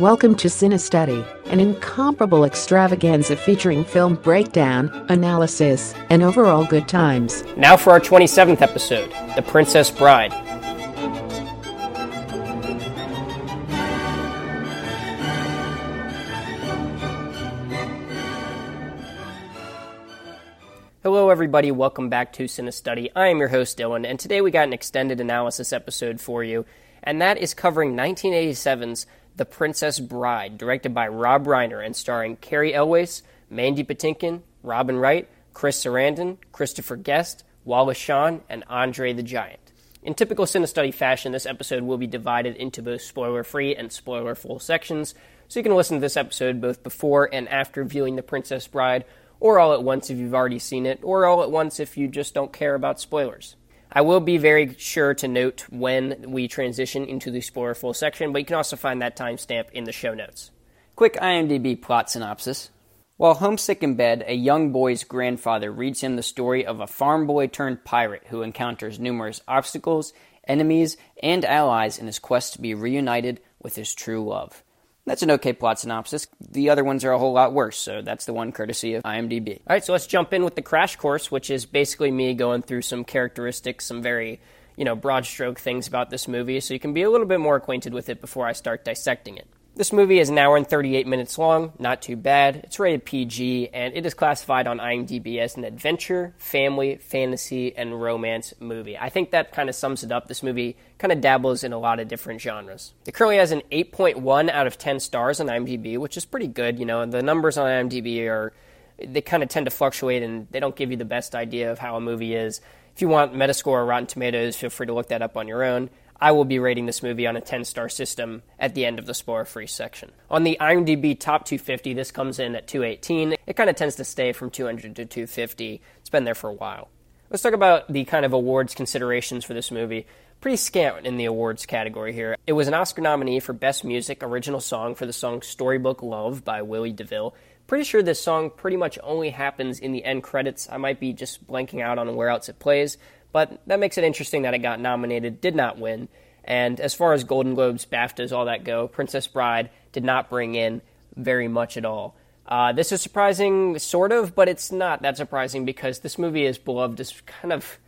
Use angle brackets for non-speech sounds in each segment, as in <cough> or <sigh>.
Welcome to Cinestudy, an incomparable extravaganza featuring film breakdown, analysis, and overall good times. Now for our 27th episode The Princess Bride. Hello, everybody. Welcome back to Cinestudy. I am your host, Dylan, and today we got an extended analysis episode for you, and that is covering 1987's The Princess Bride, directed by Rob Reiner and starring Cary Elwes, Mandy Patinkin, Robin Wright, Chris Sarandon, Christopher Guest, Wallace Shawn, and Andre the Giant. In typical Cinestudy fashion, this episode will be divided into both spoiler free and spoiler full sections, so you can listen to this episode both before and after viewing The Princess Bride or all at once if you've already seen it, or all at once if you just don't care about spoilers. I will be very sure to note when we transition into the spoiler full section, but you can also find that timestamp in the show notes. Quick IMDb plot synopsis. While homesick in bed, a young boy's grandfather reads him the story of a farm boy turned pirate who encounters numerous obstacles, enemies, and allies in his quest to be reunited with his true love. That's an okay plot synopsis. The other ones are a whole lot worse, so that's the one courtesy of IMDb. All right, so let's jump in with the crash course, which is basically me going through some characteristics, some very, you know, broad stroke things about this movie, so you can be a little bit more acquainted with it before I start dissecting it. This movie is an hour and 38 minutes long, not too bad. It's rated PG, and it is classified on IMDb as an adventure, family, fantasy, and romance movie. I think that kind of sums it up. This movie kind of dabbles in a lot of different genres. It currently has an 8.1 out of 10 stars on IMDb, which is pretty good. You know, the numbers on IMDb are, they kind of tend to fluctuate and they don't give you the best idea of how a movie is. If you want Metascore or Rotten Tomatoes, feel free to look that up on your own. I will be rating this movie on a 10 star system at the end of the spoiler free section. On the IMDb top 250, this comes in at 218. It kind of tends to stay from 200 to 250. It's been there for a while. Let's talk about the kind of awards considerations for this movie. Pretty scant in the awards category here. It was an Oscar nominee for Best Music Original Song for the song Storybook Love by Willie DeVille. Pretty sure this song pretty much only happens in the end credits. I might be just blanking out on where else it plays, but that makes it interesting that it got nominated, did not win. And as far as Golden Globes, BAFTAs, all that go, Princess Bride did not bring in very much at all. Uh, this is surprising, sort of, but it's not that surprising because this movie is beloved as kind of.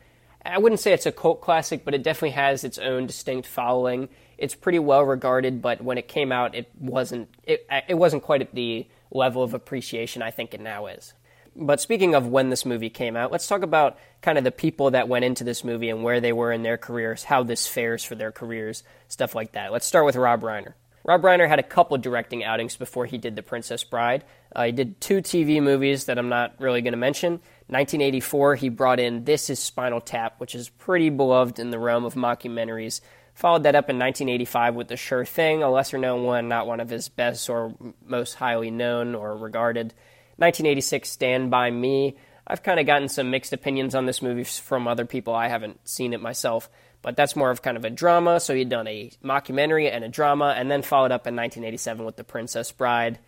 I wouldn't say it's a cult classic, but it definitely has its own distinct following. It's pretty well regarded, but when it came out, it wasn't. It, it wasn't quite at the level of appreciation I think it now is. But speaking of when this movie came out, let's talk about kind of the people that went into this movie and where they were in their careers, how this fares for their careers, stuff like that. Let's start with Rob Reiner. Rob Reiner had a couple directing outings before he did The Princess Bride. Uh, he did two TV movies that I'm not really going to mention. 1984, he brought in This is Spinal Tap, which is pretty beloved in the realm of mockumentaries. Followed that up in 1985 with The Sure Thing, a lesser known one, not one of his best or most highly known or regarded. 1986 Stand By Me. I've kind of gotten some mixed opinions on this movie from other people. I haven't seen it myself, but that's more of kind of a drama. So he'd done a mockumentary and a drama, and then followed up in 1987 with The Princess Bride,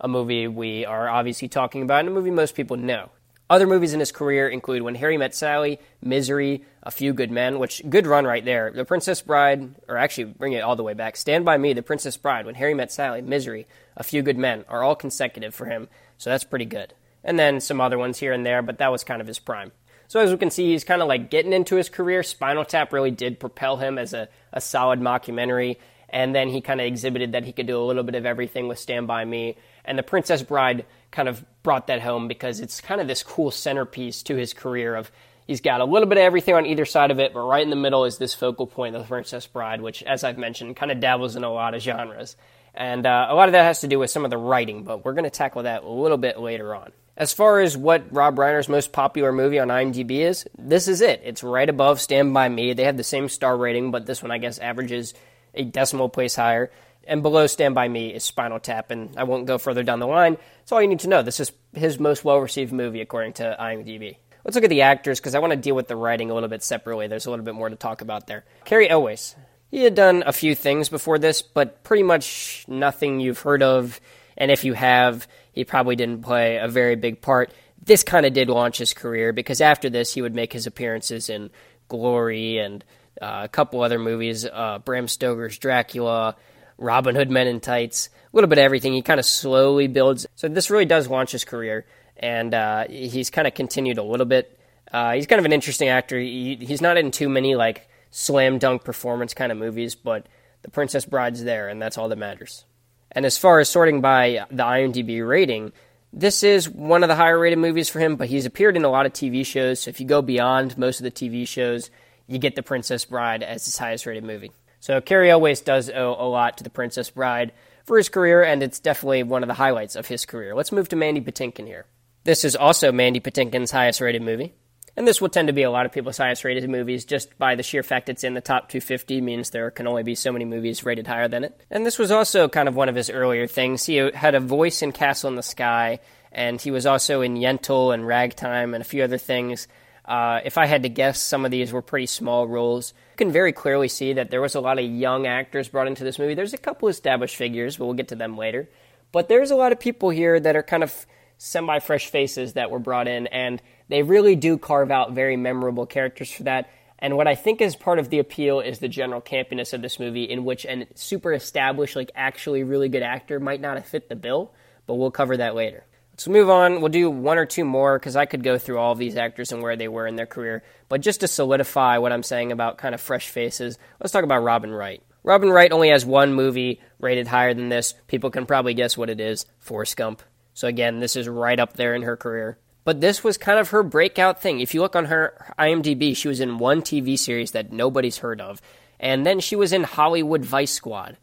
a movie we are obviously talking about, and a movie most people know. Other movies in his career include When Harry Met Sally, Misery, A Few Good Men, which good run right there. The Princess Bride, or actually bring it all the way back. Stand by Me, The Princess Bride, When Harry Met Sally, Misery, A Few Good Men are all consecutive for him. So that's pretty good. And then some other ones here and there, but that was kind of his prime. So as we can see, he's kind of like getting into his career. Spinal Tap really did propel him as a, a solid mockumentary. And then he kind of exhibited that he could do a little bit of everything with Stand By Me. And The Princess Bride kind of brought that home because it's kind of this cool centerpiece to his career of he's got a little bit of everything on either side of it, but right in the middle is this focal point of The Princess Bride, which, as I've mentioned, kind of dabbles in a lot of genres. And uh, a lot of that has to do with some of the writing, but we're going to tackle that a little bit later on. As far as what Rob Reiner's most popular movie on IMDb is, this is it. It's right above Stand By Me. They have the same star rating, but this one, I guess, averages a decimal place higher. And below Stand By Me is Spinal Tap, and I won't go further down the line. That's all you need to know. This is his most well received movie, according to IMDb. Let's look at the actors, because I want to deal with the writing a little bit separately. There's a little bit more to talk about there. Cary Elwes, he had done a few things before this, but pretty much nothing you've heard of. And if you have, he probably didn't play a very big part. This kind of did launch his career because after this, he would make his appearances in Glory and uh, a couple other movies, uh, Bram Stoker's Dracula, Robin Hood Men in Tights, a little bit of everything. He kind of slowly builds. So this really does launch his career, and uh, he's kind of continued a little bit. Uh, he's kind of an interesting actor. He, he's not in too many like slam dunk performance kind of movies, but The Princess Bride's there, and that's all that matters. And as far as sorting by the IMDb rating, this is one of the higher rated movies for him, but he's appeared in a lot of TV shows. So if you go beyond most of the TV shows, you get The Princess Bride as his highest rated movie. So Cary Elwes does owe a lot to The Princess Bride for his career, and it's definitely one of the highlights of his career. Let's move to Mandy Patinkin here. This is also Mandy Patinkin's highest rated movie. And this will tend to be a lot of people's highest rated movies just by the sheer fact it's in the top 250 means there can only be so many movies rated higher than it. And this was also kind of one of his earlier things. He had a voice in Castle in the Sky, and he was also in Yentl and Ragtime and a few other things. Uh, if I had to guess, some of these were pretty small roles. You can very clearly see that there was a lot of young actors brought into this movie. There's a couple established figures, but we'll get to them later. But there's a lot of people here that are kind of semi fresh faces that were brought in, and they really do carve out very memorable characters for that. And what I think is part of the appeal is the general campiness of this movie, in which a super established, like actually really good actor might not have fit the bill, but we'll cover that later. Let's move on. We'll do one or two more because I could go through all of these actors and where they were in their career. But just to solidify what I'm saying about kind of fresh faces, let's talk about Robin Wright. Robin Wright only has one movie rated higher than this. People can probably guess what it is Forrest Gump. So again, this is right up there in her career. But this was kind of her breakout thing. If you look on her IMDb, she was in one TV series that nobody's heard of. And then she was in Hollywood Vice Squad.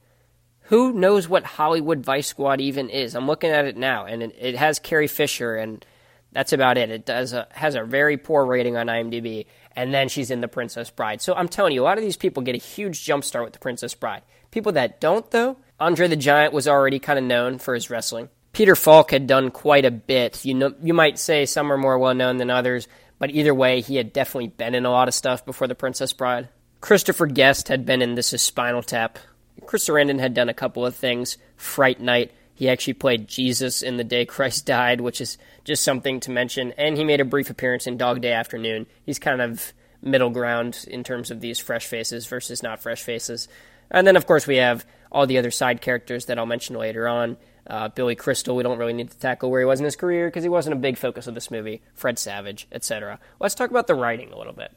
Who knows what Hollywood Vice Squad even is? I'm looking at it now, and it, it has Carrie Fisher, and that's about it. It does a, has a very poor rating on IMDb, and then she's in The Princess Bride. So I'm telling you, a lot of these people get a huge jump start with The Princess Bride. People that don't, though, Andre the Giant was already kind of known for his wrestling. Peter Falk had done quite a bit. You know, you might say some are more well known than others, but either way, he had definitely been in a lot of stuff before The Princess Bride. Christopher Guest had been in This Is Spinal Tap. Chris Sarandon had done a couple of things. Fright Night. He actually played Jesus in The Day Christ Died, which is just something to mention. And he made a brief appearance in Dog Day Afternoon. He's kind of middle ground in terms of these fresh faces versus not fresh faces. And then, of course, we have all the other side characters that I'll mention later on. Uh, Billy Crystal, we don't really need to tackle where he was in his career because he wasn't a big focus of this movie. Fred Savage, etc. Let's talk about the writing a little bit.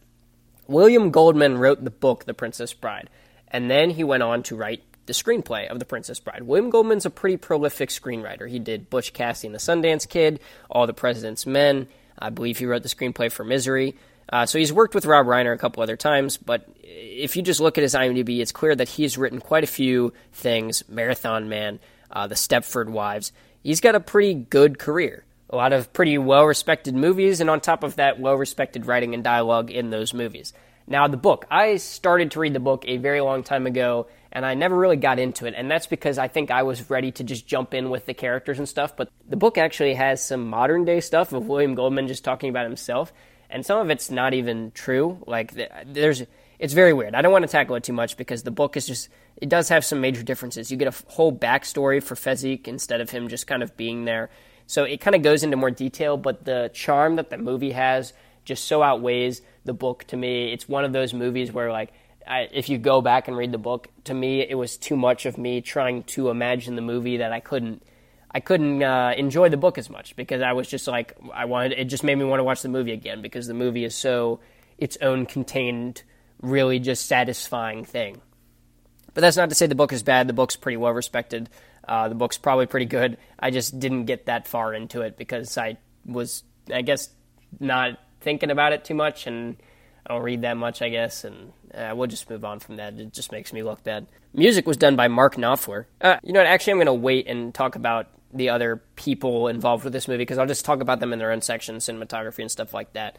William Goldman wrote the book The Princess Bride, and then he went on to write the screenplay of The Princess Bride. William Goldman's a pretty prolific screenwriter. He did Butch Cassidy and the Sundance Kid, All the President's Men. I believe he wrote the screenplay for Misery. Uh, so he's worked with Rob Reiner a couple other times, but if you just look at his IMDb, it's clear that he's written quite a few things. Marathon Man, uh, the Stepford Wives. He's got a pretty good career. A lot of pretty well respected movies, and on top of that, well respected writing and dialogue in those movies. Now, the book. I started to read the book a very long time ago, and I never really got into it, and that's because I think I was ready to just jump in with the characters and stuff. But the book actually has some modern day stuff of William Goldman just talking about himself, and some of it's not even true. Like, there's it's very weird. I don't want to tackle it too much because the book is just it does have some major differences. You get a whole backstory for Fezzik instead of him just kind of being there. So it kind of goes into more detail, but the charm that the movie has just so outweighs the book to me. It's one of those movies where like I, if you go back and read the book, to me it was too much of me trying to imagine the movie that I couldn't I couldn't uh, enjoy the book as much because I was just like I wanted it just made me want to watch the movie again because the movie is so its own contained really just satisfying thing. But that's not to say the book is bad. The book's pretty well respected. Uh, the book's probably pretty good. I just didn't get that far into it because I was, I guess, not thinking about it too much, and I don't read that much, I guess, and uh, we'll just move on from that. It just makes me look bad. Music was done by Mark Knopfler. Uh, you know what? Actually, I'm going to wait and talk about the other people involved with this movie because I'll just talk about them in their own section, cinematography and stuff like that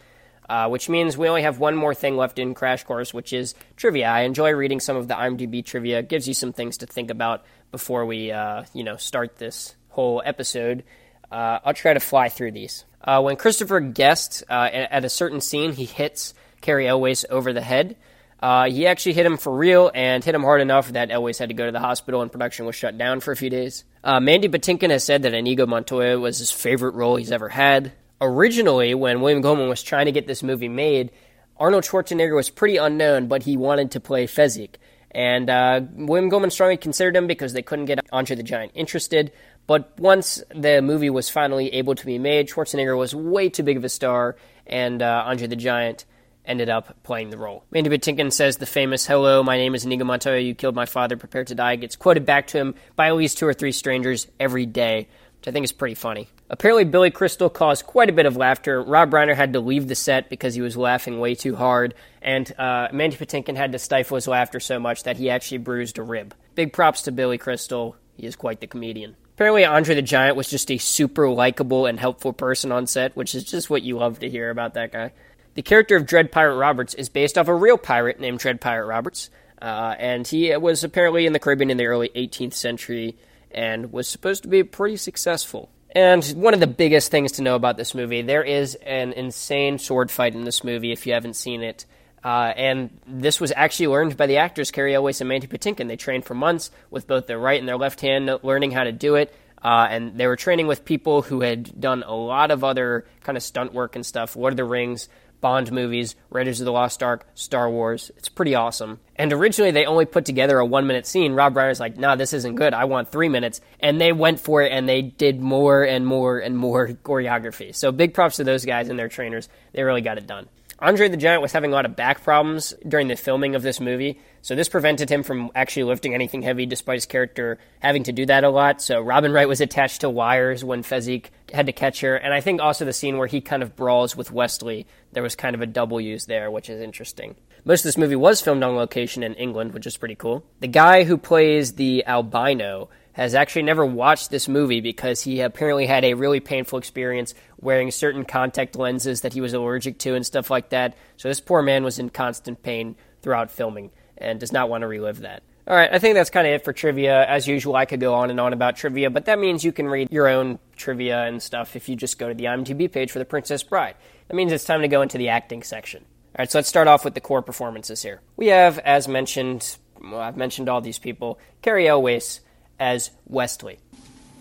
uh, which means we only have one more thing left in Crash Course, which is trivia. I enjoy reading some of the IMDb trivia. It gives you some things to think about before we, uh, you know, start this whole episode. Uh, I'll try to fly through these. Uh, when Christopher Guest uh, at a certain scene, he hits Cary Elwes over the head. Uh, he actually hit him for real and hit him hard enough that Elwes had to go to the hospital and production was shut down for a few days. Mandy Patinkin has said that Inigo Montoya was his favorite role he's ever had originally, when William Goldman was trying to get this movie made, Arnold Schwarzenegger was pretty unknown, but he wanted to play Fezzik. And uh, William Goldman strongly considered him because they couldn't get Andre the Giant interested. But once the movie was finally able to be made, Schwarzenegger was way too big of a star, and uh, Andre the Giant ended up playing the role. Mandy Patinkin says the famous "Hello, my name is Inigo Montoya. You killed my father. Prepare to die." gets quoted back to him by at least two or three strangers every day, which I think is pretty funny. Apparently, Billy Crystal caused quite a bit of laughter. Rob Reiner had to leave the set because he was laughing way too hard, and uh, Mandy Patinkin had to stifle his laughter so much that he actually bruised a rib. Big props to Billy Crystal. He is quite the comedian. Apparently, Andre the Giant was just a super likable and helpful person on set, which is just what you love to hear about that guy. The character of Dread Pirate Roberts is based off a real pirate named Dread Pirate Roberts, uh, and he was apparently in the Caribbean in the early 18th century and was supposed to be pretty successful. And one of the biggest things to know about this movie, there is an insane sword fight in this movie if you haven't seen it. Uh, and this was actually learned by the actors Cary Elwes and Mandy Patinkin. They trained for months with both their right and their left hand, learning how to do it. Uh, and they were training with people who had done a lot of other kind of stunt work and stuff. Lord of the Rings, Bond movies, Raiders of the Lost Ark, Star Wars. It's pretty awesome. And originally they only put together a one minute scene. Rob Reiner's like, nah, this isn't good. I want three minutes. And they went for it and they did more and more and more <laughs> choreography. So big props to those guys and their trainers. They really got it done. Andre the Giant was having a lot of back problems during the filming of this movie, so this prevented him from actually lifting anything heavy despite his character having to do that a lot. So Robin Wright was attached to wires when Fezzik had to catch her, and I think also the scene where he kind of brawls with Westley, there was kind of a double use there, which is interesting. Most of this movie was filmed on location in England, which is pretty cool. The guy who plays the albino has actually never watched this movie because he apparently had a really painful experience wearing certain contact lenses that he was allergic to and stuff like that. So this poor man was in constant pain throughout filming and does not want to relive that. All right, I think that's kind of it for trivia. As usual, I could go on and on about trivia, but that means you can read your own trivia and stuff if you just go to the IMDb page for The Princess Bride. That means it's time to go into the acting section. All right, so let's start off with the core performances here. We have, as mentioned, well, I've mentioned all these people, Cary Elwes as Westley.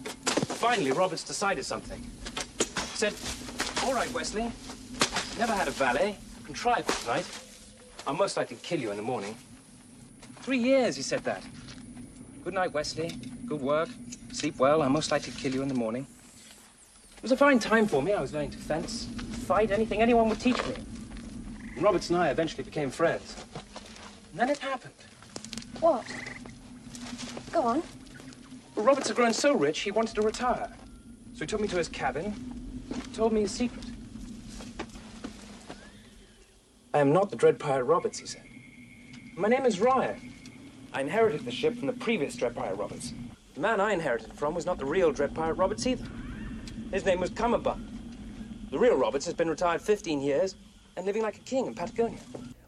Finally, Roberts decided something. Said, all right, Westley, never had a valet, contrived it, right? I'll most likely kill you in the morning. Three years, he said that. Good night, Westley. Good work. Sleep well. I'll most likely kill you in the morning. It was a fine time for me. I was learning to fence, fight, anything anyone would teach me. And Roberts and I eventually became friends. And then it happened. What? Go on. Well, Roberts had grown so rich, he wanted to retire. So he took me to his cabin, told me his secret. I am not the Dread Pirate Roberts, he said. My name is Ryan. I inherited the ship from the previous Dread Pirate Roberts. The man I inherited from was not the real Dread Pirate Roberts either. His name was Cummerbund. The real Roberts has been retired 15 years and living like a king in Patagonia.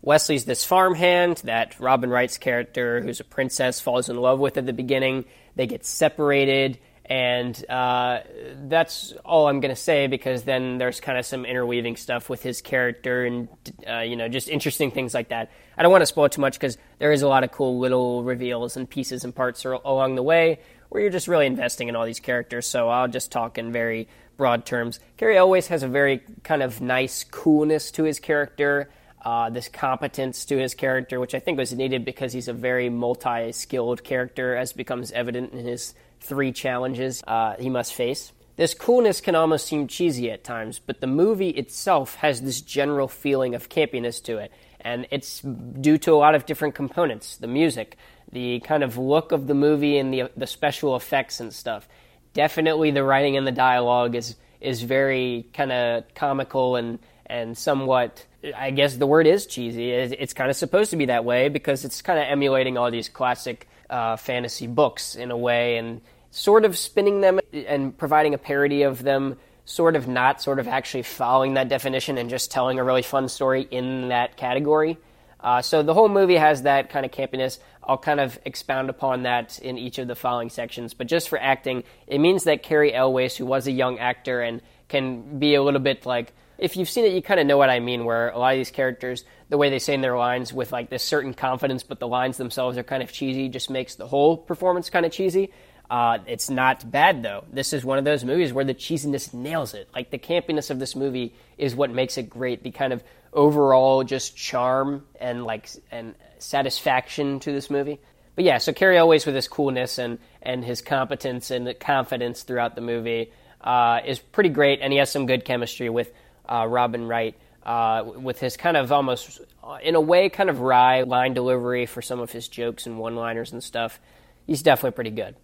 Westley's this farmhand that Robin Wright's character, who's a princess, falls in love with at the beginning. They get separated, and uh, that's all I'm going to say because then there's kind of some interweaving stuff with his character and uh, you know just interesting things like that. I don't want to spoil too much because there is a lot of cool little reveals and pieces and parts along the way where you're just really investing in all these characters. So I'll just talk in very broad terms. Cary Elwes has a very kind of nice coolness to his character uh, this competence to his character, which I think was needed because he's a very multi skilled character, as becomes evident in his three challenges uh, he must face. This coolness can almost seem cheesy at times, but the movie itself has this general feeling of campiness to it, and it's due to a lot of different components the music, the kind of look of the movie, and the, the special effects and stuff. Definitely, the writing and the dialogue is, is very kind of comical and, and somewhat I guess the word is cheesy. It's kind of supposed to be that way because it's kind of emulating all these classic uh, fantasy books in a way and sort of spinning them and providing a parody of them, sort of not, sort of actually following that definition and just telling a really fun story in that category. Uh, so the whole movie has that kind of campiness. I'll kind of expound upon that in each of the following sections. But just for acting, it means that Cary Elwes, who was a young actor and can be a little bit like if you've seen it, you kind of know what I mean. Where a lot of these characters, the way they say in their lines with like this certain confidence, but the lines themselves are kind of cheesy, just makes the whole performance kind of cheesy. Uh, it's not bad though. This is one of those movies where the cheesiness nails it. Like the campiness of this movie is what makes it great. The kind of overall just charm and like and satisfaction to this movie. But yeah, so Cary Elwes with his coolness and and his competence and confidence throughout the movie uh, is pretty great, and he has some good chemistry with uh, Robin Wright. Uh, with his kind of almost, uh, in a way, kind of wry line delivery for some of his jokes and one liners and stuff. He's definitely pretty good.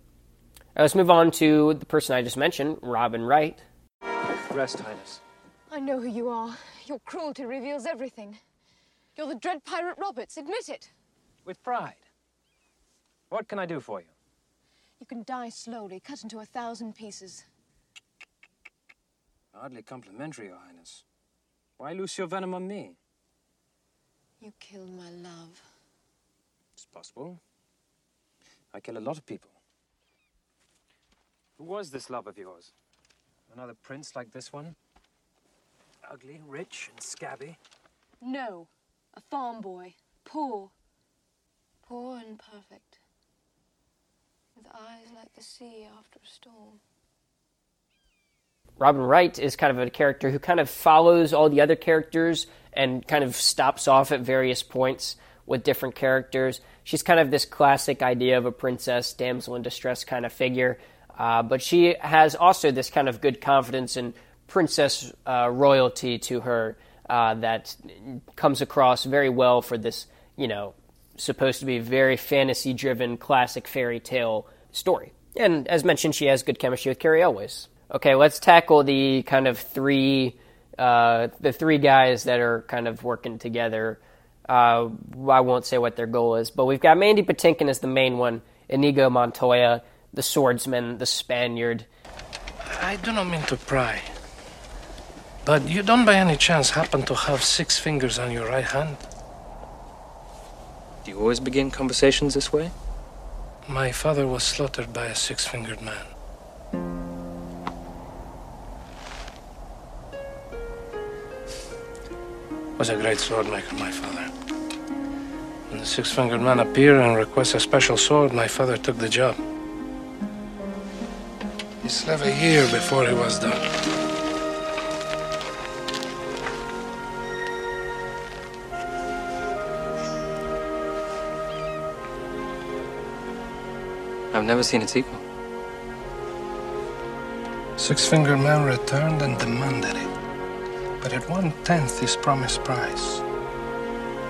Right, let's move on to the person I just mentioned, Robin Wright. Rest, Highness. I know who you are. Your cruelty reveals everything. You're the dread pirate Roberts. Admit it. With pride. What can I do for you? You can die slowly, cut into a thousand pieces. Hardly complimentary, Your Highness. Why loose your venom on me? You killed my love. It's possible. I kill a lot of people. Who was this love of yours? Another prince like this one? Ugly, rich, and scabby? No. A farm boy. Poor. Poor and perfect. With eyes like the sea after a storm. Robin Wright is kind of a character who kind of follows all the other characters and kind of stops off at various points with different characters. She's kind of this classic idea of a princess, damsel in distress kind of figure, uh, but she has also this kind of good confidence and princess uh, royalty to her uh, that comes across very well for this, you know, supposed to be very fantasy driven classic fairy tale story. And as mentioned, she has good chemistry with Cary Elwes okay, let's tackle the kind of three uh, the three guys that are kind of working together. Uh, I won't say what their goal is, but we've got Mandy Patinkin as the main one, Inigo Montoya, the swordsman, the Spaniard. I do not mean to pry, but you don't by any chance happen to have six fingers on your right hand? Do you always begin conversations this way? My father was slaughtered by a six fingered man. Was a great sword maker, my father. When the six-fingered man appeared and requested a special sword, my father took the job. He slept a year before he was done. I've never seen its equal. Six-fingered man returned and demanded it but at one tenth his promised price.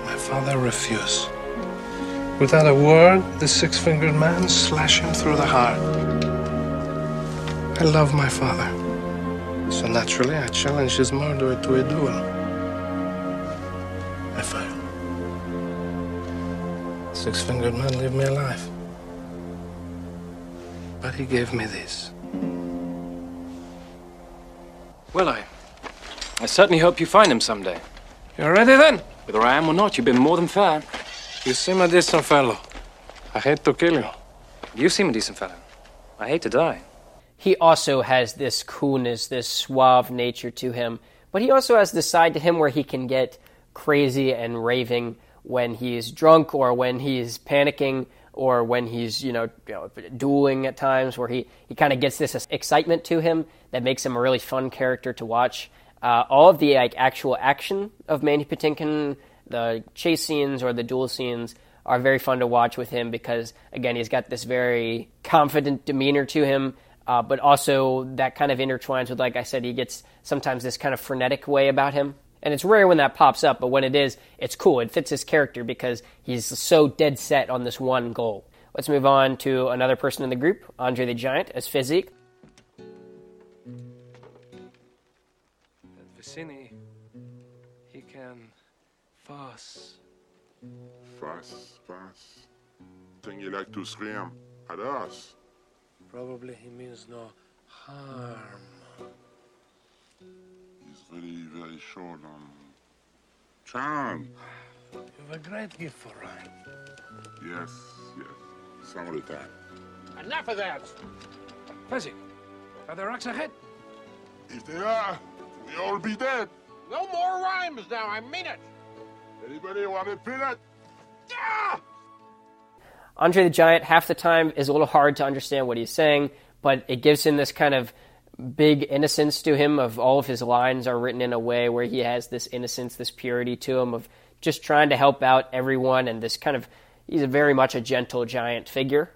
My father refused. Without a word, the six fingered man slashed him through the heart. I love my father, so naturally I challenged his murderer to a duel. I failed. Six fingered man leave me alive. But he gave me this. Well, I I certainly hope you find him someday. You're ready then? Whether I am or not, you've been more than fair. You seem a decent fellow. I hate to kill you. You seem a decent fellow. I hate to die. He also has this coolness, this suave nature to him, but he also has this side to him where he can get crazy and raving when he's drunk or when he's panicking or when he's you know, you know dueling at times where he, he kind of gets this excitement to him that makes him a really fun character to watch uh, all of the like actual action of Mandy Patinkin, the chase scenes or the duel scenes, are very fun to watch with him because again he's got this very confident demeanor to him, uh, but also that kind of intertwines with like I said he gets sometimes this kind of frenetic way about him. And it's rare when that pops up, but when it is, it's cool. It fits his character because he's so dead set on this one goal. Let's move on to another person in the group, Andre the Giant as Fezzik. Vizzini, he can fuss. Fuss, fuss. Think you like to scream at us? Probably he means no harm. He's very, very short on charm. You have a great gift for rhyme. Yes, yes. Some of the time. Enough of that! Fezzik, are there rocks ahead? If they are, we all be dead. No more rhymes now, I mean it. Anybody want a peanut? Ah! Andre the Giant, half the time, is a little hard to understand what he's saying, but it gives him this kind of big innocence to him of all of his lines are written in a way where he has this innocence, this purity to him of just trying to help out everyone and this kind of he's a very much a gentle giant figure.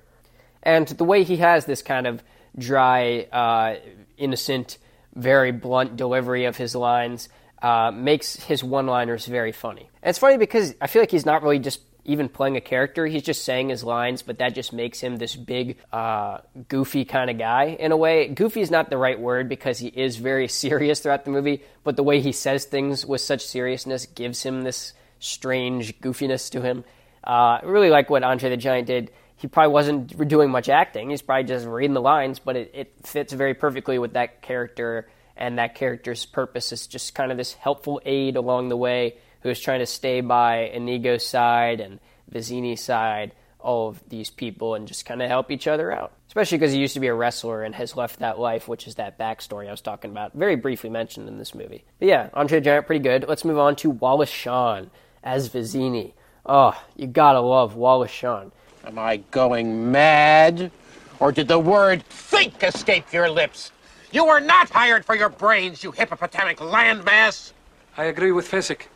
And the way he has this kind of dry, uh, innocent, very blunt delivery of his lines uh, makes his one liners very funny. And it's funny because I feel like he's not really just even playing a character. He's just saying his lines, but that just makes him this big, uh, goofy kind of guy in a way. Goofy is not the right word because he is very <laughs> serious throughout the movie, but the way he says things with such seriousness gives him this strange goofiness to him. Uh, I really like what Andre the Giant did. He probably wasn't doing much acting. He's probably just reading the lines, but it, it fits very perfectly with that character and that character's purpose is just kind of this helpful aid along the way who is trying to stay by Inigo's side and Vizzini's side, all of these people, and just kind of help each other out. Especially because he used to be a wrestler and has left that life, which is that backstory I was talking about, very briefly mentioned in this movie. But yeah, Andre the Giant, pretty good. Let's move on to Wallace Shawn as Vizzini. Oh, you gotta love Wallace Shawn. Am I going mad? Or did the word think escape your lips? You were not hired for your brains, you hippopotamic landmass! I agree with Fezzik.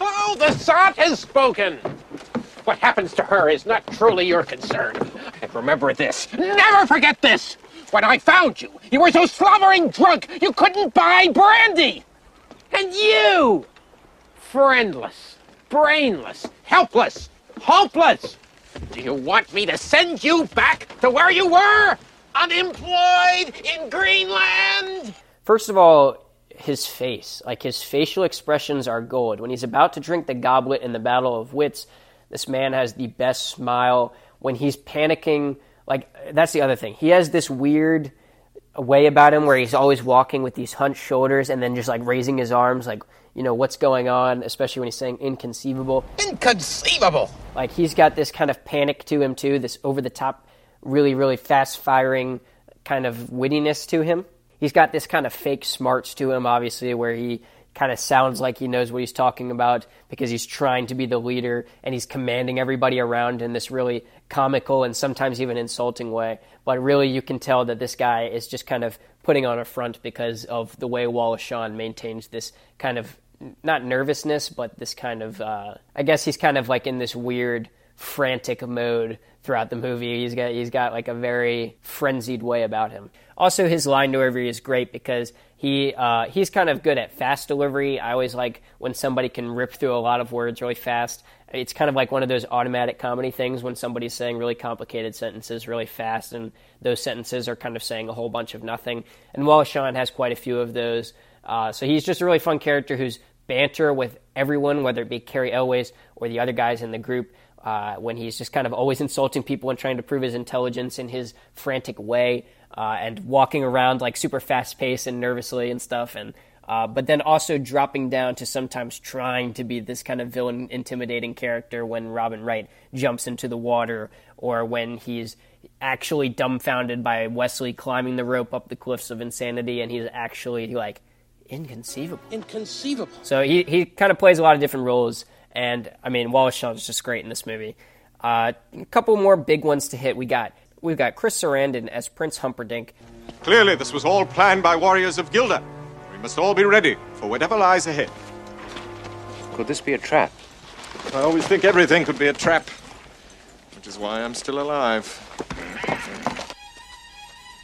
Oh, the sot has spoken! What happens to her is not truly your concern. And remember this. Never forget this! When I found you, you were so slobbering drunk you couldn't buy brandy! And you! Friendless, brainless, helpless, hopeless! Do you want me to send you back to where you were? Unemployed in Greenland? First of all, his face. Like his facial expressions are gold. When he's about to drink the goblet in the Battle of Wits, this man has the best smile. When he's panicking, like that's the other thing. He has this weird way about him where he's always walking with these hunched shoulders and then just like raising his arms like you know what's going on especially when he's saying inconceivable Inconceivable! like he's got this kind of panic to him too this over the top really really fast firing kind of wittiness to him he's got this kind of fake smarts to him obviously where he kind of sounds like he knows what he's talking about because he's trying to be the leader and he's commanding everybody around in this really comical and sometimes even insulting way. But really, you can tell that this guy is just kind of putting on a front because of the way Wallace Shawn maintains this kind of not nervousness, but this kind of uh, I guess he's kind of like in this weird frantic mode throughout the movie. He's got he's got like a very frenzied way about him. Also, his line delivery is great because he uh, he's kind of good at fast delivery. I always like when somebody can rip through a lot of words really fast. It's kind of like one of those automatic comedy things when somebody's saying really complicated sentences really fast, and those sentences are kind of saying a whole bunch of nothing. And Wallace Shawn has quite a few of those. Uh, so he's just a really fun character who's banter with everyone, whether it be Cary Elwes or the other guys in the group uh, when he's just kind of always insulting people and trying to prove his intelligence in his frantic way, uh, and walking around like super fast paced and nervously and stuff, and uh, but then also dropping down to sometimes trying to be this kind of villain, intimidating character when Robin Wright jumps into the water, or when he's actually dumbfounded by Westley climbing the rope up the cliffs of insanity, and he's actually like inconceivable. Inconceivable. So he, he kind of plays a lot of different roles. And I mean, Wallace Shawn is just great in this movie. Uh, a couple more big ones to hit. We got we've got Chris Sarandon as Prince Humperdinck. Clearly, this was all planned by warriors of Guilder. We must all be ready for whatever lies ahead. Could this be a trap? I always think everything could be a trap, which is why I'm still alive.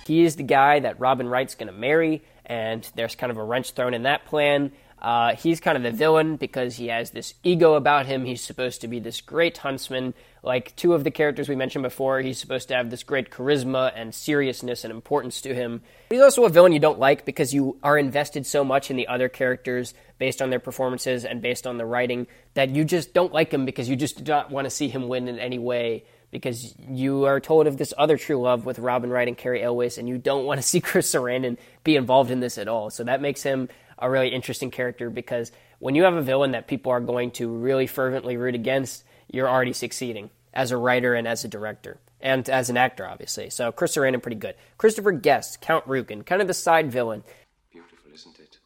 He is the guy that Robin Wright's going to marry, and there's kind of a wrench thrown in that plan. Uh, he's kind of the villain because he has this ego about him. He's supposed to be this great huntsman. Like two of the characters we mentioned before, he's supposed to have this great charisma and seriousness and importance to him. He's also a villain you don't like because you are invested so much in the other characters based on their performances and based on the writing that you just don't like him because you just do not want to see him win in any way because you are told of this other true love with Robin Wright and Cary Elwes, and you don't want to <laughs> see Chris Sarandon be involved in this at all. So that makes him a really interesting character because when you have a villain that people are going to really fervently root against, you're already succeeding as a writer and as a director. And as an actor, obviously. So Chris Sarandon, pretty good. Christopher Guest, Count Rugen, kind of the side villain. Beautiful, isn't? It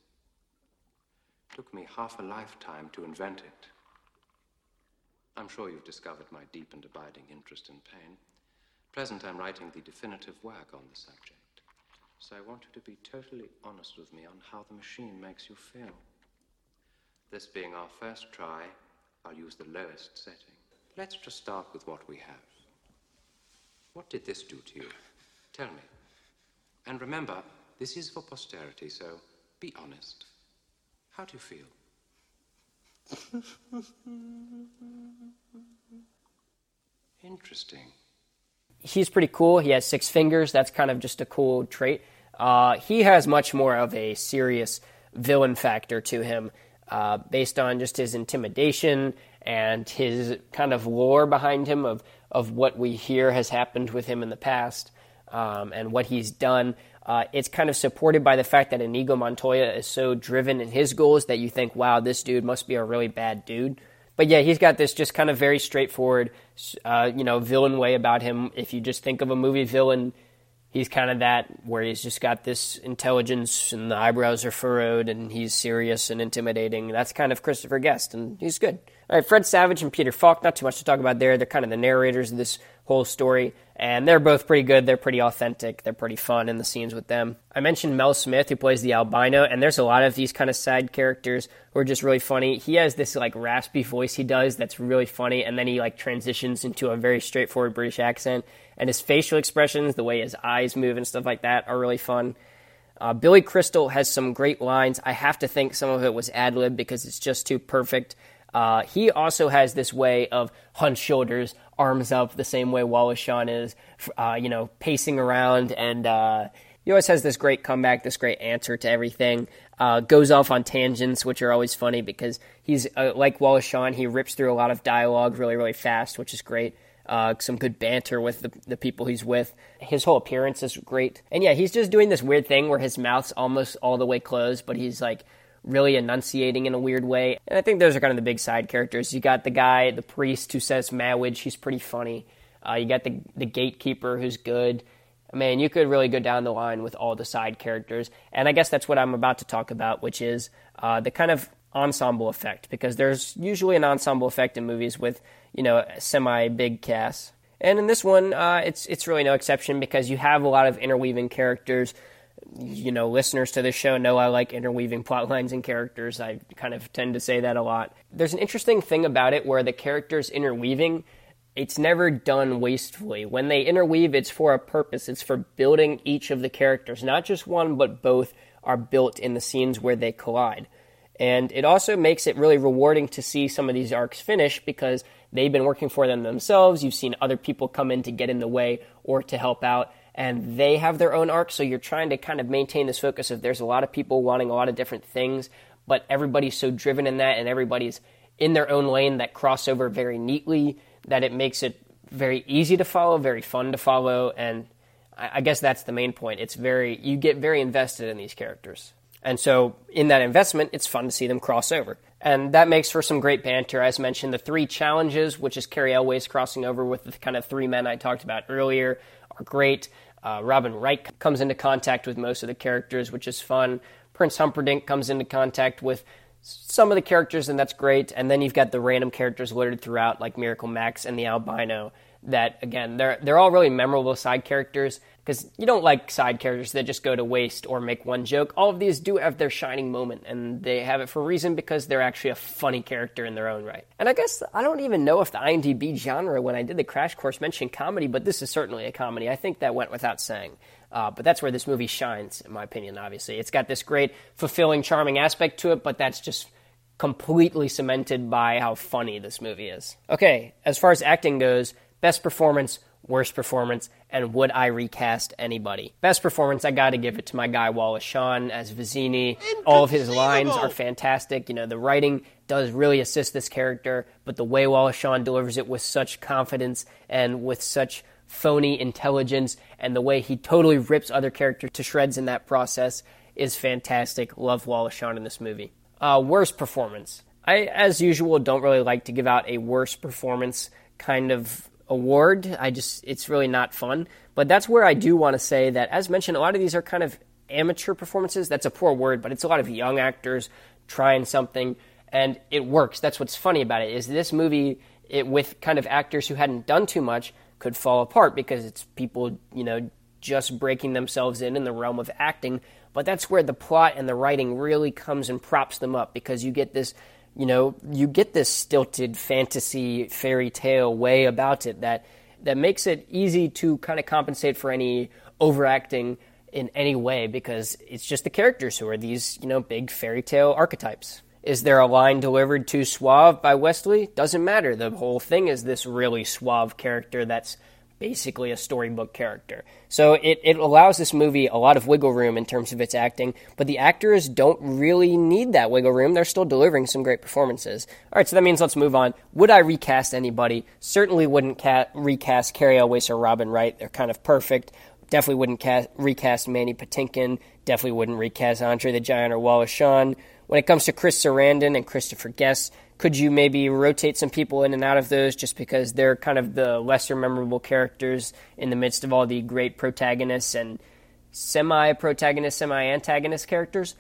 took me half a lifetime to invent it. I'm sure you've discovered my deep and abiding interest in pain. At Present, I'm writing the definitive work on the subject. So I want you to be totally honest with me on how the machine makes you feel. This being our first try, I'll use the lowest setting. Let's just start with what we have. What did this do to you? Tell me. And remember, this is for posterity, so be honest. How do you feel? <laughs> Interesting. He's pretty cool. He has six fingers. That's kind of just a cool trait. Uh, he has much more of a serious villain factor to him, uh, based on just his intimidation and his kind of lore behind him of of what we hear has happened with him in the past um, and what he's done. Uh, it's kind of supported by the fact that Inigo Montoya is so driven in his goals that you think, wow, this dude must be a really bad dude. But yeah, he's got this just kind of very straightforward, uh, you know, villain way about him. If you just think of a movie villain, he's kind of that, where he's just got this intelligence and the eyebrows are furrowed and he's serious and intimidating. That's kind of Christopher Guest, and he's good. All right, Fred Savage and Peter Falk, not too much to talk about there. They're kind of the narrators of this whole story, and they're both pretty good. They're pretty authentic. They're pretty fun in the scenes with them. I mentioned Mel Smith, who plays the albino, and there's a lot of these kind of side characters who are just really funny. He has this like raspy voice he does that's really funny, and then he like transitions into a very straightforward British accent, and his facial expressions, the way his eyes move and stuff like that, are really fun. Uh, Billy Crystal has some great lines. I have to think some of it was ad lib because it's just too perfect. Uh, he also has this way of hunched shoulders, arms up, the same way Wallace Shawn is, uh, you know, pacing around, and uh, he always has this great comeback, this great answer to everything. Uh, goes off on tangents, which are always funny because he's uh, like Wallace Shawn. He rips through a lot of dialogue really, really fast, which is great. Uh, some good banter with the, the people he's with. His whole appearance is great. And yeah, he's just doing this weird thing where his mouth's almost all the way closed, but he's like really enunciating in a weird way. And I think those are kind of the big side characters. You got the guy, the priest who says Mawage, he's pretty funny. Uh, you got the the gatekeeper who's good. Man, you could really go down the line with all the side characters. And I guess that's what I'm about to talk about, which is uh, the kind of ensemble effect, because there's usually an ensemble effect in movies with, you know, semi big casts. And in this one, uh, it's it's really no exception because you have a lot of interweaving characters you know, listeners to this show know I like interweaving <laughs> plot lines and characters. I kind of tend to say that a lot. There's an interesting thing about it where the characters interweaving, it's never done wastefully. When they interweave, it's for a purpose. It's for building each of the characters. Not just one, but both are built in the scenes where they collide. And it also makes it really rewarding to see some of these arcs finish because they've been working for them themselves. You've seen other people come in to get in the way or to help out and they have their own arc. So you're trying to kind of maintain this focus of there's a lot of people wanting a lot of different things, but everybody's so driven in that and everybody's in their own lane that cross over very neatly that it makes it very easy to follow, very fun to follow, and I guess that's the main point. It's very you get very invested in these characters. And so in that investment, it's fun to see them cross over. And that makes for some great banter. As mentioned, the three challenges, which is Cary Elwes crossing over with the kind of three men I talked about earlier, are great. Uh, Robin Wright comes into contact with most of the characters, which is fun. Prince Humperdinck comes into contact with some of the characters, and that's great. And then you've got the random characters littered throughout, like Miracle Max and the albino. That again, they're they're all really memorable side characters because you don't like side characters that just go to waste or make one joke. All of these do have their shining moment, and they have it for a reason because they're actually a funny character in their own right. And I guess I don't even know if the IMDb genre, when I did the crash course, mentioned comedy, but this is certainly a comedy. I think that went without saying. Uh, but that's where this movie shines, in my opinion, obviously. It's got this great, fulfilling, charming aspect to it, but that's just completely cemented by how funny this movie is. Okay, as far as acting goes, best performance worst performance, and would I recast anybody? Best performance, I got to give it to my guy Wallace Shawn as Vizzini. All of his lines are fantastic. You know, the writing does really assist this character, but the way Wallace Shawn delivers it with such confidence and with such phony intelligence, and the way he totally rips other characters to shreds in that process is fantastic. Love Wallace Shawn in this movie. Uh, worst performance. I, as usual, don't really like to give out a worst performance kind of award. I just it's really not fun. But that's where I do want to say that, as mentioned, a lot of these are kind of amateur performances. That's a poor word, but it's a lot of young actors trying something, and it works. That's what's funny about it is this movie it with kind of actors who hadn't done too much could fall apart because it's people, you know, just breaking themselves in in the realm of acting. But that's where the plot and the writing really comes and props them up because you get this, you know, you get this stilted fantasy fairy tale way about it that that makes it easy to kind of compensate for any overacting in any way because it's just the characters who are these, you know, big fairy tale archetypes. Is there a line delivered too suave by Westley? Doesn't matter. The whole thing is this really suave character that's basically a storybook character. So it, it allows this movie a lot of wiggle room in terms of its acting, but the actors don't really need that wiggle room. They're still delivering some great performances. All right, so that means let's move on. Would I recast anybody? Certainly wouldn't ca- recast Cary Elwes or Robin Wright. They're kind of perfect. Definitely wouldn't cast, recast Mandy Patinkin. Definitely wouldn't recast Andre the Giant or Wallace Shawn. When it comes to Chris Sarandon and Christopher Guest, could you maybe rotate some people in and out of those just because they're kind of the lesser memorable characters in the midst of all the great protagonists and semi protagonist, semi antagonist characters?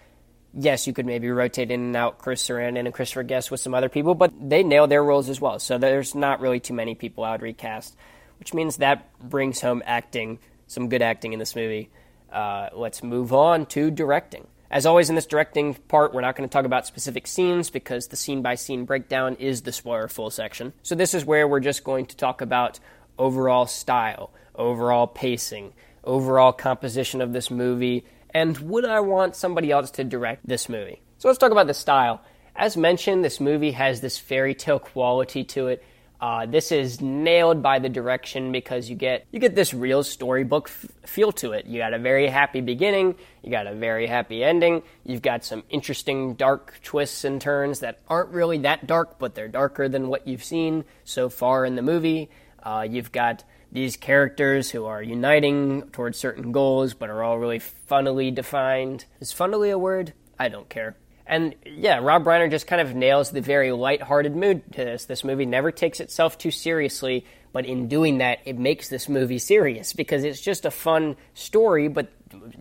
Yes, you could maybe rotate in and out Chris Sarandon and Christopher Guest with some other people, but they nail their roles as well. So there's not really too many people I would recast, which means that brings home acting, some good acting in this movie. Uh, let's move on to directing. As always, in this directing part, we're not going to talk about specific scenes because the scene by scene breakdown is the spoiler full section. So, this is where we're just going to talk about overall style, overall pacing, overall composition of this movie, and would I want somebody else to direct this movie? So, let's talk about the style. As mentioned, this movie has this fairy tale quality to it. Uh, this is nailed by the direction because you get you get this real storybook f- feel to it. You got a very happy beginning, you got a very happy ending. You've got some interesting dark twists and turns that aren't really that dark, but they're darker than what you've seen so far in the movie. Uh, you've got these characters who are uniting towards certain goals, but are all really funnily defined. Is funnily a word? I don't care. And yeah, Rob Reiner just kind of nails the very light-hearted mood to this. This movie never takes itself too seriously, but in doing that, it makes this movie serious because it's just a fun story, but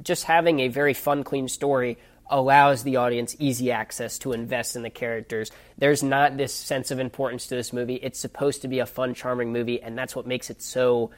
just having a very fun, clean story allows the audience easy access to invest in the characters. There's not this sense of importance to this movie. It's supposed to be a fun, charming movie, and that's what makes it so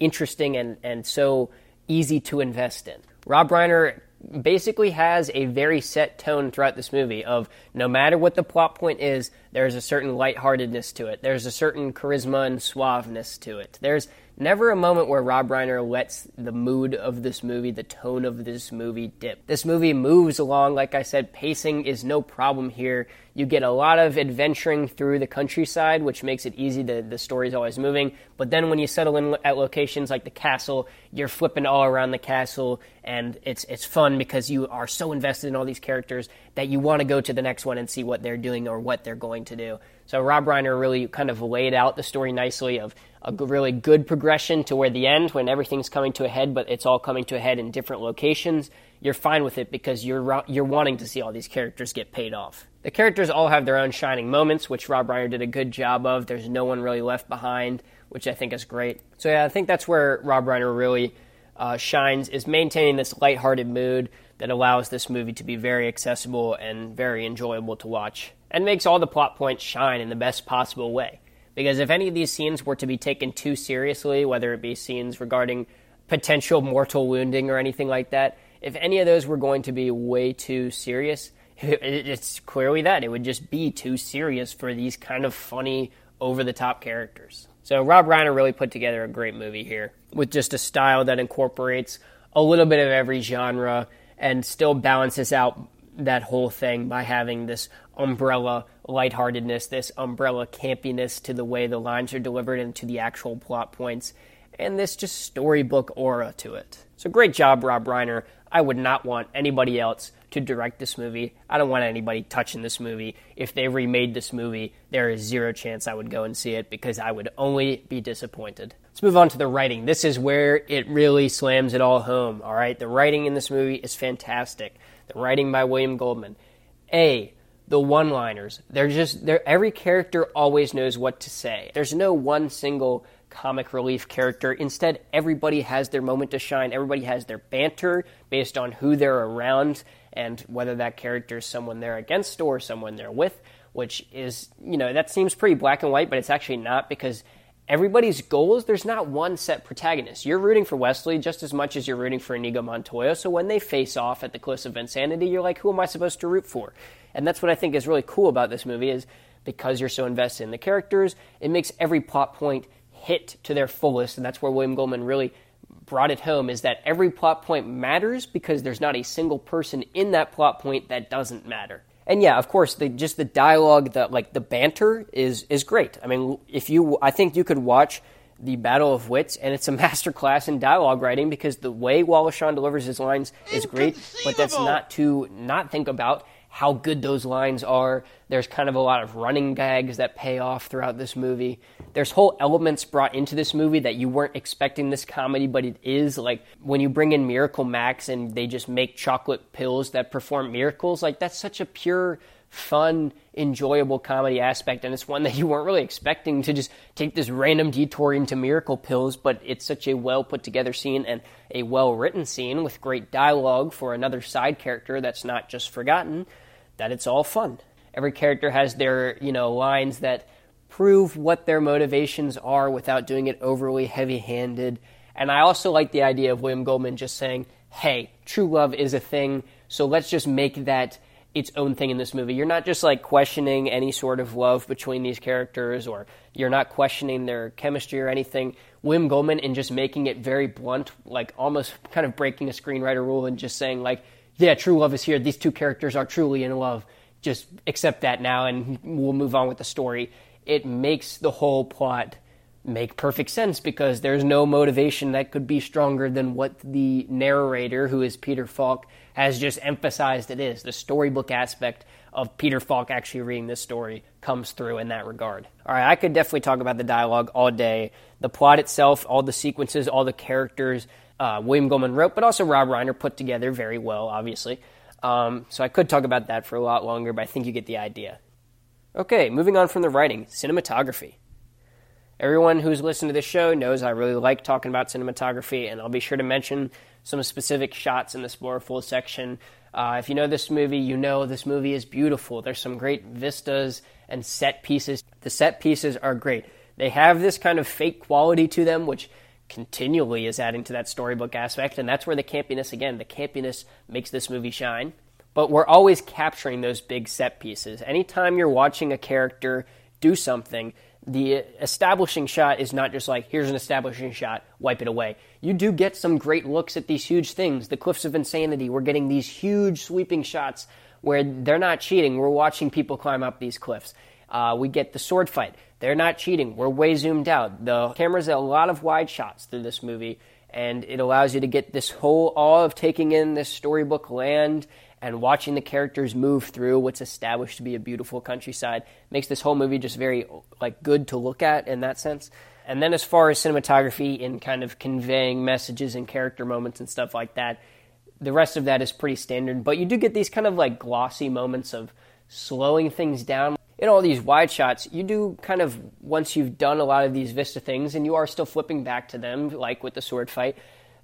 interesting and, and so easy to invest in. Rob Reiner basically has a very set tone throughout this movie of no matter what the plot point is, there's a certain lightheartedness to it. There's a certain charisma and suaveness to it. There's never a moment where Rob Reiner lets the mood of this movie, the tone of this movie dip. This movie moves along, like I said, pacing is no problem here. You get a lot of adventuring through the countryside, which makes it easy. The, the story's always moving. But then when you settle in at locations like the castle, you're flipping all around the castle, and it's, it's fun because you are so invested in all these characters that you want to go to the next one and see what they're doing or what they're going to do. So Rob Reiner really kind of laid out the story nicely of a really good progression to where the end, when everything's coming to a head, but it's all coming to a head in different locations. You're fine with it because you're you're wanting to see all these characters get paid off. The characters all have their own shining moments, which Rob Reiner did a good job of. There's no one really left behind, which I think is great. So yeah, I think that's where Rob Reiner really uh, shines is maintaining this lighthearted mood that allows this movie to be very accessible and very enjoyable to watch, and makes all the plot points shine in the best possible way. Because if any of these scenes were to be taken too seriously, whether it be scenes regarding potential mortal wounding or anything like that, if any of those were going to be way too serious, it's clearly that. It would just be too serious for these kind of funny, over the top characters. So Rob Reiner really put together a great movie here with just a style that incorporates a little bit of every genre and still balances out that whole thing by having this umbrella lightheartedness, this umbrella campiness to the way the lines are delivered and to the actual plot points, and this just storybook aura to it. So great job, Rob Reiner. I would not want anybody else to direct this movie. I don't want anybody touching this movie. If they remade this movie, there is zero chance I would go and see it because I would only be disappointed. Let's move on to the writing. This is where it really slams it all home, all right? The writing in this movie is fantastic. The writing by William Goldman. A, the one-liners. They're just they're every character always knows what to say. There's no one single comic relief character. Instead, everybody has their moment to shine. Everybody has their banter based on who they're around and whether that character is someone they're against or someone they're with. which is, you know, that seems pretty black and white, but it's actually not because everybody's goals, there's not one set protagonist. You're rooting for Westley just as much as you're rooting for Inigo Montoya. So when they face off at the Cliffs of Insanity, you're like, who am I supposed to root for? And that's what I think is really cool about this movie is because you're so invested in the characters, it makes every plot point hit to their fullest, and that's where William Goldman really brought it home is that every plot point matters because there's not a single person in that plot point that doesn't matter. And yeah, of course, the, just the dialogue, the like the banter is is great. I mean, if you, I think you could watch the Battle of Wits, and it's a <laughs> masterclass in dialogue writing because the way Wallace Shawn delivers his lines is great. But that's not to not think about how good those lines are. There's kind of a lot of running gags that pay off throughout this movie. There's whole elements brought into this movie that you weren't expecting this comedy, but it is. Like when you bring in Miracle Max and they just make chocolate pills that perform miracles, like that's such a pure fun, enjoyable comedy aspect, and it's one that you weren't really expecting to just take this random detour into miracle pills, but it's such a well put together scene and a well written scene with great dialogue for another side character that's not just forgotten that it's all fun. Every character has their, you know, lines that prove what their motivations are without doing it overly heavy handed. And I also like the idea of William Goldman just saying, hey, true love is a thing, so let's just make that its own thing in this movie. You're not just like questioning any sort of love between these characters or you're not questioning their chemistry or anything. William Goldman and just making it very blunt, like almost kind of breaking a screenwriter rule and just saying like, yeah, true love is here. These two characters are truly in love. Just accept that now and we'll move on with the story. It makes the whole plot make perfect sense because there's no motivation that could be stronger than what the narrator, who is Peter Falk, has just emphasized it is. The storybook aspect of Peter Falk actually reading this story comes through in that regard. All right, I could definitely talk about the dialogue all day. The plot itself, all the sequences, all the characters, uh, William Goldman wrote, but also Rob Reiner put together very well, obviously. Um, so I could talk about that for a lot longer, but I think you get the idea. Okay, moving on from the writing, cinematography. Everyone who's listened to this show knows I really like talking about cinematography, and I'll be sure to mention some specific shots in the Full section. Uh, if you know this movie, you know this movie is beautiful. There's some great vistas and set pieces. The set pieces are great. They have this kind of fake quality to them, which continually is adding to that storybook aspect, and that's where the campiness, again, the campiness makes this movie shine. But we're always capturing those big set pieces. Anytime you're watching a character do something, the establishing shot is not just like, here's an establishing shot, wipe it away. You do get some great looks at these huge things. The Cliffs of Insanity, we're getting these huge sweeping shots where they're not cheating. We're watching people climb up these cliffs. Uh, we get the sword fight. They're not cheating. We're way zoomed out. The camera's a lot of wide shots through this movie, and it allows you to get this whole awe of taking in this storybook land and watching the characters move through what's established to be a beautiful countryside makes this whole movie just very like good to look at in that sense. And then as far as cinematography and kind of conveying messages and character moments and stuff like that, the rest of that is pretty standard, but you do get these kind of like glossy moments of slowing things down. In all these wide shots, you do kind of once you've done a lot of these vista things and you are still flipping back to them like with the sword fight,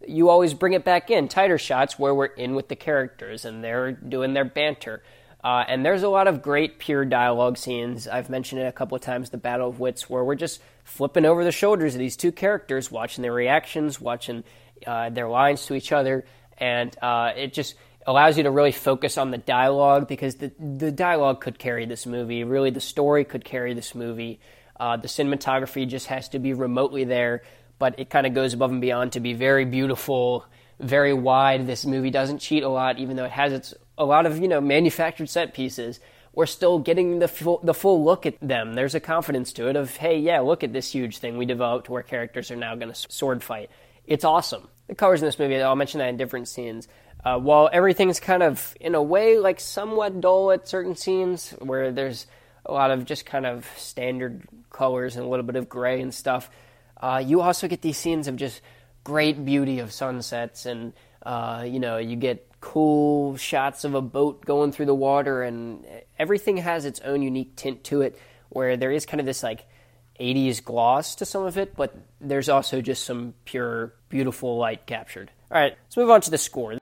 you always bring it back in tighter shots where we're in with the characters and they're doing their banter. Uh, and there's a lot of great pure dialogue scenes. I've mentioned it a couple of times, the Battle of Wits, where we're just flipping over the shoulders of these two characters, watching their reactions, watching uh, their lines to each other, and uh, it just allows you to really focus on the dialogue because the the dialogue could carry this movie. Really, the story could carry this movie. Uh, the cinematography just has to be remotely there but it kind of goes above and beyond to be very beautiful, very wide. This movie doesn't cheat a lot, even though it has its a lot of you know manufactured set pieces. We're still getting the full, the full look at them. There's a confidence to it of hey, yeah, look at this huge thing we developed where characters are now going to sword fight. It's awesome. The colors in this movie, I'll mention that in different scenes. Uh, while everything's kind of in a way like somewhat dull at certain scenes where there's a lot of just kind of standard colors and a little bit of gray and stuff uh, you also get these scenes of just great beauty of sunsets, and uh, you know you get cool shots of a boat going through the water, and everything has its own unique tint to it. Where there is kind of this like 80s gloss to some of it, but there's also just some pure, beautiful light captured. All right, let's move on to the score.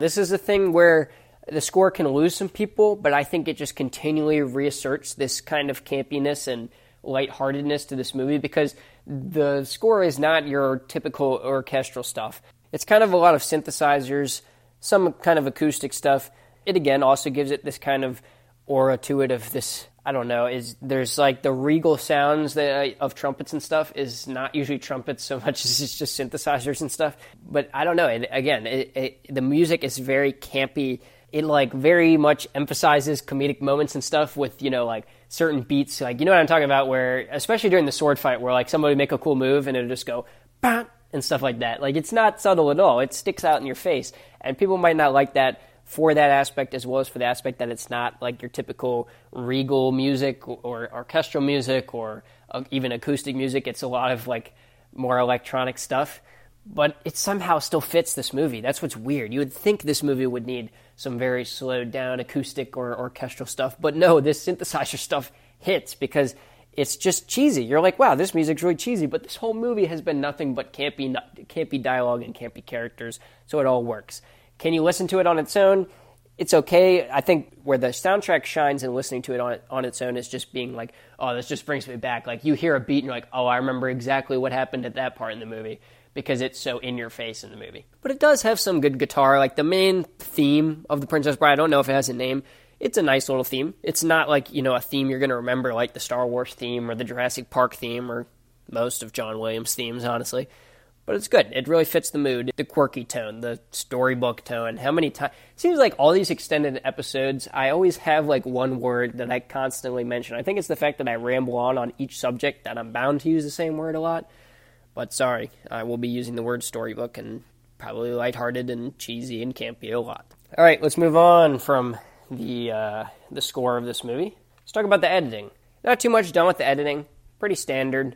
This is a thing where the score can lose some people, but I think it just continually reasserts this kind of campiness and lightheartedness to this movie because the score is not your typical orchestral stuff. It's kind of a lot of synthesizers, some kind of acoustic stuff. It again also gives it this kind of aura to it of this I don't know is there's like the regal sounds that, of trumpets and stuff is not usually trumpets so <laughs> much as it's just synthesizers and stuff. But I don't know. It, again, it, it, the music is very campy. It like very much emphasizes comedic moments and stuff with you know like certain beats. Like you know what I'm talking about, where especially during the sword fight, where like somebody make a cool move and it'll just go bam and stuff like that. Like it's not subtle at all. It sticks out in your face, and people might not like that for that aspect as well as for the aspect that it's not like your typical regal music or orchestral music or uh, even acoustic music. It's a lot of like more electronic stuff. but it somehow still fits this movie. That's what's weird. You would think this movie would need some very slowed down acoustic or orchestral stuff, but no, this synthesizer <laughs> stuff hits because it's just cheesy. You're like, wow, this music's really cheesy, but this whole movie has been nothing but campy, campy dialogue and campy characters, so it all works. Can you listen to it on its own? It's okay. I think where the soundtrack shines and listening to it on, on its own is just being like, oh, this just brings me back. Like, you hear a beat and you're like, oh, I remember exactly what happened at that part in the movie because it's so in your face in the movie. But it does have some good guitar. Like, the main theme of The Princess Bride, I don't know if it has a name it's a nice little theme. It's not like, you know, a theme you're going to remember like the Star Wars theme or the Jurassic Park theme or most of John Williams' themes, honestly. But it's good. It really fits the mood, the quirky tone, the storybook tone. How many times? Seems like all these extended episodes, I always have like one word that I constantly mention. I think it's the fact that I ramble on on each subject that I'm bound to use the same word a lot. But sorry, I will be using the word storybook and probably lighthearted and cheesy and campy a lot. All right, let's move on from the uh, the score of this movie. Let's talk about the editing. Not too much done with the editing. Pretty standard.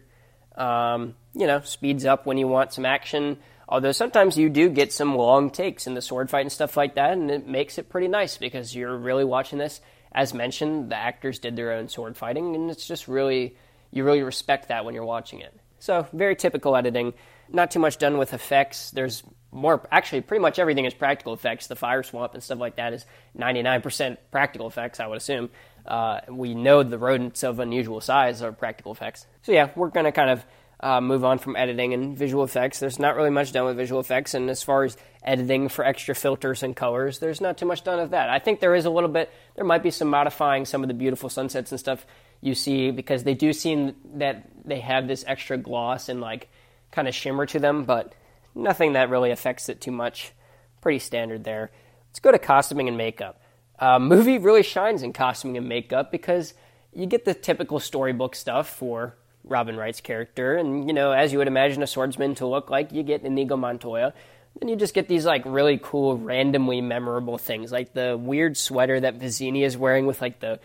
Um, you know, speeds up when you want some action. Although sometimes you do get some long takes in the sword fight and stuff like that, and it makes it pretty nice because you're really watching this. As mentioned, the actors did their own sword fighting, and it's just really you really respect that when you're watching it. So very typical editing. Not too much done with effects. There's more actually pretty much everything is practical effects. The fire swamp and stuff like that is 99% practical effects, I would assume. Uh, we know the rodents of unusual size are practical effects. So yeah, we're going to kind of uh, move on from editing and visual effects. There's not really much done with visual effects, and as far as editing for extra filters and colors, there's not too much done of that. I think there is a little bit. There might be some modifying some of the beautiful sunsets and stuff you see because they do seem that they have this extra gloss and like kind of shimmer to them, but Nothing that really affects it too much. Pretty standard there. Let's go to costuming and makeup. Uh, movie really shines in costuming and makeup because you get the typical storybook stuff for Robin Wright's character, and you know, as you would imagine a swordsman to look like, you get Inigo Montoya. Then you just get these like really cool, randomly memorable things, like the weird sweater that Vizzini is wearing with like the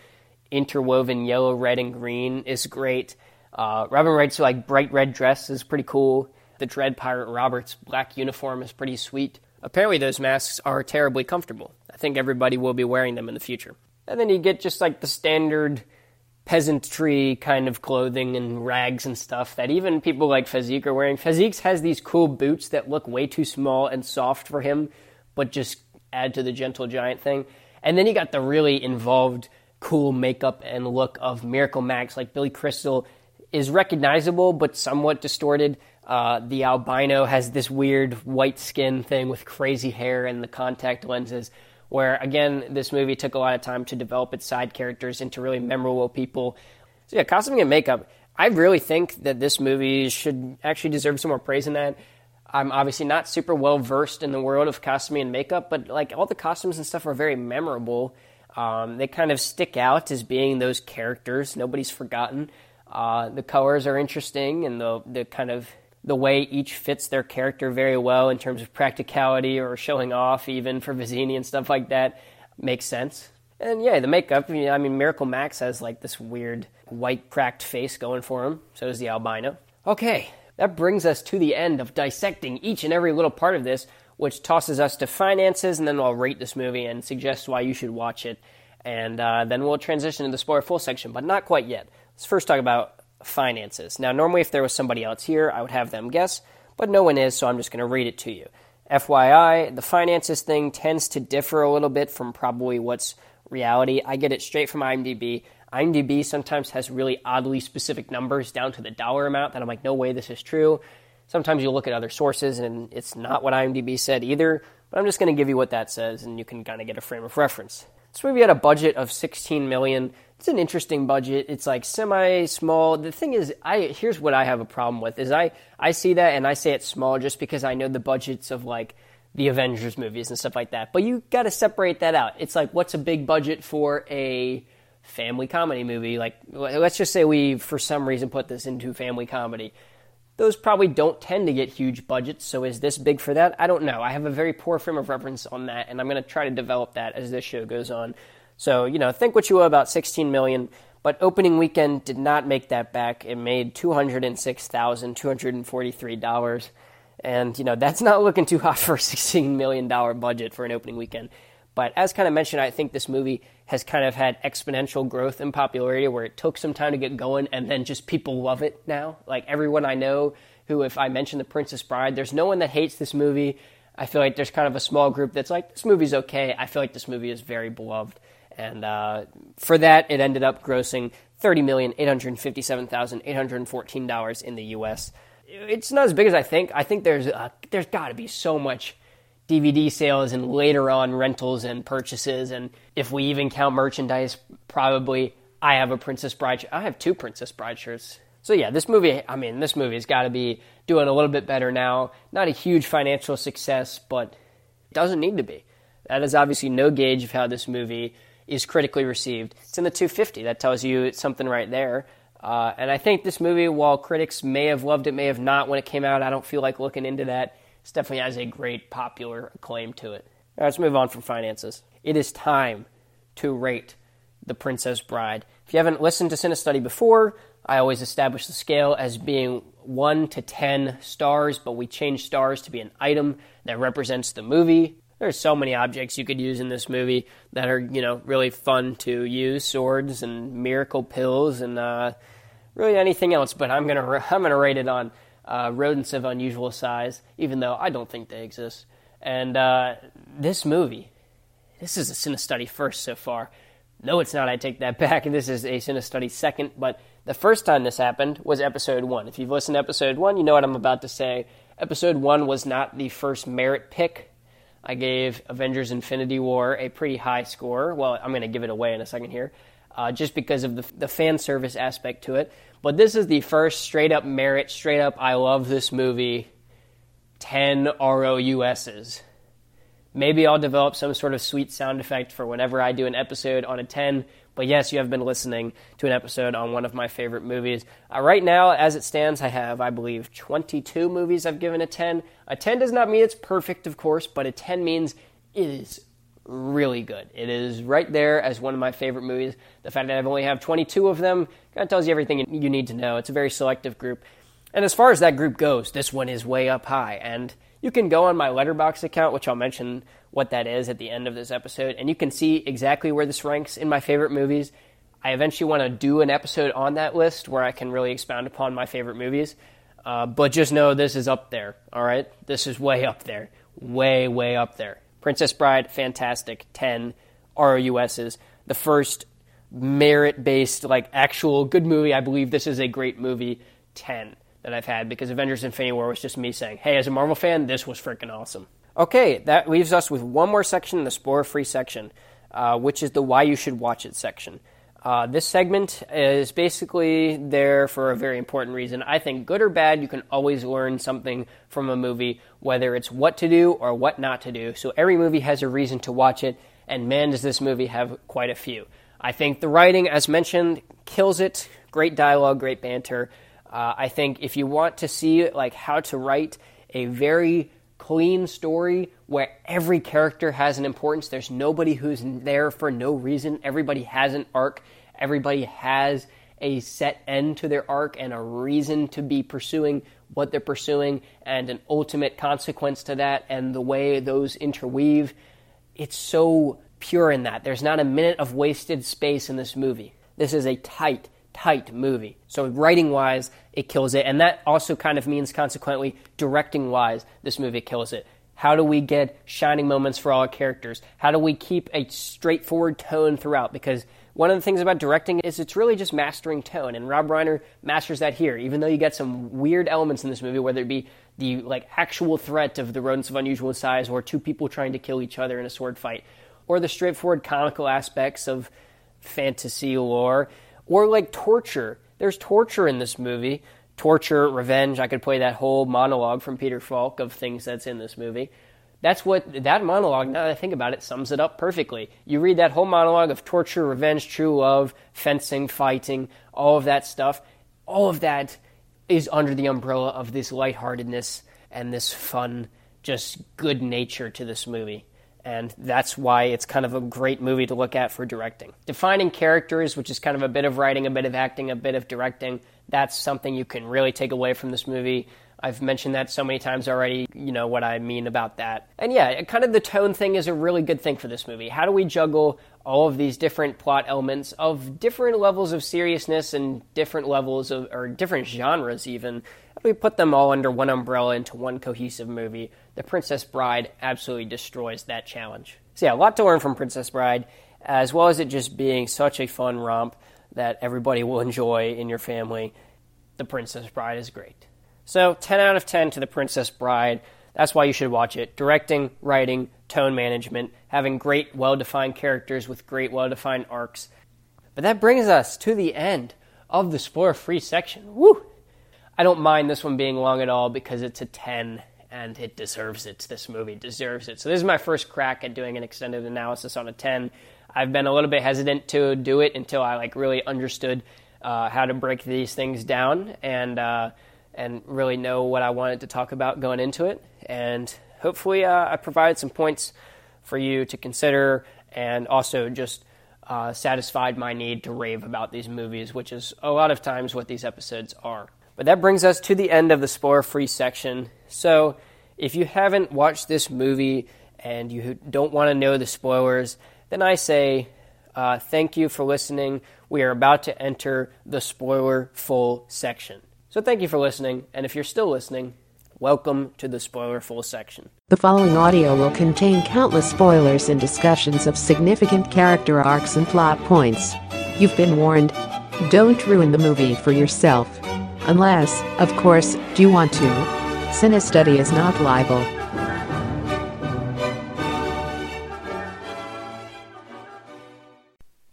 interwoven yellow, red, and green is great. Uh, Robin Wright's like bright red dress is pretty cool. The Dread Pirate Roberts black uniform is pretty sweet. Apparently, those masks are terribly comfortable. I think everybody will be wearing them in the future. And then you get just like the standard peasantry kind of clothing and rags and stuff that even people like Fezzik are wearing. Fezzik's has these cool boots that look way too small and soft for him, but just add to the gentle giant thing. And then you got the really involved, cool makeup and look of Miracle Max. Like Billy Crystal is recognizable but somewhat distorted. Uh, the albino has this weird white skin thing with crazy hair and the contact lenses. Where again, this movie took a lot of time to develop its side characters into really memorable people. So yeah, costuming and makeup. I really think that this movie should actually deserve some more praise in that. I'm obviously not super well versed in the world of costuming and makeup, but like all the costumes and stuff are very memorable. Um, they kind of stick out as being those characters. Nobody's forgotten. Uh, the colors are interesting, and the the kind of the way each fits their character very well in terms of practicality or showing off, even for Vizzini and stuff like that, makes sense. And yeah, the makeup, I mean, Miracle Max has like this weird white cracked face going for him. So does the albino. Okay, that brings us to the end of dissecting each and every little part of this, which tosses us to finances, and then I'll rate this movie and suggest why you should watch it. And uh, then we'll transition to the spoiler full section, but not quite yet. Let's first talk about finances. Now, normally, if there was somebody else here, I would have them guess, but no one is, so I'm just going to read it to you. FYI, the finances thing tends to differ a little bit from probably what's reality. I get it straight from IMDb. IMDb sometimes has really oddly specific numbers down to the dollar amount that I'm like, no way this is true. Sometimes you look at other sources and it's not what IMDb said either, but I'm just going to give you what that says and you can kind of get a frame of reference. This movie had a budget of 16 million it's an interesting budget. It's like semi small. The thing is, I here's what I have a problem with is I I see that and I say it's small just because I know the budgets of like the Avengers movies and stuff like that. But you got to separate that out. It's like what's a big budget for a family comedy movie? Like let's just say we for some reason put this into family comedy. Those probably don't tend to get huge budgets, so is this big for that? I don't know. I have a very poor frame of reference on that, and I'm going to try to develop that as this show goes on. So, you know, think what you will about 16 million, but opening weekend did not make that back. It made $206,243. And, you know, that's not looking too hot for a $16 million budget for an opening weekend. But as kind of mentioned, I think this movie has kind of had exponential growth in popularity where it took some time to get going and then just people love it now. Like everyone I know who, if I mention The Princess Bride, there's no one that hates this movie. I feel like there's kind of a small group that's like, this movie's okay. I feel like this movie is very beloved. And uh, for that, it ended up grossing $30,857,814 in the U.S. It's not as big as I think. I think there's uh, there's got to be so much DVD sales and later on rentals and purchases. And if we even count merchandise, probably I have a Princess Bride. I have two Princess Bride shirts. So yeah, this movie. I mean, this movie's got to be doing a little bit better now. Not a huge financial success, but it doesn't need to be. That is obviously no gauge of how this movie is critically received. It's in the 250. That tells you something right there. Uh, and I think this movie, while critics may have loved it, may have not when it came out, I don't feel like looking into that. It definitely has a great popular acclaim to it. Let's move on from finances. It is time to rate The Princess Bride. If you haven't listened to Cinestudy before, I always establish the scale as being 1 to 10 stars, but we change stars to be an item that represents the movie. There's so many objects you could use in this movie that are, you know, really fun to use swords and miracle pills and uh, really anything else. But I'm gonna I'm gonna rate it on uh, rodents of unusual size, even though I don't think they exist. And uh, this movie, this is a Cinestudy first so far. No, it's not. I take that <laughs> back. This is a Cinestudy second. But the first time this happened was episode one. If you've listened to episode one, you know what I'm about to say. Episode one was not the first merit pick. I gave Avengers Infinity War a pretty high score. Well, I'm going to give it away in a second here, uh, just because of the, the fan service aspect to it. But this is the first straight up merit, straight up, I love this movie, 10 ROUSs. Maybe I'll develop some sort of sweet sound effect for whenever I do an episode on a 10. But yes, you have been listening to an episode on one of my favorite movies. Uh, right now, as it stands, I have, I believe, 22 movies I've given a 10. A 10 does not mean it's perfect, of course, but a 10 means it is really good. It is right there as one of my favorite movies. The fact that I've only have 22 of them kind of tells you everything you need to know. It's a very selective group. And as far as that group goes, this one is way up high. And you can go on my Letterboxd account, which I'll mention what that is at the end of this episode, and you can see exactly where this ranks in my favorite movies. I eventually want to do an episode on that list where I can really expound upon my favorite movies. Uh, but just know this is up there, all right? This is way up there. Way, way up there. Princess Bride, fantastic. 10 ROUSs. The first merit based, like actual good movie. I believe this is a great movie. 10 that I've had because Avengers Infinity War was just me saying, hey, as a Marvel fan, this was freaking awesome. Okay, that leaves us with one more section, the spoiler free section, uh, which is the why you should watch it section. Uh, this segment is basically there for a very important reason. I think, good or bad, you can always learn something from a movie, whether it's what to do or what not to do. So every movie has a reason to watch it, and man, does this movie have quite a few. I think the writing, as mentioned, kills it. Great dialogue, great banter. Uh, I think if you want to see like how to write a very clean story where every character has an importance, there's nobody who's there for no reason. Everybody has an arc. Everybody has a set end to their arc and a reason to be pursuing what they're pursuing and an ultimate consequence to that and the way those interweave. It's so pure in that. There's not a minute of wasted space in this movie. This is a tight, tight movie. So writing wise, it kills it, and that also kind of means consequently directing wise, this movie kills it. How do we get shining moments for all our characters? How do we keep a straightforward tone throughout? Because one of the things about directing is it's really just mastering tone, and Rob Reiner masters that here. Even though you get some weird elements in this movie, whether it be the like actual threat of the rodents of unusual size, or two people trying to kill each other in a sword fight, or the straightforward comical aspects of fantasy lore, or like torture. There's torture in this movie. Torture, revenge. I could play that whole monologue from Peter Falk of things that's in this movie. That's what that monologue, now that I think about it, sums it up perfectly. You read that whole monologue of torture, revenge, true love, fencing, fighting, all of that stuff. All of that is under the umbrella of this lightheartedness and this fun, just good nature to this movie and that's why it's kind of a great movie to look at for directing. Defining characters, which is kind of a bit of writing, a bit of acting, a bit of directing, that's something you can really take away from this movie. I've mentioned that so many times already, you know what I mean about that. And yeah, kind of the tone thing is a really good thing for this movie. How do we juggle all of these different plot elements of different levels of seriousness and different levels of, or different genres even? We put them all under one umbrella into one cohesive movie. The Princess Bride absolutely destroys that challenge. So yeah, a lot to learn from Princess Bride, as well as it just being such a fun romp that everybody will <laughs> enjoy in your family. The Princess Bride is great. So, 10 out of 10 to The Princess Bride. That's why you should watch it. Directing, writing, tone management, having great, well defined characters with great, well defined arcs. But that brings us to the end of the spoiler free section. Woo! I don't mind this one being long at all because it's a 10 and it deserves it. This movie deserves it. So, this is my first crack at doing an extended analysis on a 10. I've been a little bit hesitant to do it until I like really understood uh, how to break these things down and uh, and really know what I wanted to talk about going into it. And hopefully, uh, I provided some points for you to consider and also just uh, satisfied my need to rave about these movies, which is a lot of times what these episodes are. But that brings us to the end of the spoiler free section. So, if you haven't watched this movie and you don't want to know the spoilers, then I say uh, thank you for listening. We are about to enter the spoiler full section. So thank you for listening, and if you're still listening, welcome to the spoiler full section. The following audio will contain countless spoilers and discussions of significant character arcs and plot points. You've been warned. Don't ruin the movie for yourself. Unless, of course, you want to? Cinestudy is not liable.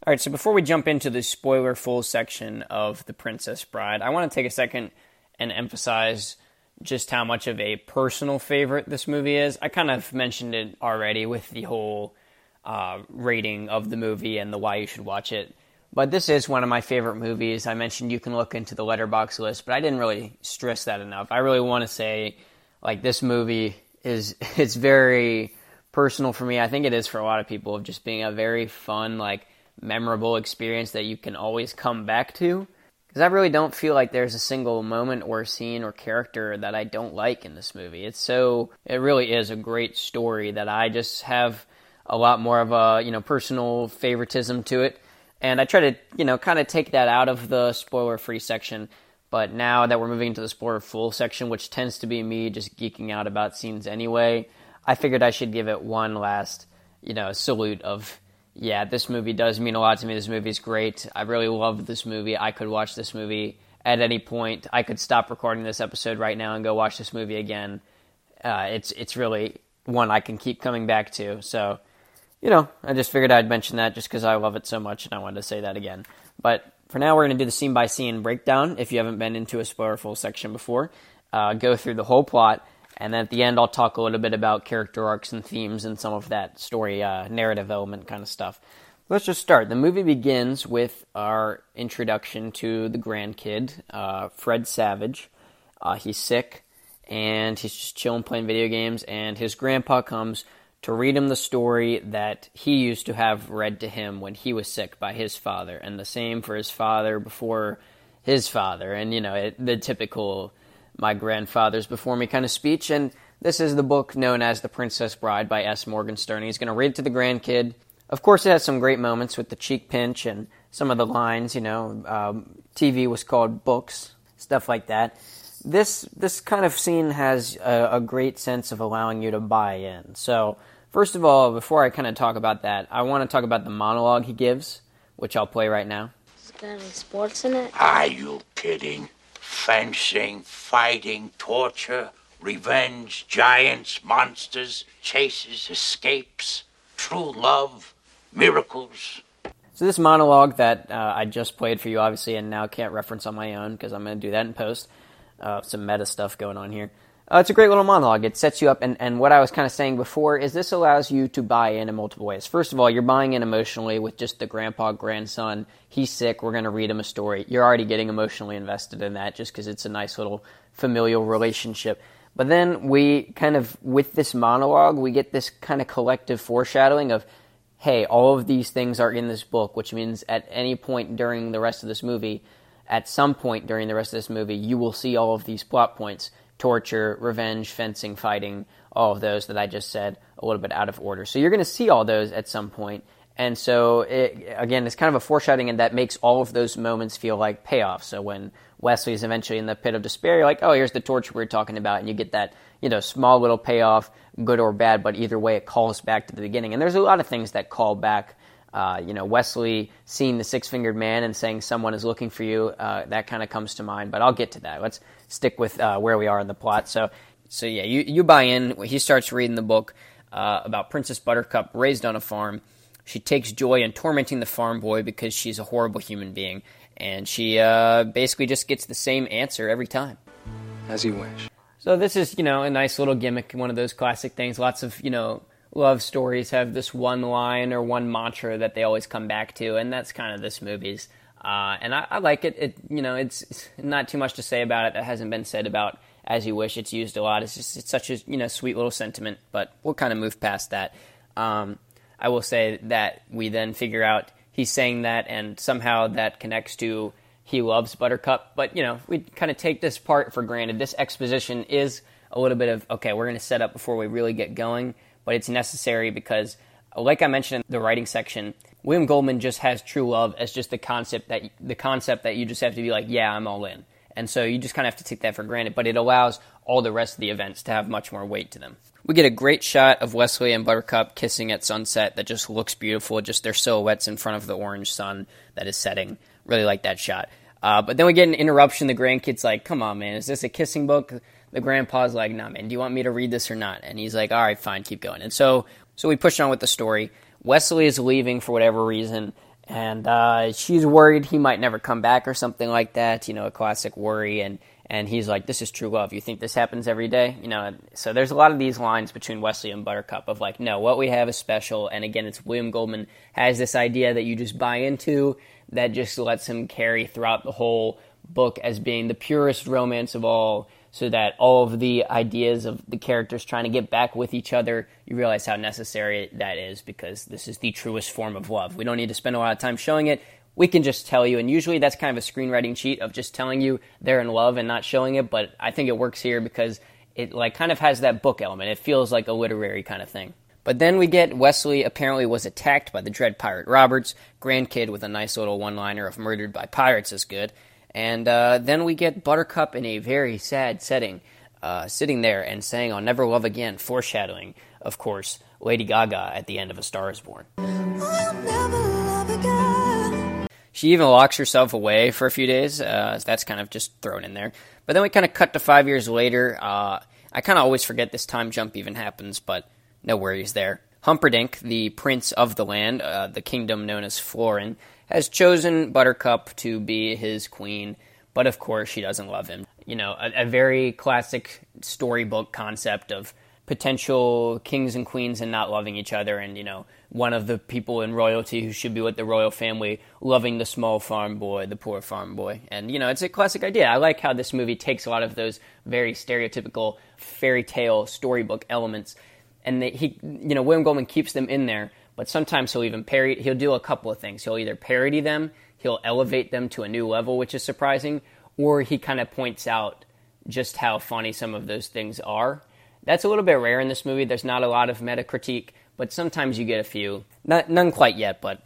All right, so before we jump into the spoiler full section of The Princess Bride, I want to take a second and emphasize just how much of a personal favorite this movie is. I kind of mentioned it already with the whole uh, rating of the movie and the why you should watch it. But this is one of my favorite movies. I mentioned you can look into the Letterboxd list, but I didn't really stress that enough. I really want to say, like, this movie is <laughs> it's very personal for me. I think it is for a lot of people of just being a very fun, like memorable experience that you can always come back to. Because I really don't feel like there's a single moment or scene or character that I don't like in this movie. It's so, it really is a great story that I just have a lot more of a, you know, personal favoritism to it. And I try to, you know, kind of take that out of the spoiler free section. But now that we're moving into the spoiler full section, which tends to be me just geeking out about scenes anyway, I figured I should give it one last, you know, salute of yeah, this movie does mean a lot to me. This movie is great. I really love this movie. I could watch this movie at any point. I could stop recording this episode right now and go watch this movie again. Uh, it's it's really one I can keep coming back to. So, you know, I just figured I'd mention that just because I love it so much and I wanted to say that again. But for now, we're going to do the scene by scene breakdown. If you haven't been into a spoilerful section before, uh, go through the whole plot and then at the end, I'll talk a little bit about character arcs and themes and some of that story uh, narrative element kind of stuff. Let's just start. The movie begins with our introduction to the grandkid, uh, Fred Savage. Uh, he's sick and he's just chilling playing video games, and his grandpa comes to read him the story that he used to have read to him when he was sick by his father, and the same for his father before his father, and you know, it, the typical my grandfather's before me kind of speech. And this is the book known as The Princess Bride by S. Morgenstern. He's going to read it to the grandkid. Of course, it has some great moments with the cheek pinch and some of the lines, you know, um, TV was called books, stuff like that. This this kind of scene has a, a great sense of allowing you to buy in. So, first of all, before I kind of talk about that, I want to talk about the monologue he gives, which I'll play right now. Is there any sports in it? Are you kidding? Fencing, fighting, torture, revenge, giants, monsters, chases, escapes, true love, miracles. So this monologue that uh, I just played for you, obviously, and now can't reference on my own because I'm going to do that in post. Uh, some meta stuff going on here. Uh, it's a great little monologue. It sets you up, and, and what I was kind of saying before is this allows you to buy in in multiple ways. First of all, you're buying in emotionally with just the grandpa, grandson. He's sick. We're going to read him a story. You're already getting emotionally invested in that just because it's a nice little familial relationship. But then we kind of, with this monologue, we get this kind of collective foreshadowing of, hey, all of these things are in this book, which means at any point during the rest of this movie, at some point during the rest of this movie, you will see all of these plot points torture, revenge, fencing, fighting, all of those that I just said a little bit out of order. So you're going to see all those at some point. And so, it, again, it's kind of a foreshadowing, and that makes all of those moments feel like payoffs. So when Westley is eventually in the pit of despair, you're like, oh, here's the torture we are talking about, and you get that, you know, small little payoff, good or bad, but either way, it calls back to the beginning. And there's a lot of things that call back. Uh, you know, Westley seeing the six fingered man and saying someone is looking for you, uh, that kind of comes to mind. But I'll get to that. Let's stick with uh, where we are in the plot. So, so yeah, you, you buy in. He starts reading the book uh, about Princess Buttercup raised on a farm she takes joy in tormenting the farm boy because she's a horrible human being, and she uh, basically just gets the same answer every time. As you wish. So this is, you know, a nice little gimmick, one of those classic things. Lots of, you know, love stories have this one line or one mantra that they always come back to, and that's kind of this movie's. Uh, and I, I, like it. It, you know, it's, it's, not too much to say about it that hasn't been said about "As You Wish." It's used a lot. It's just it's such a you know sweet little sentiment, but we'll kind of move past that. Um, I will say that we then figure out he's saying that, and somehow that connects to he loves Buttercup. But you know, we kind of take this part for granted. This exposition is a little bit of okay, we're going to set up before we really get going, but it's necessary because, like I mentioned in the writing section, William Goldman just has true love as just the concept that the concept that you just have to be like, yeah, I'm all in. And so you just kind of have to take that for granted, but it allows all the rest of the events to have much more weight to them. We get a great shot of Westley and Buttercup kissing at sunset that just looks beautiful, just their silhouettes in front of the orange sun that is setting. Really like that shot. Uh, but then we get an interruption. The grandkid's like, come on, man, is this a kissing book? The grandpa's like, nah, man, do you want me to read this or not? And he's like, all right, fine, keep going. And so, so we push on with the story. Westley is leaving for whatever reason, and uh, she's worried he might never come back or something like that. You know, a classic worry. And and he's like, "This is true love. You think this happens every day?" You know. So there's a lot of these lines between Westley and Buttercup of like, "No, what we have is special." And again, it's William Goldman has this idea that you just buy into that just lets him carry throughout the whole book as being the purest romance of all. So that all of the ideas of the characters trying to get back with each other, you realize how necessary that is because this is the truest form of love. We don't need to spend a lot of time showing it we can just tell you. And usually that's kind of a screenwriting cheat of just telling you they're in love and not showing it. But I think it works here because it like kind of has that book element. It feels like a literary kind of thing. But then we get Westley apparently was attacked by the dread pirate Roberts. Grandkid with a nice little one-liner of "murdered by pirates" is good. And uh, then we get Buttercup in a very sad setting, uh, sitting there and saying, "I'll never love again," foreshadowing, of course, Lady Gaga at the end of A Star Is Born. She even locks herself away for a few days. Uh, that's kind of just thrown in there. But then we kind of cut to five years later. Uh, I kind of always forget this time jump even happens, but no worries there. Humperdinck, the prince of the land, uh, the kingdom known as Florin, has chosen Buttercup to be his queen, but of course she doesn't love him. You know, a, a very classic storybook concept of potential kings and queens and not loving each other, and you know, one of the people in royalty who should be with the royal family loving the small farm boy, the poor farm boy. And, you know, it's a classic idea. I like how this movie takes a lot of those very stereotypical fairy tale storybook elements and they, he, you know, William Goldman keeps them in there, but sometimes he'll even parody, he'll do a couple of things. He'll either parody them, he'll elevate them to a new level, which is surprising, or he kind of points out just how funny some of those things are. That's a little bit rare in this movie. There's not a lot of meta critique but sometimes you get a few. Not, none quite yet, but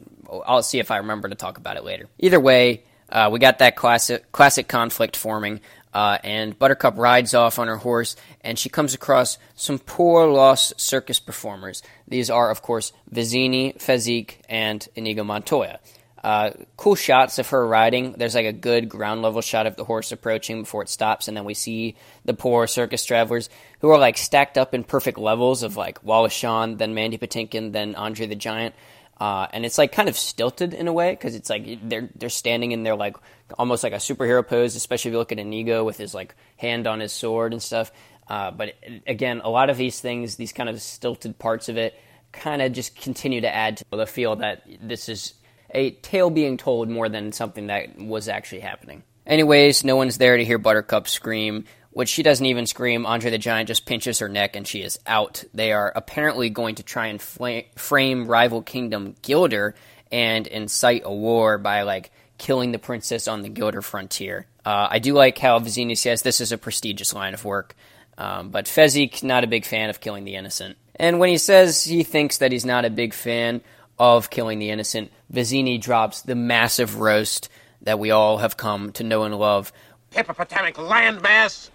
I'll see if I remember to talk about it later. Either way, uh, we got that classic classic conflict forming, uh, and Buttercup rides off on her horse, and she comes across some poor lost circus performers. These are, of course, Vizzini, Fezzik, and Inigo Montoya. Uh, cool shots of her riding. There's like a good ground level shot of the horse approaching before it stops, and then we see the poor circus travelers who are like stacked up in perfect levels of like Wallace Shawn, then Mandy Patinkin, then Andre the Giant. Uh, and it's like kind of stilted in a way because it's like they're they're standing in their like almost like a superhero pose, especially if you look at Inigo with his like hand on his sword and stuff. Uh, but again, a lot of these things, these kind of stilted parts of it, kind of just continue to add to the feel that this is a tale being told more than something that was actually happening. Anyways, no one's there to hear Buttercup scream. Which she doesn't even scream. Andre the Giant just pinches her neck and she is out. They are apparently going to try and fl- frame rival kingdom Guilder and incite a war by like killing the princess on the Guilder frontier. Uh, I do like how Vizzini says this is a prestigious line of work, um, but Fezzik not a big fan of killing the innocent. And when he says he thinks that he's not a big fan of killing the innocent, Vizzini drops the massive roast that we all have come to know and love. Hippopotamic landmass!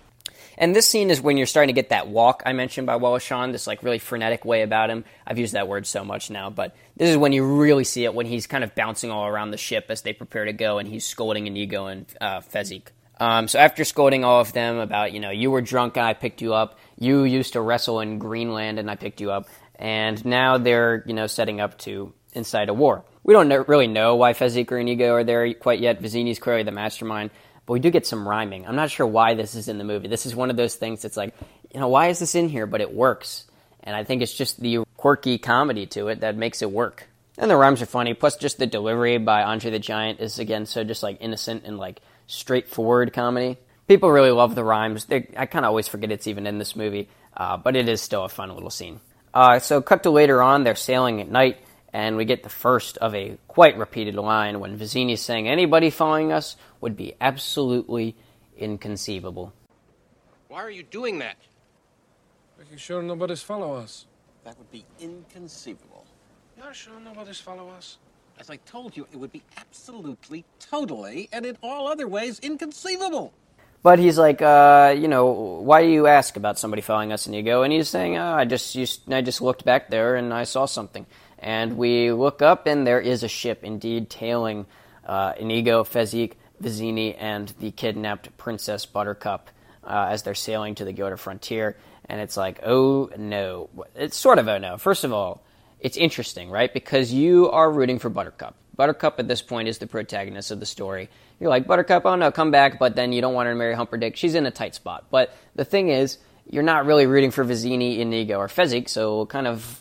And this scene is when you're starting to get that walk I mentioned by Wallace Shawn, this like really frenetic way about him. I've used that word so much now, but this is when you really see it when he's kind of bouncing all around the ship as they prepare to go, and he's scolding Inigo and uh, Fezzik. Um, so after scolding all of them about, you know, you were drunk and I picked you up, you used to wrestle in Greenland and I picked you up, and now they're, you know, setting up to incite a war. We don't know, really know why Fezzik or Inigo are there quite yet. Vizzini's clearly the mastermind but we do get some rhyming. I'm not sure why this is in the movie. This is one of those things that's like, you know, why is this in here? But it works. And I think it's just the quirky comedy to it that makes it work. And the rhymes are funny. Plus, just the delivery by Andre the Giant is, again, so just like innocent and like straightforward comedy. People really love the rhymes. They, I kind of always forget it's even in this movie, uh, but it is still a fun little scene. Uh, so, cut to later on, they're sailing at night and we get the first of a quite repeated line when Vizzini is saying anybody following us would be absolutely inconceivable. Why are you doing that? Making sure nobody's follow us. That would be inconceivable. You're sure nobody's follow us? As I told you, it would be absolutely, totally, and in all other ways inconceivable. But he's like, uh, you know, why do you ask about somebody following us? And you go, and he's saying, oh, I just, used, I just looked back there and I saw something. And we look up, and there is a ship indeed tailing uh, Inigo, Fezzik, Vizzini, and the kidnapped Princess Buttercup uh, as they're sailing to the Guilder frontier. And it's like, oh no. It's sort of oh no. First of all, it's interesting, right? Because you are rooting for Buttercup. Buttercup at this point is the protagonist of the story. You're like, Buttercup, oh no, come back, but then you don't want her to marry Humperdinck. She's in a tight spot. But the thing is, you're not really rooting for Vizzini, Inigo, or Fezzik, so kind of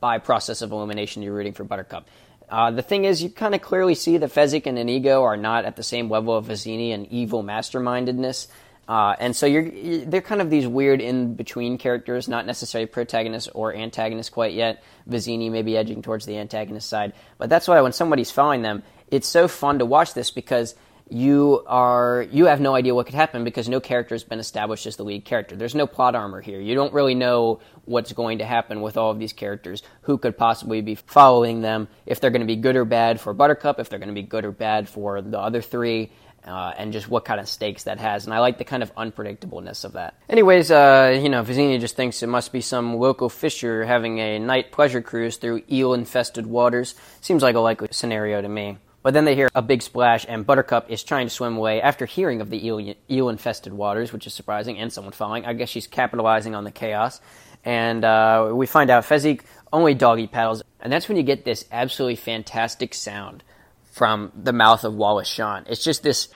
by process of elimination, you're rooting for Buttercup. Uh, the thing is, you kind of clearly see that Fezzik and Inigo are not at the same level of Vizzini and evil mastermindedness. Uh, and so you're, they're kind of these weird in between characters, not necessarily protagonists or antagonists quite yet. Vizzini may be edging towards the antagonist side. But that's why when somebody's following them, it's so fun to watch this because you are you have no idea what could happen because no character has been established as the lead character. There's no plot armor here. You don't really know what's going to happen with all of these characters, who could possibly be following them, if they're going to be good or bad for Buttercup, if they're going to be good or bad for the other three. Uh, and just what kind of stakes that has. And I like the kind of unpredictableness of that. Anyways, uh, you know, Vizzini just thinks it must be some local fisher having a night pleasure cruise through eel infested waters. Seems like a likely scenario to me. But then they hear a big splash, and Buttercup is trying to swim away after hearing of the eel, infested waters, which is surprising, and someone following. I guess she's capitalizing on the chaos. And uh, we find out Fezzik only doggy paddles, and that's when you get this absolutely fantastic sound from the mouth of Wallace Shawn. It's just this,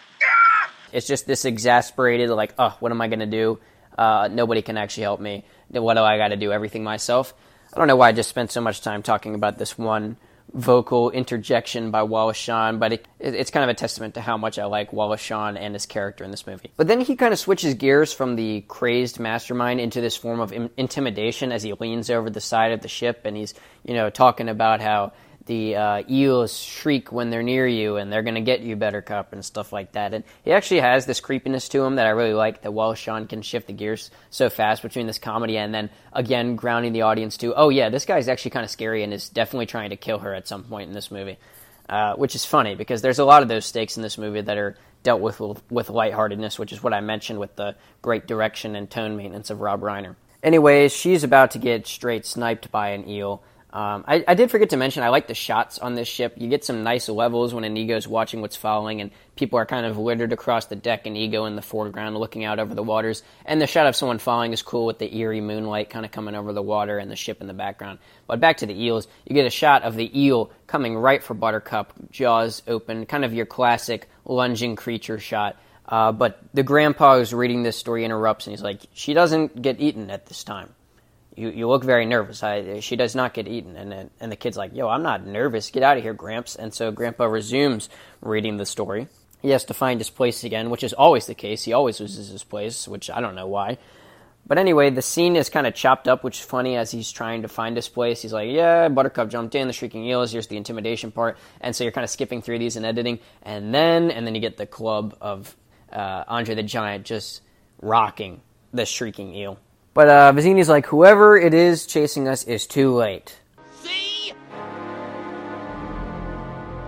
it's just this exasperated, like, oh, what am I gonna do? Uh, nobody can actually help me. What do I got to do? Everything myself. I don't know why I just spent so much time talking about this one vocal interjection by Wallace Shawn, but it, it's kind of a testament to how much I like Wallace Shawn and his character in this movie. But then he kind of switches gears from the crazed mastermind into this form of Im- intimidation as he leans over the side of the ship and he's, you know, talking about how the uh, eels shriek when they're near you and they're going to get you, Buttercup, and stuff like that. And he actually has this creepiness to him that I really like, that Wallace Shawn can shift the gears so fast between this comedy and then, again, grounding the audience to, oh, yeah, this guy's actually kind of scary and is definitely trying to kill her at some point in this movie. Uh, which is funny because there's a lot of those stakes in this movie that are dealt with with lightheartedness, which is what I mentioned with the great direction and tone maintenance of Rob Reiner. Anyways, she's about to get straight sniped by an eel. Um, I, I, did forget to mention, I like the shots on this ship. You get some nice levels when Inigo's watching what's following, and people are kind of littered across the deck, and Inigo in the foreground looking out over the waters. And the shot of someone following is cool with the eerie moonlight kind of coming over the water and the ship in the background. But back to the eels, you get a shot of the eel coming right for Buttercup, jaws open, kind of your classic lunging creature shot. Uh, but the grandpa who's reading this story interrupts, and he's like, She doesn't get eaten at this time you, you look very nervous. I, she does not get eaten. And, and the kid's like, yo, I'm not nervous. Get out of here, Gramps. And so Grandpa resumes reading the story. He has to find his place again, which is always the case. He always loses his place, which I don't know why. But anyway, the scene is kind of chopped up, which is funny as he's trying to find his place. He's like, Yeah, Buttercup jumped in, the Shrieking Eels, here's the intimidation part. And so you're kind of skipping through these and editing. And then, and then you get the club of uh, Andre the Giant just rocking the Shrieking Eel. But uh, Vizzini's like, Whoever it is chasing us is too late. See?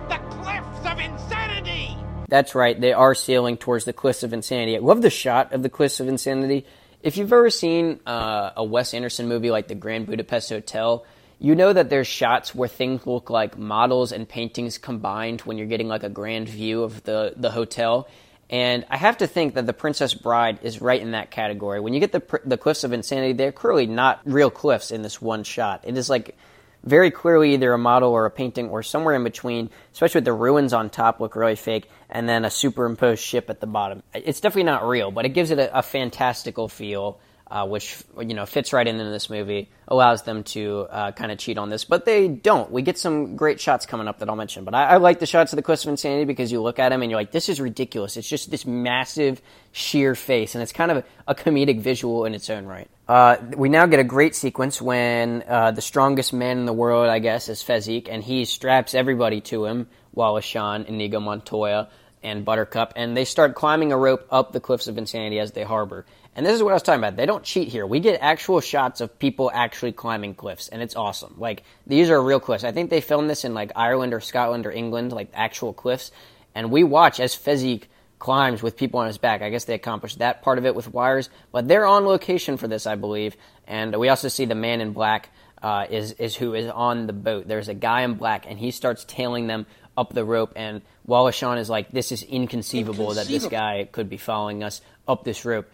The cliffs of insanity! That's right, they are sailing towards the Cliffs of Insanity. I love the shot of the Cliffs of Insanity. If you've ever seen uh, a Wes Anderson movie like The Grand Budapest Hotel, you know that there's shots where things look like models and paintings combined when you're getting like a grand view of the, the hotel. And I have to think that The Princess Bride is right in that category. When you get the, the Cliffs of Insanity, they're clearly not real cliffs in this one shot. It is like very clearly either a model or a painting or somewhere in between, especially with the ruins on top look really fake, and then a superimposed ship at the bottom. It's definitely not real, but it gives it a, a fantastical feel, uh, which you know fits right into this movie, allows them to uh, kind of cheat on this, but they don't. We get some great shots coming up that I'll mention, but I, I like the shots of the Cliffs of Insanity because you look at them and you're like, this is ridiculous. It's just this massive, sheer face, and it's kind of a comedic visual in its own right. Uh, we now get a great sequence when uh, the strongest man in the world, I guess, is Fezzik, and he straps everybody to him, Wallace Shawn, Inigo Montoya, and Buttercup, and they start climbing a rope up the cliffs of insanity as they harbor. And this is what I was talking about. They don't cheat here. We get actual shots of people actually climbing cliffs, and it's awesome. Like, these are real cliffs. I think they filmed this in, like, Ireland or Scotland or England, like, actual cliffs. And we watch as Fezzik climbs with people on his back. I guess they accomplished that part of it with wires, but they're on location for this, I believe. And we also see the man in black uh, is is who is on the boat. There's a guy in black, and he starts tailing them up the rope. And Wallace Shawn is like, "This is inconceivable, that this guy could be following us up this rope.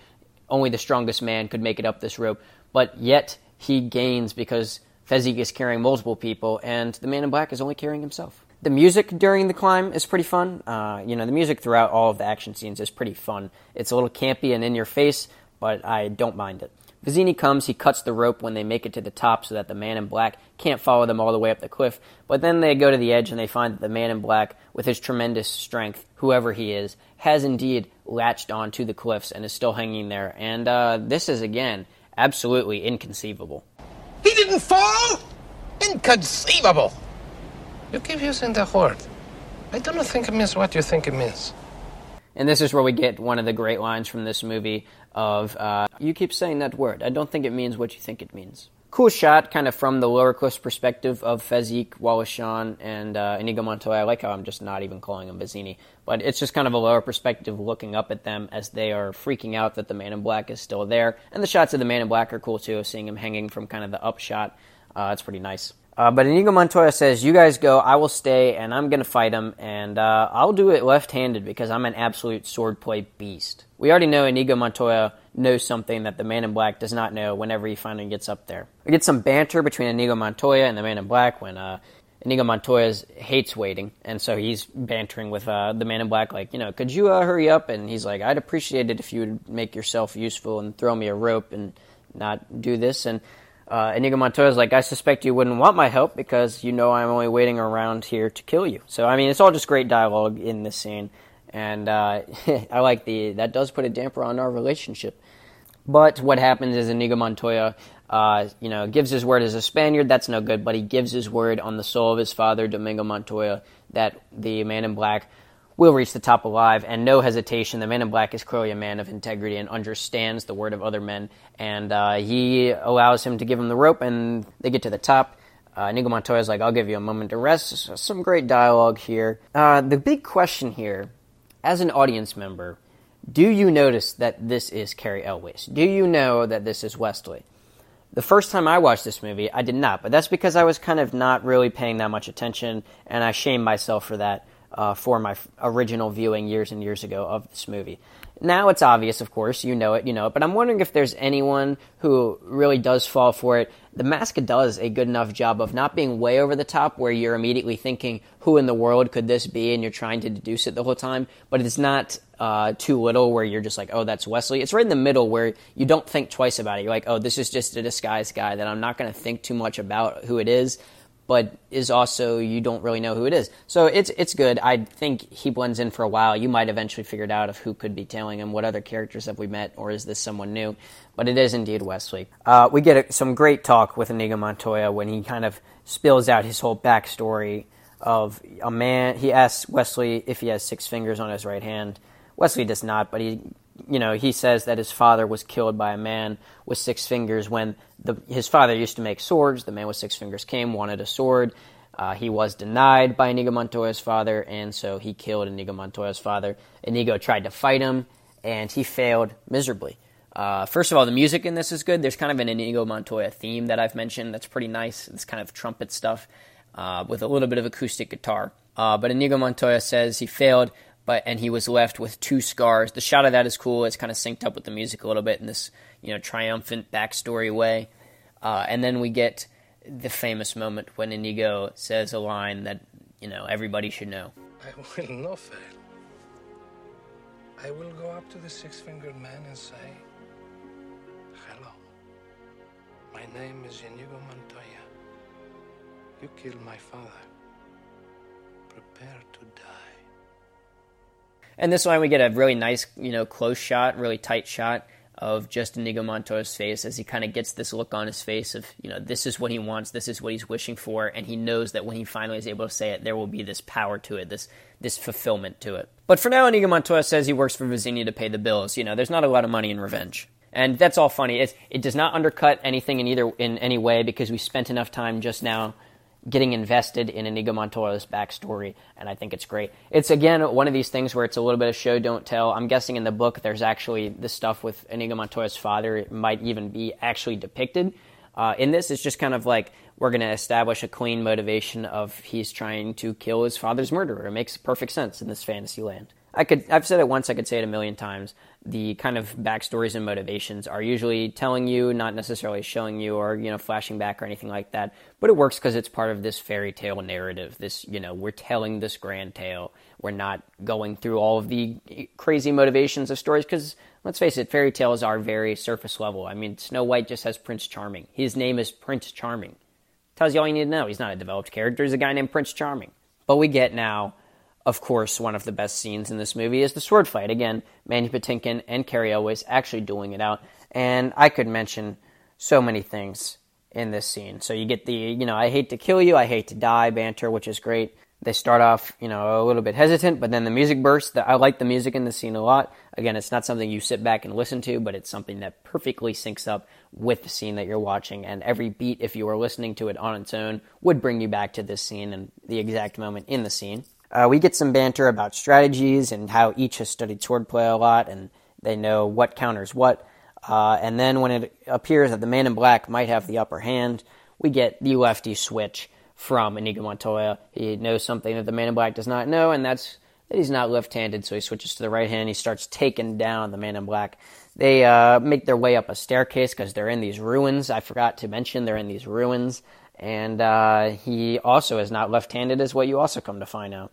Only the strongest man could make it up this rope." But yet he gains because Fezzik is carrying multiple people, and the man in black is only carrying himself. The music during the climb is pretty fun. Uh, you know, the music throughout all of the action scenes is pretty fun. It's a little campy and in your face, but I don't mind it. Vizzini comes, he cuts the rope when they make it to the top so that the man in black can't follow them all the way up the cliff. But then they go to the edge and they find that the man in black, with his tremendous strength, whoever he is, has indeed latched onto the cliffs and is still hanging there. And uh, this is, again, absolutely inconceivable. He didn't fall? Inconceivable. You keep using that word. I do not think it means what you think it means. And this is where we get one of the great lines from this movie of, uh, you keep saying that word. I don't think it means what you think it means. Cool shot, kind of from the lower cliffs perspective of Fezzik, Wallace and uh, Inigo Montoya. I like how I'm just not even calling him Vizzini. But it's just kind of a lower perspective looking up at them as they are freaking out that the man in black is still there. And the shots of the man in black are cool too, seeing him hanging from kind of the up shot. Uh, it's pretty nice. Uh, but Inigo Montoya says, "You guys go. I will stay, and I'm going to fight him, and uh, I'll do it left-handed because I'm an absolute swordplay beast." We already know Inigo Montoya knows something that the Man in Black does not know. Whenever he finally gets up there, we get some banter between Inigo Montoya and the Man in Black when uh, Inigo Montoya hates waiting, and so he's bantering with uh, the Man in Black, like, you know, could you uh, hurry up? And he's like, I'd appreciate it if you would make yourself useful and throw me a rope and not do this. And uh, Inigo Montoya's like, I suspect you wouldn't want my help because you know I'm only waiting around here to kill you. So I mean, it's all just great dialogue in this scene, and uh, <laughs> I like the that does put a damper on our relationship. But what happens is Inigo Montoya, uh, you know, gives his word as a Spaniard. That's no good. But he gives his word on the soul of his father, Domingo Montoya, that the Man in Black will reach the top alive, and no hesitation. The man in black is clearly a man of integrity and understands the word of other men, and uh, he allows him to give him the rope, and they get to the top. Uh, Inigo Montoya is like, I'll give you a moment to rest. Some great dialogue here. Uh, the big question here, as an audience member, do you notice that this is Cary Elwes? Do you know that this is Westley? The first time I watched this movie, I did not, but that's because I was kind of not really paying that much attention, and I shame myself for that uh, for my original viewing years and years ago of this movie. Now it's obvious, of course, you know it, you know it, but I'm wondering if there's anyone who really does fall for it. The Mask does a good enough job of not being way over the top where you're immediately thinking, who in the world could this be, and you're trying to deduce it the whole time, but it's not uh, too little where you're just like, oh, that's Westley. It's right in the middle where you don't think twice about it. You're like, oh, this is just a disguised guy that I'm not going to think too much about who it is but is also you don't really know who it is. So it's it's good. I think he blends in for a while. You might eventually figure it out of who could be tailing him. What other characters have we met, or is this someone new? But it is indeed Westley. Uh, we get a, some great talk with Inigo Montoya when he kind of spills out his whole backstory of a man. He asks Westley if he has six fingers on his right hand. Westley does not, but he you know, he says that his father was killed by a man with six fingers when the, his father used to make swords. The man with six fingers came, wanted a sword. Uh, he was denied by Inigo Montoya's father, and so he killed Inigo Montoya's father. Inigo tried to fight him, and he failed miserably. Uh, first of all, the music in this is good. There's kind of an Inigo Montoya theme that I've mentioned that's pretty nice. It's kind of trumpet stuff uh, with a little bit of acoustic guitar. Uh, but Inigo Montoya says he failed, but and he was left with two scars. The shot of that is cool. It's kind of synced up with the music a little bit in this you know triumphant backstory way. Uh, and then we get the famous moment when Inigo says a line that you know everybody should know. I will <laughs> not fail. I will go up to the six-fingered man and say, "Hello. My name is Inigo Montoya. You killed my father. Prepare to die." And this line, we get a really nice, you know, close shot, really tight shot of just Inigo Montoya's face as he kind of gets this look on his face of, you know, this is what he wants, this is what he's wishing for, and he knows that when he finally is able to say it, there will be this power to it, this this fulfillment to it. But for now, Inigo Montoya says he works for Vizzini to pay the bills. You know, there's not a lot of money in revenge. And that's all funny. It does not undercut anything in either in any way because we spent enough time just now getting invested in Inigo Montoya's backstory, and I think it's great. It's again one of these things where it's a little bit of show don't tell. I'm guessing in the book there's actually the stuff with Inigo Montoya's father it might even be actually depicted. Uh, in this, it's just kind of like we're going to establish a clean motivation of he's trying to kill his father's murderer. It makes perfect sense in this fantasy land. I could I've said it once, I could say it a million times. The kind of backstories and motivations are usually telling you, not necessarily showing you or, you know, flashing back or anything like that. But it works because it's part of this fairy tale narrative. This, you know, we're telling this grand tale. We're not going through all of the crazy motivations of stories because let's face it, fairy tales are very surface level. I mean, Snow White just has Prince Charming. His name is Prince Charming. Tells you all you need to know. He's not a developed character. He's a guy named Prince Charming. But we get now of course, one of the best scenes in this movie is the sword fight. Again, Mandy Patinkin and Cary Elwes actually dueling it out. And I could mention so many things in this scene. So you get the, you know, I hate to kill you, I hate to die banter, which is great. They start off, you know, a little bit hesitant, but then the music bursts. I like the music in the scene a lot. Again, it's not something you sit back and listen to, but it's something that perfectly syncs up with the scene that you're watching. And every beat, if you were listening to it on its own, would bring you back to this scene and the exact moment in the scene. Uh, we get some banter about strategies and how each has studied swordplay a lot and they know what counters what. Uh, and then when it appears that the man in black might have the upper hand, we get the lefty switch from Inigo Montoya. He knows something that the man in black does not know, and that's that he's not left handed, so he switches to the right hand. He starts taking down the man in black. They uh, make their way up a staircase because they're in these ruins. I forgot to mention they're in these ruins. And uh, he also is not left handed, is what you also come to find out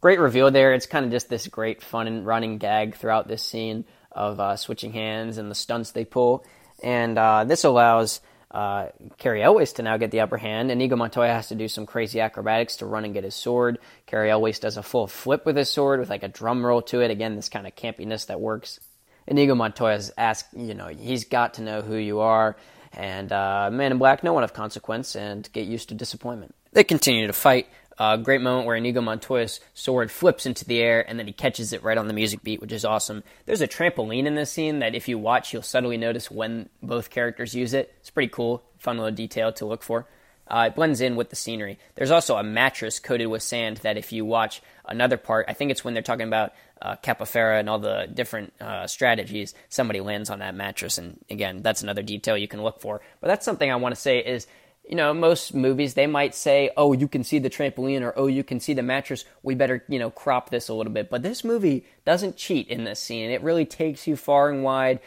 great reveal there. It's kind of just this great fun and running gag throughout this scene of uh, switching hands and the stunts they pull. And uh, this allows uh, Elwes to now get the upper hand. Inigo Montoya has to do some crazy acrobatics to run and get his sword. Cary Elwes does a full flip with his sword with like a drum roll to it. Again, this kind of campiness that works. Inigo Montoya's asked, you know, he's got to know who you are. And uh, Man in Black, no one of consequence, and get used to disappointment. They continue to fight. A uh, great moment where Inigo Montoya's sword flips into the air and then he catches it right on the music beat, which is awesome. There's a trampoline in this scene that if you watch, you'll subtly notice when both characters use it. It's pretty cool, fun little detail to look for. Uh, it blends in with the scenery. There's also a mattress coated with sand that if you watch another part, I think it's when they're talking about uh, Capo Ferro and all the different uh, strategies, somebody lands on that mattress. And again, that's another detail you can look for. But that's something I want to say is you know, most movies they might say, "Oh, you can see the trampoline," or "Oh, you can see the mattress." We better, you know, crop this a little bit. But this movie doesn't cheat in this scene. It really takes you far and wide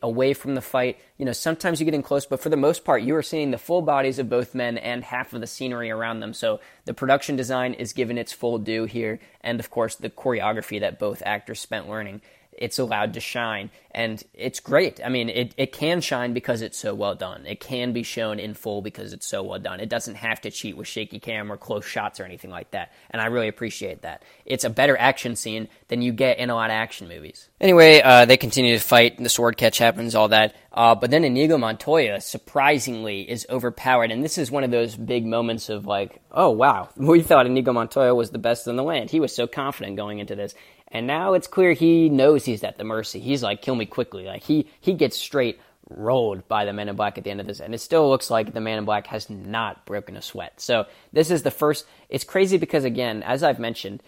away from the fight. You know, sometimes you get in close, but for the most part, you are seeing the full bodies of both men and half of the scenery around them. So the production design is given its full due here, and of course, the choreography that both actors spent learning. It's allowed to shine. And it's great. I mean, it, it can shine because it's so well done. It can be shown in full because it's so well done. It doesn't have to cheat with shaky cam or close shots or anything like that. And I really appreciate that. It's a better action scene than you get in a lot of action movies. Anyway, uh, they continue to fight. The sword catch happens, all that. Uh, but then Inigo Montoya, surprisingly, is overpowered. And this is one of those big moments of like, oh, wow. We thought Inigo Montoya was the best in the land. He was so confident going into this. And now it's clear he knows he's at the mercy. He's like, kill me quickly. Like he he gets straight rolled by the Man in Black at the end of this, and it still looks like the Man in Black has not broken a sweat. So this is the first. It's crazy because again, as I've mentioned,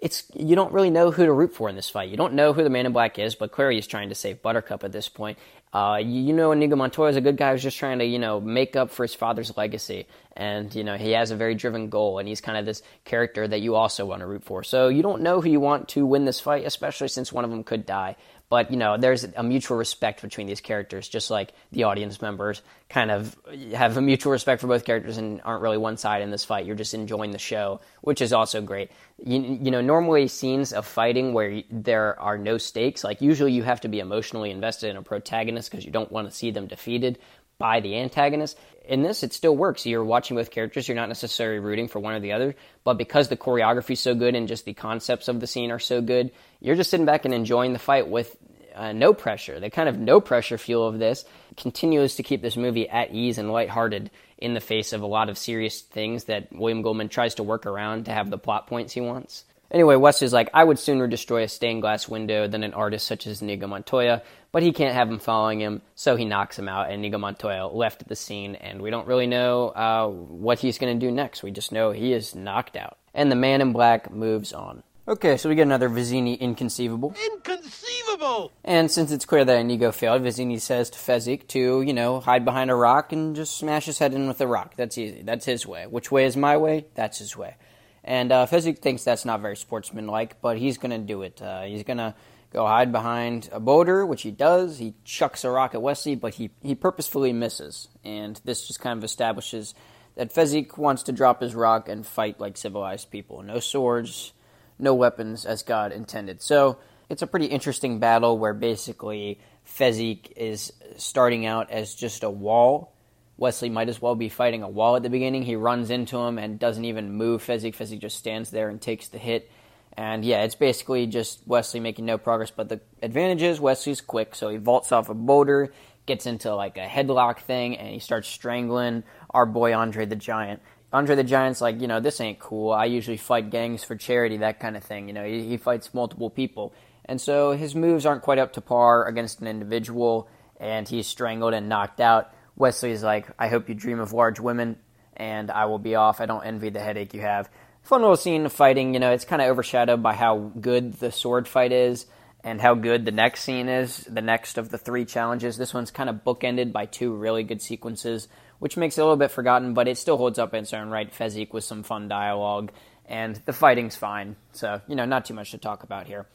it's you don't really know who to root for in this fight. You don't know who the Man in Black is, but clearly he's trying to save Buttercup at this point. Uh, you, know, Inigo Montoya is a good guy who's just trying to, you know, make up for his father's legacy. And, you know, he has a very driven goal, and he's kind of this character that you also want to root for. So you don't know who you want to win this fight, especially since one of them could die. But, you know, there's a mutual respect between these characters, just like the audience members kind of have a mutual respect for both characters and aren't really one side in this fight. You're just enjoying the show, which is also great. You, you know, normally scenes of fighting where there are no stakes, like usually you have to be emotionally invested in a protagonist because you don't want to see them defeated by the antagonist. In this, it still works. You're watching both characters. You're not necessarily rooting for one or the other, but because the choreography is so good and just the concepts of the scene are so good, you're just sitting back and enjoying the fight with uh, no pressure. The kind of no pressure feel of this continues to keep this movie at ease and lighthearted in the face of a lot of serious things that William Goldman tries to work around to have the plot points he wants. Anyway, West is like, I would sooner destroy a stained glass window than an artist such as Inigo Montoya, but he can't have him following him, so he knocks him out, and Inigo Montoya left the scene, and we don't really know uh, what he's going to do next. We just know he is knocked out. And the man in black moves on. Okay, so we get another Vizzini inconceivable. Inconceivable! And since it's clear that Inigo failed, Vizzini says to Fezzik to, you know, hide behind a rock and just smash his head in with a rock. That's easy. That's his way. Which way is my way? That's his way. And uh, Fezzik thinks that's not very sportsmanlike, but he's going to do it. Uh, he's going to go hide behind a boulder, which he does. He chucks a rock at Westley, but he, he purposefully misses. And this just kind of establishes that Fezzik wants to drop his rock and fight like civilized people. No swords, no weapons as God intended. So it's a pretty interesting battle where basically Fezzik is starting out as just a wall Westley might as well be fighting a wall at the beginning. He runs into him and doesn't even move Fezzik. Fezzik just stands there and takes the hit. And yeah, it's basically just Westley making no progress. But the advantage is Westley's quick, so he vaults off a boulder, gets into like a headlock thing, and he starts strangling our boy Andre the Giant. Andre the Giant's like, you know, this ain't cool. I usually fight gangs for charity, that kind of thing. You know, he, he fights multiple people. And so his moves aren't quite up to par against an individual, and he's strangled and knocked out. Westley's like, I hope you dream of large women, and I will be off. I don't envy the headache you have. Fun little scene fighting. You know, it's kind of overshadowed by how good the sword fight is and how good the next scene is, the next of the three challenges. This one's kind of bookended by two really good sequences, which makes it a little bit forgotten, but it still holds up in its own right. Fezzik with some fun dialogue, and the fighting's fine. So, you know, not too much to talk about here.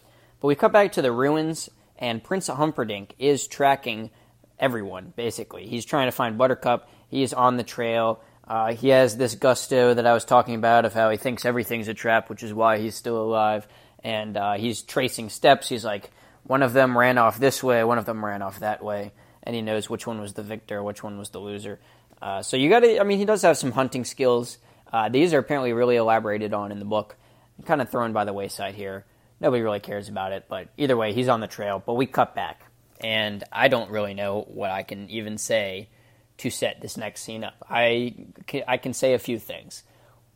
But we cut back to the ruins, and Prince Humperdinck is tracking everyone, basically. He's trying to find Buttercup. He is on the trail. Uh, he has this gusto that I was talking about of how he thinks everything's a trap, which is why he's still alive. And uh, he's tracing steps. He's like, one of them ran off this way, one of them ran off that way. And he knows which one was the victor, which one was the loser. Uh, so you got to, I mean, he does have some hunting skills. Uh, these are apparently really elaborated on in the book. Kind of thrown by the wayside here. Nobody really cares about it, but either way, he's on the trail. But we cut back and I don't really know what I can even say to set this next scene up. I can, I can say a few things.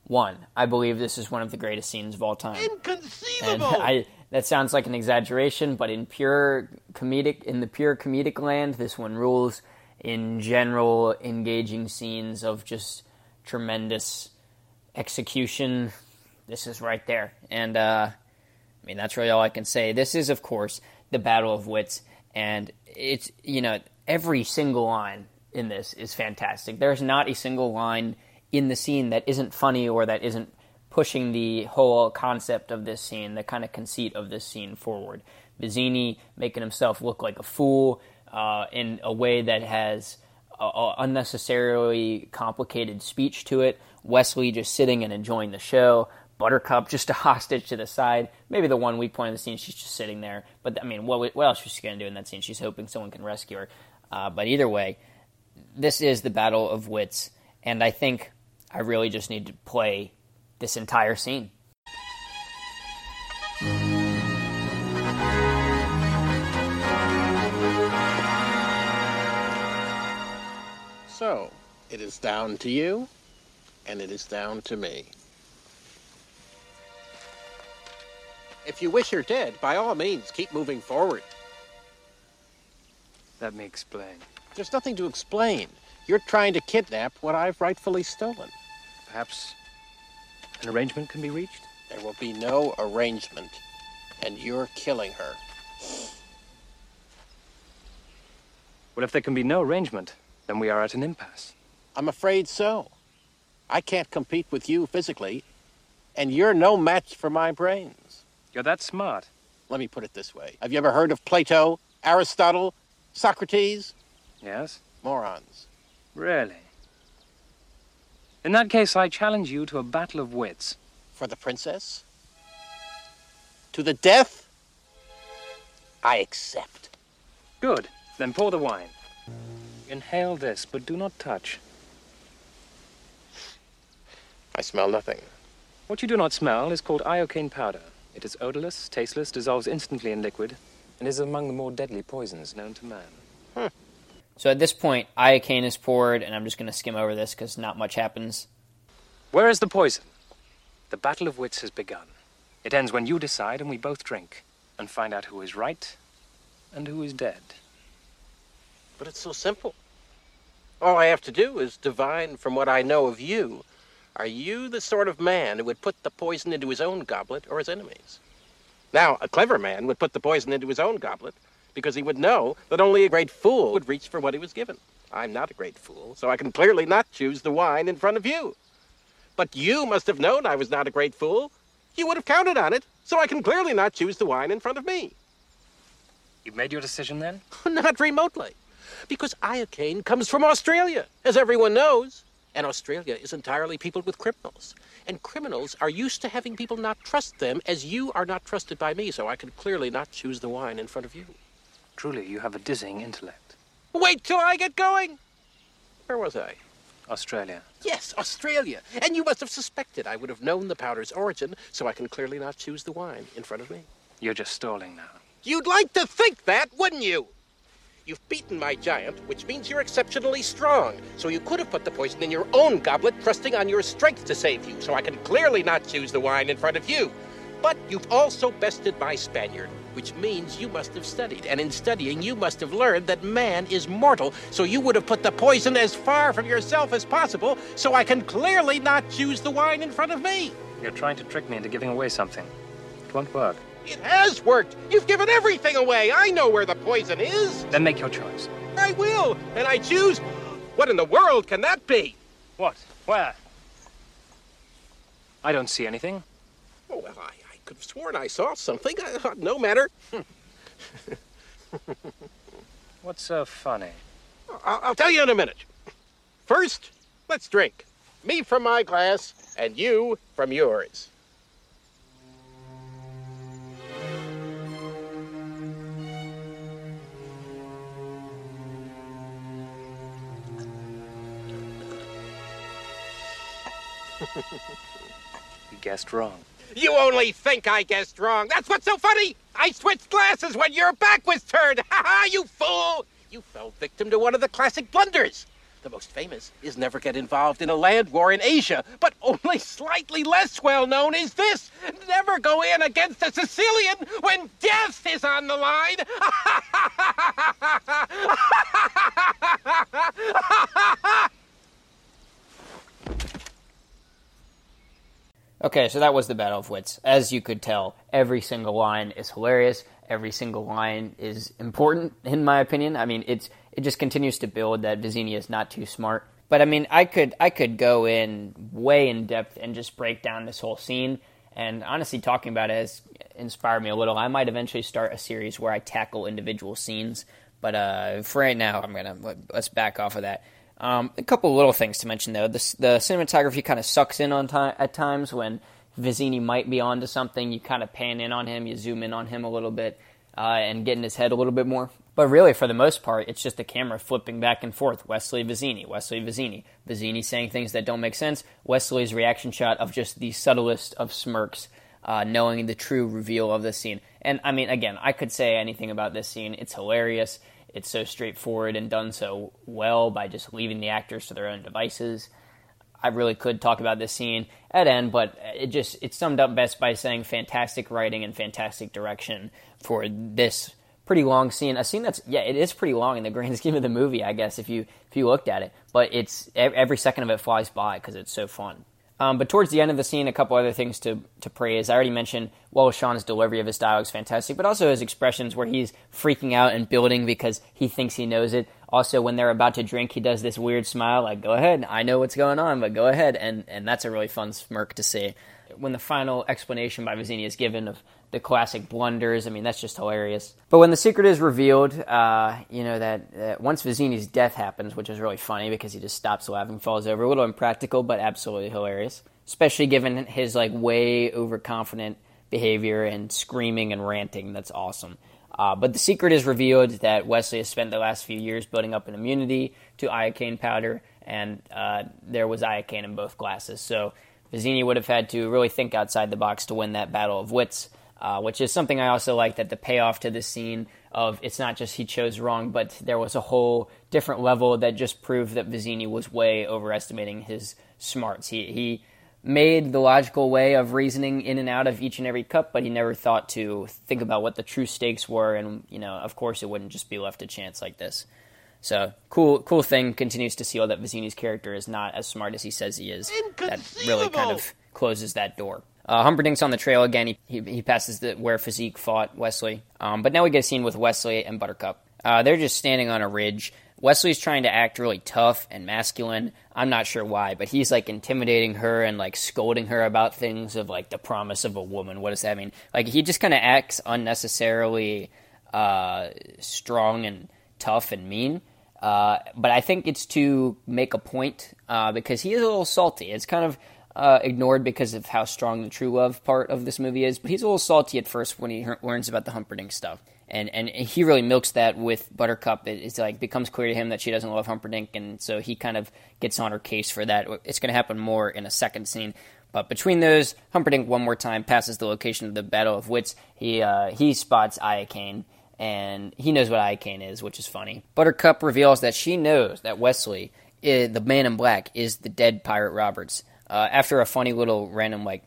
One, I believe this is one of the greatest scenes of all time. Inconceivable. I that sounds like an exaggeration, but in pure comedic in the pure comedic land, this one rules. In general, engaging scenes of just tremendous execution, this is right there. And uh, I mean that's really all I can say. This is, of course, the battle of wits and it's you know every single line in this is fantastic. There's not a single line in the scene that isn't funny or that isn't pushing the whole concept of this scene, the kind of conceit of this scene forward. Vizzini making himself look like a fool uh, in a way that has a, a unnecessarily complicated speech to it. Westley just sitting and enjoying the show. Buttercup just a <laughs> hostage to the side. Maybe the one weak point in the scene, she's just sitting there. But I mean, what what else is she going to do in that scene? She's hoping someone can rescue her. Uh, but either way, this is the battle of wits, and I think I really just need to play this entire scene. So, it is down to you, and it is down to me. If you wish her dead, by all means, keep moving forward. Let me explain. There's nothing to explain. You're trying to kidnap what I've rightfully stolen. Perhaps an arrangement can be reached? There will be no arrangement, and you're killing her. Well, if there can be no arrangement, then we are at an impasse. I'm afraid so. I can't compete with you physically, and you're no match for my brains. You're that smart. Let me put it this way. Have you ever heard of Plato, Aristotle, Socrates? Yes? Morons. Really? In that case, I challenge you to a battle of wits. For the princess? To the death? I accept. Good. Then pour the wine. Inhale this, but do not touch. I smell nothing. What you do not smell is called iocane powder. It is odorless, tasteless, dissolves instantly in liquid, and is among the more deadly poisons known to man. So at this point, iocane is poured, and I'm just going to skim over this because not much happens. Where is the poison? The battle of wits has begun. It ends when you decide and we both drink, and find out who is right and who is dead. But it's so simple. All I have to do is divine from what I know of you. Are you the sort of man who would put the poison into his own goblet or his enemy's? Now, a clever man would put the poison into his own goblet because he would know that only a great fool would reach for what he was given. I'm not a great fool, so I can clearly not choose the wine in front of you. But you must have known I was not a great fool. You would have counted on it, so I can clearly not choose the wine in front of me. You've made your decision then? <laughs> not remotely. Because iocane comes from Australia, as everyone knows. And Australia is entirely peopled with criminals. And criminals are used to having people not trust them as you are not trusted by me, so I can clearly not choose the wine in front of you. Truly, you have a dizzying intellect. Wait till I get going! Where was I? Australia. Yes, Australia. And you must have suspected I would have known the powder's origin, so I can clearly not choose the wine in front of me. You're just stalling now. You'd like to think that, wouldn't you? You've beaten my giant, which means you're exceptionally strong. So you could have put the poison in your own goblet, trusting on your strength to save you, so I can clearly not choose the wine in front of you. But you've also bested my Spaniard, which means you must have studied. And in studying, you must have learned that man is mortal, so you would have put the poison as far from yourself as possible, so I can clearly not choose the wine in front of me. You're trying to trick me into giving away something. It won't work. It has worked. You've given everything away. I know where the poison is. Then make your choice. I will, and I choose. What in the world can that be? What? Where? I don't see anything. Oh, well, I, I could have sworn I saw something. Uh, no matter. <laughs> What's so funny? I'll, I'll tell you in a minute. First, let's drink. Me from my glass, and you from yours. You guessed wrong. You only think I guessed wrong. That's what's so funny. I switched glasses when your back was turned. Ha ha, you fool! You fell victim to one of the classic blunders. The most famous is never get involved in a land war in Asia, but only slightly less well known is this never go in against a Sicilian when death is on the line. Okay, so that was the Battle of Wits. As you could tell, every single line is hilarious. Every single line is important, in my opinion. I mean, it's it just continues to build that Vizzini is not too smart. But I mean, I could I could go in way in depth and just break down this whole scene. And honestly, talking about it has inspired me a little. I might eventually start a series where I tackle individual scenes. But uh, for right now, I'm gonna let's back off of that. Um, a couple little things to mention though. The, the cinematography kind of sucks in on time at times when Vizzini might be onto something, you kind of pan in on him, you zoom in on him a little bit, uh, and get in his head a little bit more. But really, for the most part, it's just the camera flipping back and forth. Westley Vizzini, Westley Vizzini, Vizzini saying things that don't make sense. Westley's reaction shot of just the subtlest of smirks, uh, knowing the true reveal of the scene. And I mean, again, I could say anything about this scene. It's hilarious. It's so straightforward and done so well by just leaving the actors to their own devices. I really could talk about this scene at end, but it just it's summed up best by saying fantastic writing and fantastic direction for this pretty long scene. A scene that's yeah, it is pretty long in the grand <laughs> scheme of the movie, I guess if you if you looked at it. But it's every second of it flies by because it's so fun. Um, but towards the end of the scene, a couple other things to, to praise. I already mentioned Wallace Shawn's delivery of his dialogue is fantastic, but also his expressions where he's freaking out and building because he thinks he knows it. Also, when they're about to drink, he does this weird smile, like "Go ahead, I know what's going on, but go ahead," and and that's a really fun smirk to see. When the final explanation by Vizzini is given of the classic blunders, I mean that's just hilarious. But when the secret is revealed, uh, you know that uh, once Vizzini's death happens, which is really funny because he just stops laughing, falls over, a little impractical, but absolutely hilarious. Especially given his like way overconfident behavior and screaming and ranting, that's awesome. Uh, but the secret is revealed that Westley has spent the last few years building up an immunity to iocane powder, and uh, there was iocane in both glasses. So Vizzini would have had to really think outside the box to win that battle of wits, uh, which is something I also like that the payoff to this scene of it's not just he chose wrong, but there was a whole different level that just proved that Vizzini was way overestimating his smarts. He he made the logical way of reasoning in and out of each and every cup, but he never thought to think about what the true stakes were, and you know, of course, it wouldn't just be left to chance like this. So cool, cool thing continues to seal that Vizzini's character is not as smart as he says he is. That really kind of closes that door. Uh, Humperdinck's on the trail again. He, he, he passes the, where Fezzik fought Westley, um, but now we get a scene with Westley and Buttercup. Uh, they're just standing on a ridge. Westley's trying to act really tough and masculine. I'm not sure why, but he's like intimidating her and like scolding her about things of like the promise of a woman. What does that mean? Like he just kind of acts unnecessarily uh, strong and tough and mean. Uh, but I think it's to make a point uh, because he is a little salty. It's kind of uh, ignored because of how strong the true love part of this movie is. But he's a little salty at first when he learns about the Humperdinck stuff and and he really milks that with Buttercup. It, it's like becomes clear to him that she doesn't love Humperdinck, and so he kind of gets on her case for that. It's going to happen more in a second scene. But between those, Humperdinck one more time passes the location of the Battle of Wits. He uh, he spots iocane, and he knows what iocane is, which is funny. Buttercup reveals that she knows that Westley, is, the Man in Black, is the dread pirate Roberts. Uh, after a funny little random like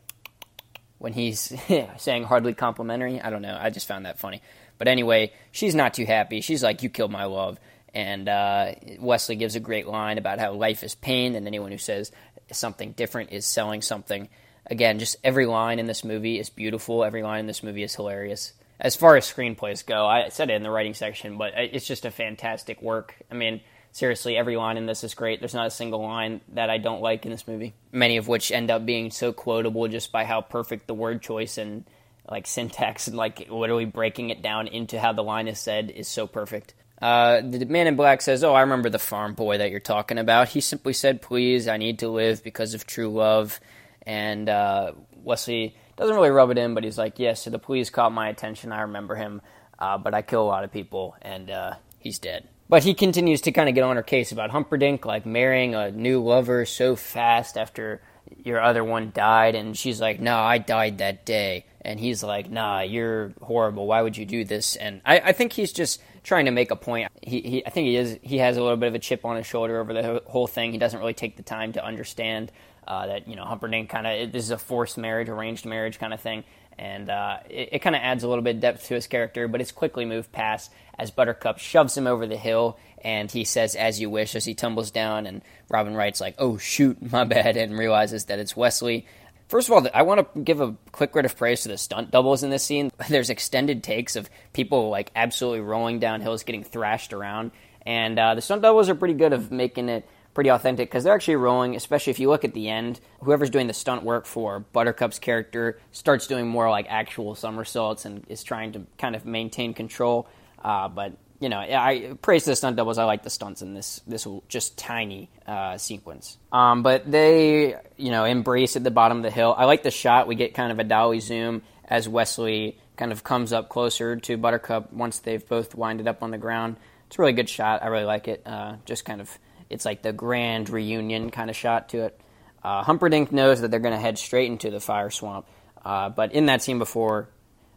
when he's <laughs> saying hardly complimentary, I don't know. I just found that funny. But anyway, she's not too happy. She's like, "You killed my love." And uh, Westley gives a great line about how life is pain, and anyone who says something different is selling something. Again, just every line in this movie is beautiful. Every line in this movie is hilarious. As far as screenplays go, I said it in the writing section, but it's just a fantastic work. I mean, seriously, every line in this is great. There's not a single line that I don't like in this movie. Many of which end up being so quotable just by how perfect the word choice and like syntax and like literally breaking it down into how the line is said is so perfect. Uh, the man in black says, "Oh, I remember the farm boy that you're talking about. He simply said, "Please, I need to live because of true love." And uh, Westley doesn't really rub it in, but he's like, "Yes, so the police caught my attention. I remember him, uh, but I kill a lot of people, and uh, he's dead." But he continues to kind of get on her case about Humperdinck, like marrying a new lover so fast after your other one died, and she's like, "No, I died that day." and he's like, "Nah, you're horrible. Why would you do this?" And I, I think he's just trying to make a point. He, he, I think he is. He has a little bit of a chip on his shoulder over the whole thing. He doesn't really take the time to understand uh, that you know Humperdinck kind of this is a forced marriage, arranged marriage kind of thing, and uh, it, it kind of adds a little bit of depth to his character. But it's quickly moved past as Buttercup shoves him over the hill, and he says, "As you wish," as he tumbles down, and Robin Wright's like, "Oh shoot, <laughs> my bad," and realizes that it's Westley First of all, I want to give a quick word of praise to the stunt doubles in this scene. <laughs> There's extended takes of people like absolutely rolling down hills, getting thrashed around, and uh, the stunt doubles are pretty good of making it pretty authentic because they're actually rolling. Especially if you look at the end, whoever's doing the stunt work for Buttercup's character starts doing more like actual somersaults and is trying to kind of maintain control. Uh, but you know, I praise the stunt doubles. I like the stunts in this this just tiny uh, sequence. Um, but they, you know, embrace at the bottom of the hill. I like the shot. We get kind of a dolly zoom as Westley kind of comes up closer to Buttercup once they've both winded up on the ground. It's a really good shot. I really like it. Uh, just kind of, it's like the grand reunion kind of shot to it. Uh, Humperdinck knows that they're going to head straight into the fire swamp. Uh, but in that scene before,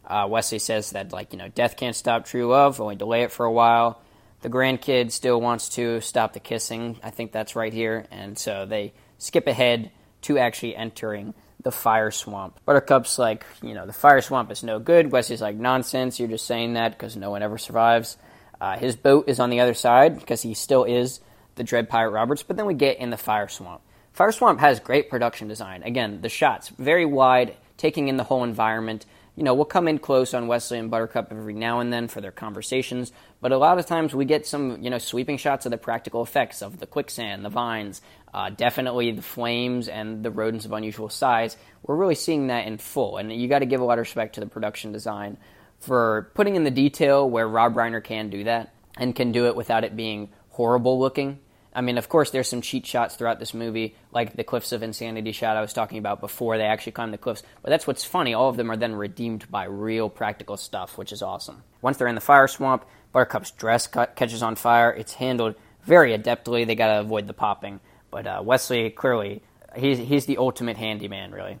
uh, Westley says that like you know death can't stop true love, only delay it for a while. The grandkid still wants to stop the kissing. I think that's right here, and so they skip ahead to actually entering the fire swamp. Buttercup's like, you know, the fire swamp is no good. Westley's like, nonsense. You're just saying that because no one ever survives. Uh, his boat is on the other side because he still is the Dread Pirate Roberts. But then we get in the fire swamp. Fire swamp has great production design. Again, the shots very wide, taking in the whole environment you know, we'll come in close on Westley and Buttercup every now and then for their conversations, but a lot of times we get some, you know, sweeping shots of the practical effects of the quicksand, the vines, uh, definitely the flames and the rodents of unusual size. We're really seeing that in full, and you got to give a lot of respect to the production design for putting in the detail where Rob Reiner can do that and can do it without it being horrible looking. I mean, of course, there's some cheat shots throughout this movie, like the Cliffs of Insanity shot I was talking about before they actually climb the cliffs. But that's what's funny. All of them are then redeemed by real practical stuff, which is awesome. Once they're in the fire swamp, Buttercup's dress catches on fire. It's handled very adeptly. They got to avoid the popping. But uh, Westley, clearly, he's, he's the ultimate handyman, really.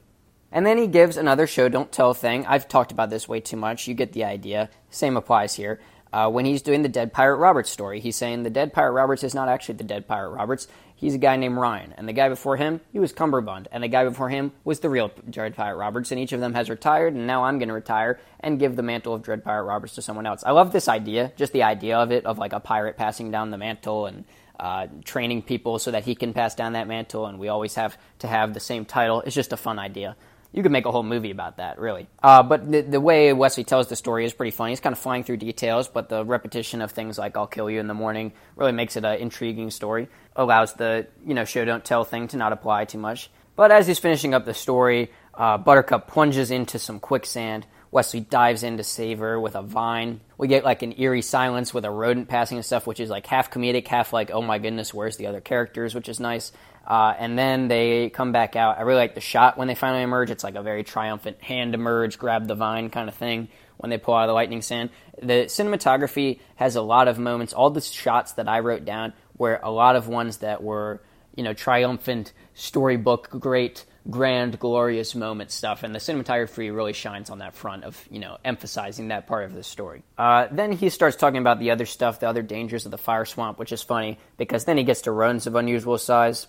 And then he gives another show don't tell thing. I've talked about this way too much. You get the idea. Same applies here uh, when he's doing the Dread Pirate Roberts story. He's saying the Dread Pirate Roberts is not actually the Dread Pirate Roberts. He's a guy named Ryan. And the guy before him, he was Cummerbund. And the guy before him was the real Dread Pirate Roberts. And each of them has retired. And now I'm going to retire and give the mantle of Dread Pirate Roberts to someone else. I love this idea, just the idea of it, of like a pirate passing down the mantle and uh, training people so that he can pass down that mantle. And we always have to have the same title. It's just a fun idea you could make a whole movie about that, really. Uh, but the, the, way Westley tells the story is pretty funny. He's kind of flying through details, but the repetition of things like "I'll kill you in the morning" really makes it an intriguing story. Allows the you know show don't tell thing to not apply too much. But as he's finishing up the story, uh, Buttercup plunges into some quicksand. Westley dives in to save her with a vine. We get like an eerie silence with a rodent passing and stuff, which is like half comedic, half like, oh my goodness, where's the other characters, which is nice. Uh, and then they come back out. I really like the shot when they finally emerge. It's like a very triumphant hand emerge, grab the vine kind of thing when they pull out of the lightning sand. The cinematography has a lot of moments, all the shots that I wrote down were a lot of ones that were, you know, triumphant, storybook, great, grand, glorious moment stuff. And the cinematography really shines on that front of, you know, emphasizing that part of the story. Uh, then he starts talking about the other stuff, the other dangers of the fire swamp, which is funny because then he gets to runs of unusual size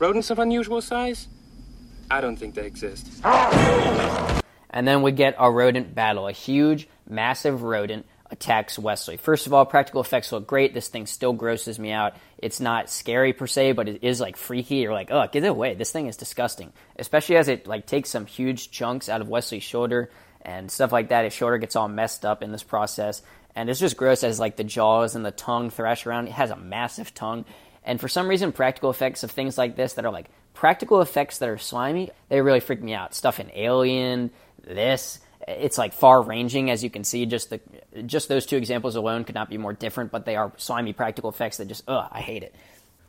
Rodents of unusual size? I don't think they exist. And then we get a rodent battle. A huge, massive rodent attacks Westley. First of all, practical effects look great. This thing still grosses me out. It's not scary per se, but it is like freaky. You're like, oh, get it away. This thing is disgusting. Especially as it like takes some huge chunks out of Westley's shoulder and stuff like that. His shoulder gets all messed up in this process. And it's just gross as like the jaws and the tongue thrash around. It has a massive tongue. And for some reason, practical effects of things like this that are like practical effects that are slimy, they really freak me out. Stuff in Alien, this, it's like far ranging as you can see. Just the just those two examples alone could not be more different, but they are slimy practical effects that just ugh, I hate it.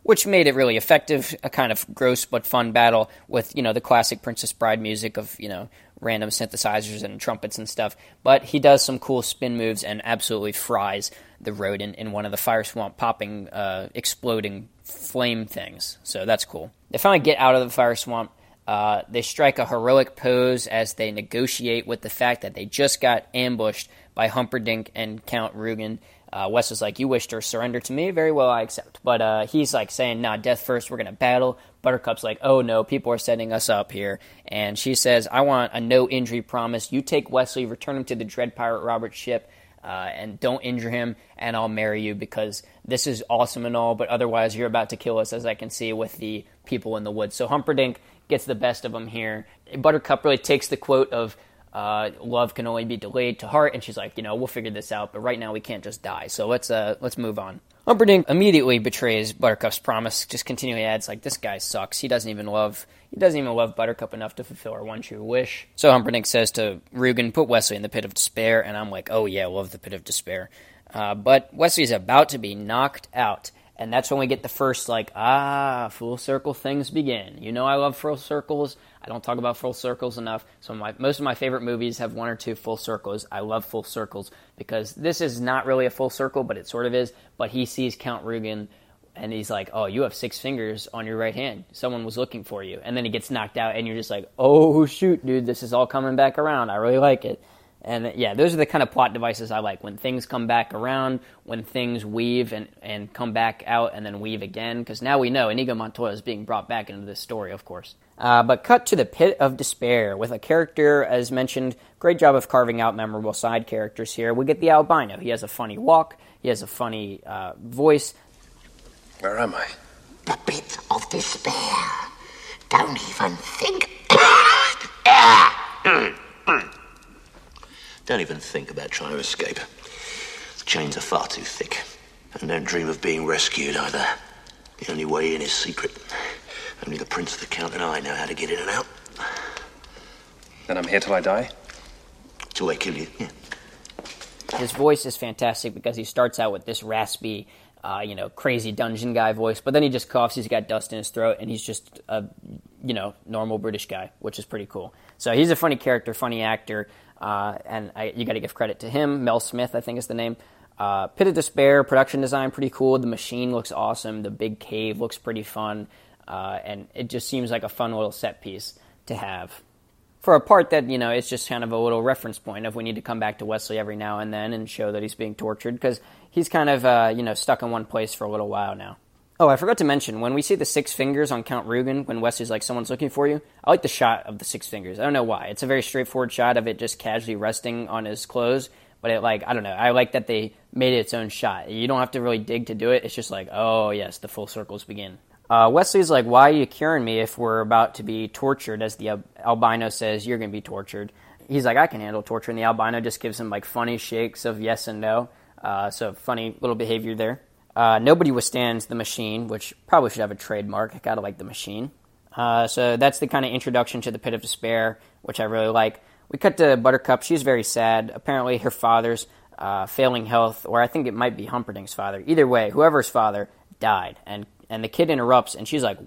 Which made it really effective, a kind of gross but fun battle with, you know, the classic Princess Bride music of, you know, random synthesizers and trumpets and stuff. But he does some cool spin moves and absolutely fries the rodent in one of the fire swamp popping, uh, exploding flame things. So that's cool. They finally get out of the fire swamp. Uh, they strike a heroic pose as they negotiate with the fact that they just got ambushed by Humperdinck and Count Rugen. Uh, Wes is like, "You wish to surrender to me? Very well, I accept." But uh, he's like saying, "Nah, death first. We're gonna battle." Buttercup's like, "Oh no, people are setting us up here," and she says, "I want a no injury promise. You take Westley, return him to the Dread Pirate Robert ship." Uh, and don't injure him, and I'll marry you because this is awesome and all, but otherwise you're about to kill us, as I can see with the people in the woods. So Humperdinck gets the best of him here. Buttercup really takes the quote of uh, love can only be delayed to heart, and she's like, you know, we'll figure this out, but right now we can't just die. So let's uh, let's move on. Humperdinck immediately betrays Buttercup's promise, just continually adds like, this guy sucks. He doesn't even love he doesn't even love Buttercup enough to fulfill her one true wish. So Humperdinck says to Rugen, put Westley in the pit of despair, and I'm like, oh yeah, love the pit of despair. Uh, but Westley's about to be knocked out. And that's when we get the first, like, ah, full circle things begin. You know, I love full circles. I don't talk about full circles enough. So, my, most of my favorite movies have one or two full circles. I love full circles because this is not really a full circle, but it sort of is. But he sees Count Rugen and he's like, "Oh, you have six fingers on your right hand. Someone was looking for you." And then he gets knocked out, and you're just like, "Oh shoot, dude, this is all coming back around. I really like it." And yeah, those are the kind of plot devices I like. When things come back around, when things weave and, and come back out and then weave again. Because now we know Inigo Montoya is being brought back into this story, of course. Uh, but cut to the pit of despair with a character, as mentioned, great job of carving out memorable side characters here. We get the albino. He has a funny walk, he has a funny uh, voice. Where am I? The pit of despair. Don't even think. <coughs> Don't even think about trying to escape. The chains are far too thick. And don't dream of being rescued either. The only way in is secret. Only the Prince, the Count, and I know how to get in and out. Then I'm here till I die? Till they kill you, yeah. His voice is fantastic because he starts out with this raspy, uh, you know, crazy dungeon guy voice, but then he just coughs. He's got dust in his throat, and he's just a, you know, normal British guy, which is pretty cool. So he's a funny character, funny actor, uh, and I, you got to give credit to him. Mel Smith, I think, is the name. Uh, Pit of Despair production design pretty cool. The machine looks awesome. The big cave looks pretty fun, uh, and it just seems like a fun little set piece to have for a part that you know it's just kind of a little reference point of we need to come back to Westley every now and then and show that he's being tortured because he's kind of uh, you know stuck in one place for a little while now. Oh, I forgot to mention when we see the six fingers on Count Rugen when Westley's like someone's looking for you. I like the shot of the six fingers. I don't know why. It's a very straightforward shot of it just casually resting on his clothes, but it like I don't know. I like that they made it its own shot. You don't have to really dig to do it. It's just like oh yes, the full circles begin. Uh, Westley's like, why are you curing me if we're about to be tortured? As the al- albino says, you're going to be tortured. He's like, I can handle torture. And the albino just gives him like funny shakes of yes and no. Uh, so funny little behavior there. Uh, nobody withstands the machine, which probably should have a trademark. I gotta like the machine. Uh, so that's the kind of introduction to the pit of despair, which I really like. We cut to Buttercup. She's very sad. Apparently, her father's uh, failing health, or I think it might be Humperdinck's father. Either way, whoever's father died, and and the kid interrupts and she's like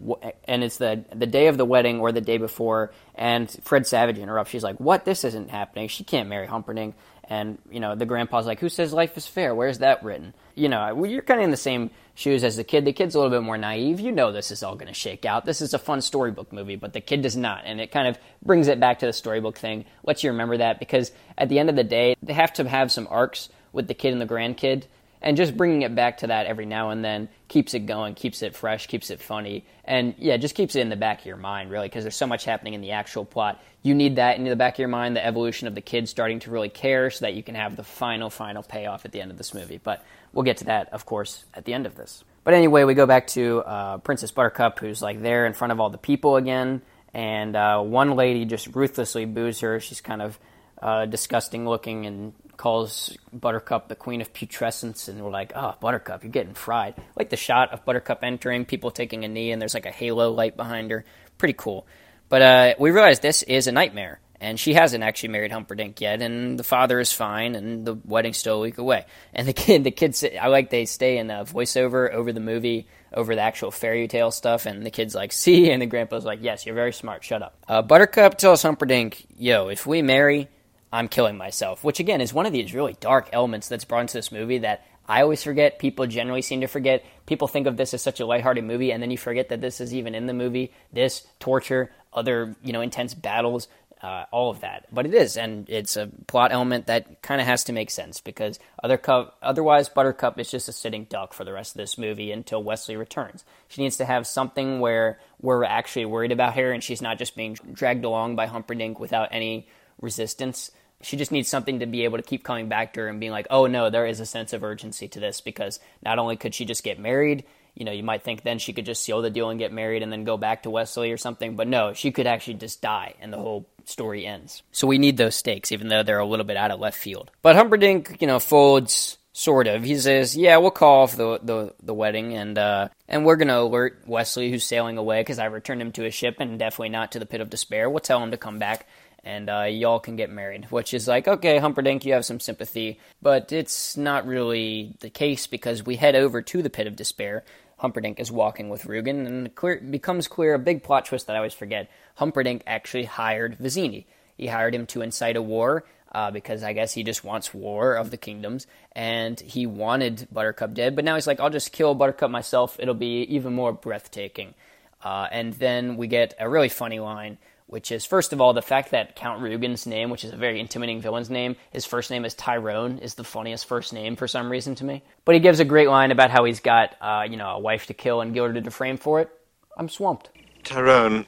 and it's the the day of the wedding or the day before and Fred Savage interrupts she's like what this isn't happening she can't marry Humperdinck and you know the grandpa's like who says life is fair? Where's that written? You know you're kind of in the same shoes as the kid. The kid's a little bit more naive. You know this is all going to shake out. This is a fun storybook movie but the kid does not. And it kind of brings it back to the storybook thing. Lets you remember that because at the end of the day they have to have some arcs with the kid and the grandkid and just bringing it back to that every now and then keeps it going, keeps it fresh, keeps it funny, and yeah, just keeps it in the back of your mind, really, because there's so much happening in the actual plot. You need that in the back of your mind, the evolution of the kids starting to really care, so that you can have the final, final payoff at the end of this movie. But we'll get to that, of course, at the end of this. But anyway, we go back to uh, Princess Buttercup, who's like there in front of all the people again, and uh, one lady just ruthlessly boos her. She's kind of uh, disgusting looking and calls Buttercup the queen of putrescence, and we're like, oh, Buttercup, you're getting fried. Like the shot of Buttercup entering, people taking a knee, and there's like a halo light behind her. Pretty cool. But uh, we realize this is a nightmare, and she hasn't actually married Humperdinck yet, and the father is fine, and the wedding's still a week away. And the kid, the kids, I like they stay in a voiceover over the movie, over the actual fairy tale stuff, and the kid's like, see, and the grandpa's like, yes, you're very smart, shut up. Uh, Buttercup tells Humperdinck, yo, if we marry, I'm killing myself, which again is one of these really dark elements that's brought into this movie that I always forget. People generally seem to forget. People think of this as such a lighthearted movie, and then you forget that this is even in the movie. This torture, other you know intense battles, uh, all of that. But it is, and it's a plot element that kind of has to make sense because other otherwise Buttercup is just a sitting duck for the rest of this movie until Westley returns. She needs to have something where we're actually worried about her, and she's not just being dragged along by Humperdinck without any resistance she just needs something to be able to keep coming back to her and being like, oh no, there is a sense of urgency to this because not only could she just get married, you know, you might think then she could just seal the deal and get married and then go back to Westley or something, but no, she could actually just die and the whole story ends. So we need those stakes, even though they're a little bit out of left field. But Humperdinck, you know, folds sort of. He says, "Yeah, we'll call off the the, the wedding, and uh, and we're gonna alert Westley, who's sailing away, because I returned him to his ship, and definitely not to the pit of despair. We'll tell him to come back." And uh, y'all can get married. Which is like, okay, Humperdinck, you have some sympathy, but it's not really the case because we head over to the Pit of Despair. Humperdinck is walking with Rugen, and it clear, becomes clear a big plot twist that I always forget. Humperdinck actually hired Vizzini. He hired him to incite a war uh, because I guess he just wants war of the kingdoms, and he wanted Buttercup dead. But now he's like, I'll just kill Buttercup myself. It'll be even more breathtaking. Uh, and then we get a really funny line, which is first of all the fact that Count Rugen's name, which is a very intimidating villain's name, his first name is Tyrone, is the funniest first name for some reason to me. But he gives a great line about how he's got, uh, you know, a wife to kill and Guilder to frame for it. I'm swamped. Tyrone,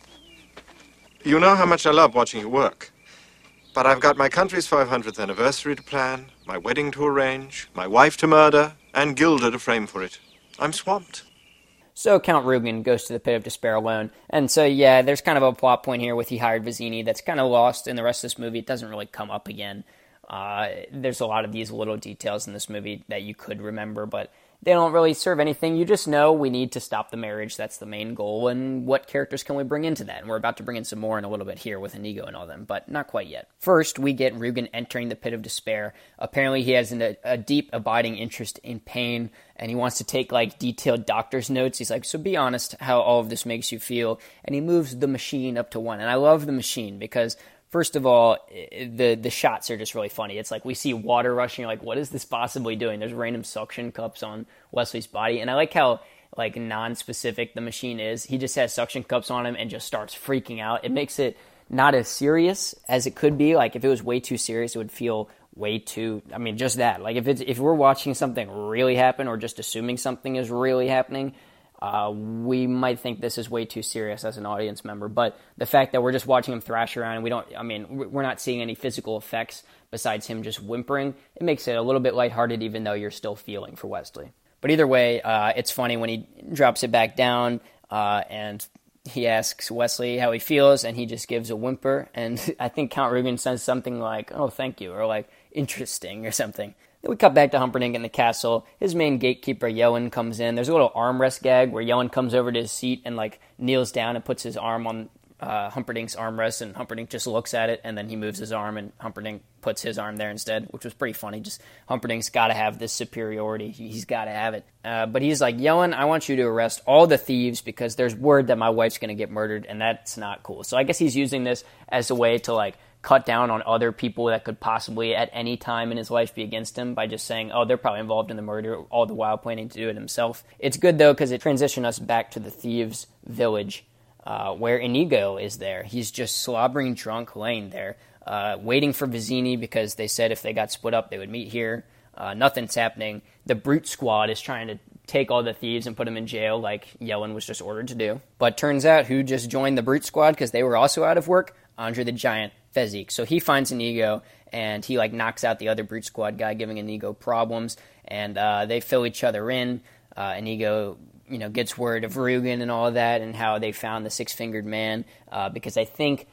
you know how much I love watching you work. But I've got my country's 500th anniversary to plan, my wedding to arrange, my wife to murder, and Guilder to frame for it. I'm swamped. So Count Rugen goes to the pit of despair alone. And so, yeah, there's kind of a plot point here with he hired Vizzini that's kind of lost in the rest of this movie. It doesn't really come up again. Uh, there's a lot of these little details in this movie that you could remember, but they don't really serve anything. You just know we need to stop the marriage. That's the main goal. And what characters can we bring into that? And we're about to bring in some more in a little bit here with Inigo and all them, but not quite yet. First, we get Rugen entering the pit of despair. Apparently, he has an, a deep, abiding interest in pain, and he wants to take like detailed doctor's notes. He's like, So be honest how all of this makes you feel. And he moves the machine up to one. And I love the machine because First of all, the the shots are just really funny. It's like we see water rushing. You're like, what is this possibly doing? There's random suction cups on Westley's body, and I like how like non-specific the machine is. He just has suction cups on him and just starts freaking out. It makes it not as serious as it could be. Like if it was way too serious, it would feel way too. I mean, just that. Like if it's if we're watching something really happen or just assuming something is really happening, uh, we might think this is way too serious as an audience member. But the fact that we're just watching him thrash around and we don't, I mean, we're not seeing any physical effects besides him just whimpering, it makes it a little bit lighthearted, even though you're still feeling for Westley. But either way, uh, it's funny when he drops it back down uh, and he asks Westley how he feels, and he just gives a whimper. And <laughs> I think Count Rugen says something like, "Oh, thank you," or like "interesting" or something. Then we cut back to Humperdinck in the castle. His main gatekeeper, Yowen, comes in. There's a little armrest gag where Yowen comes over to his seat and like kneels down and puts his arm on uh, Humperdinck's armrest, and Humperdinck just looks at it, and then he moves his arm, and Humperdinck puts his arm there instead, which was pretty funny. Just Humperdinck's got to have this superiority; he's got to have it. Uh, but he's like, Yowen, I want you to arrest all the thieves because there's word that my wife's going to get murdered, and that's not cool. So I guess he's using this as a way to like cut down on other people that could possibly at any time in his life be against him by just saying, oh, they're probably involved in the murder, all the while planning to do it himself. It's good though because it transitioned us back to the thieves' village uh, where Inigo is there. He's just slobbering drunk, laying there, uh, waiting for Vizzini because they said if they got split up, they would meet here. Uh, nothing's happening. The brute squad is trying to take all the thieves and put them in jail, like Yellin was just ordered to do. But turns out who just joined the brute squad because they were also out of work? Andre the Giant, Fezzik. So he finds Inigo and he like knocks out the other brute squad guy, giving Inigo problems, and uh, they fill each other in. Uh, Inigo, you know, gets word of Rugen and all of that, and how they found the six fingered man, uh, because I think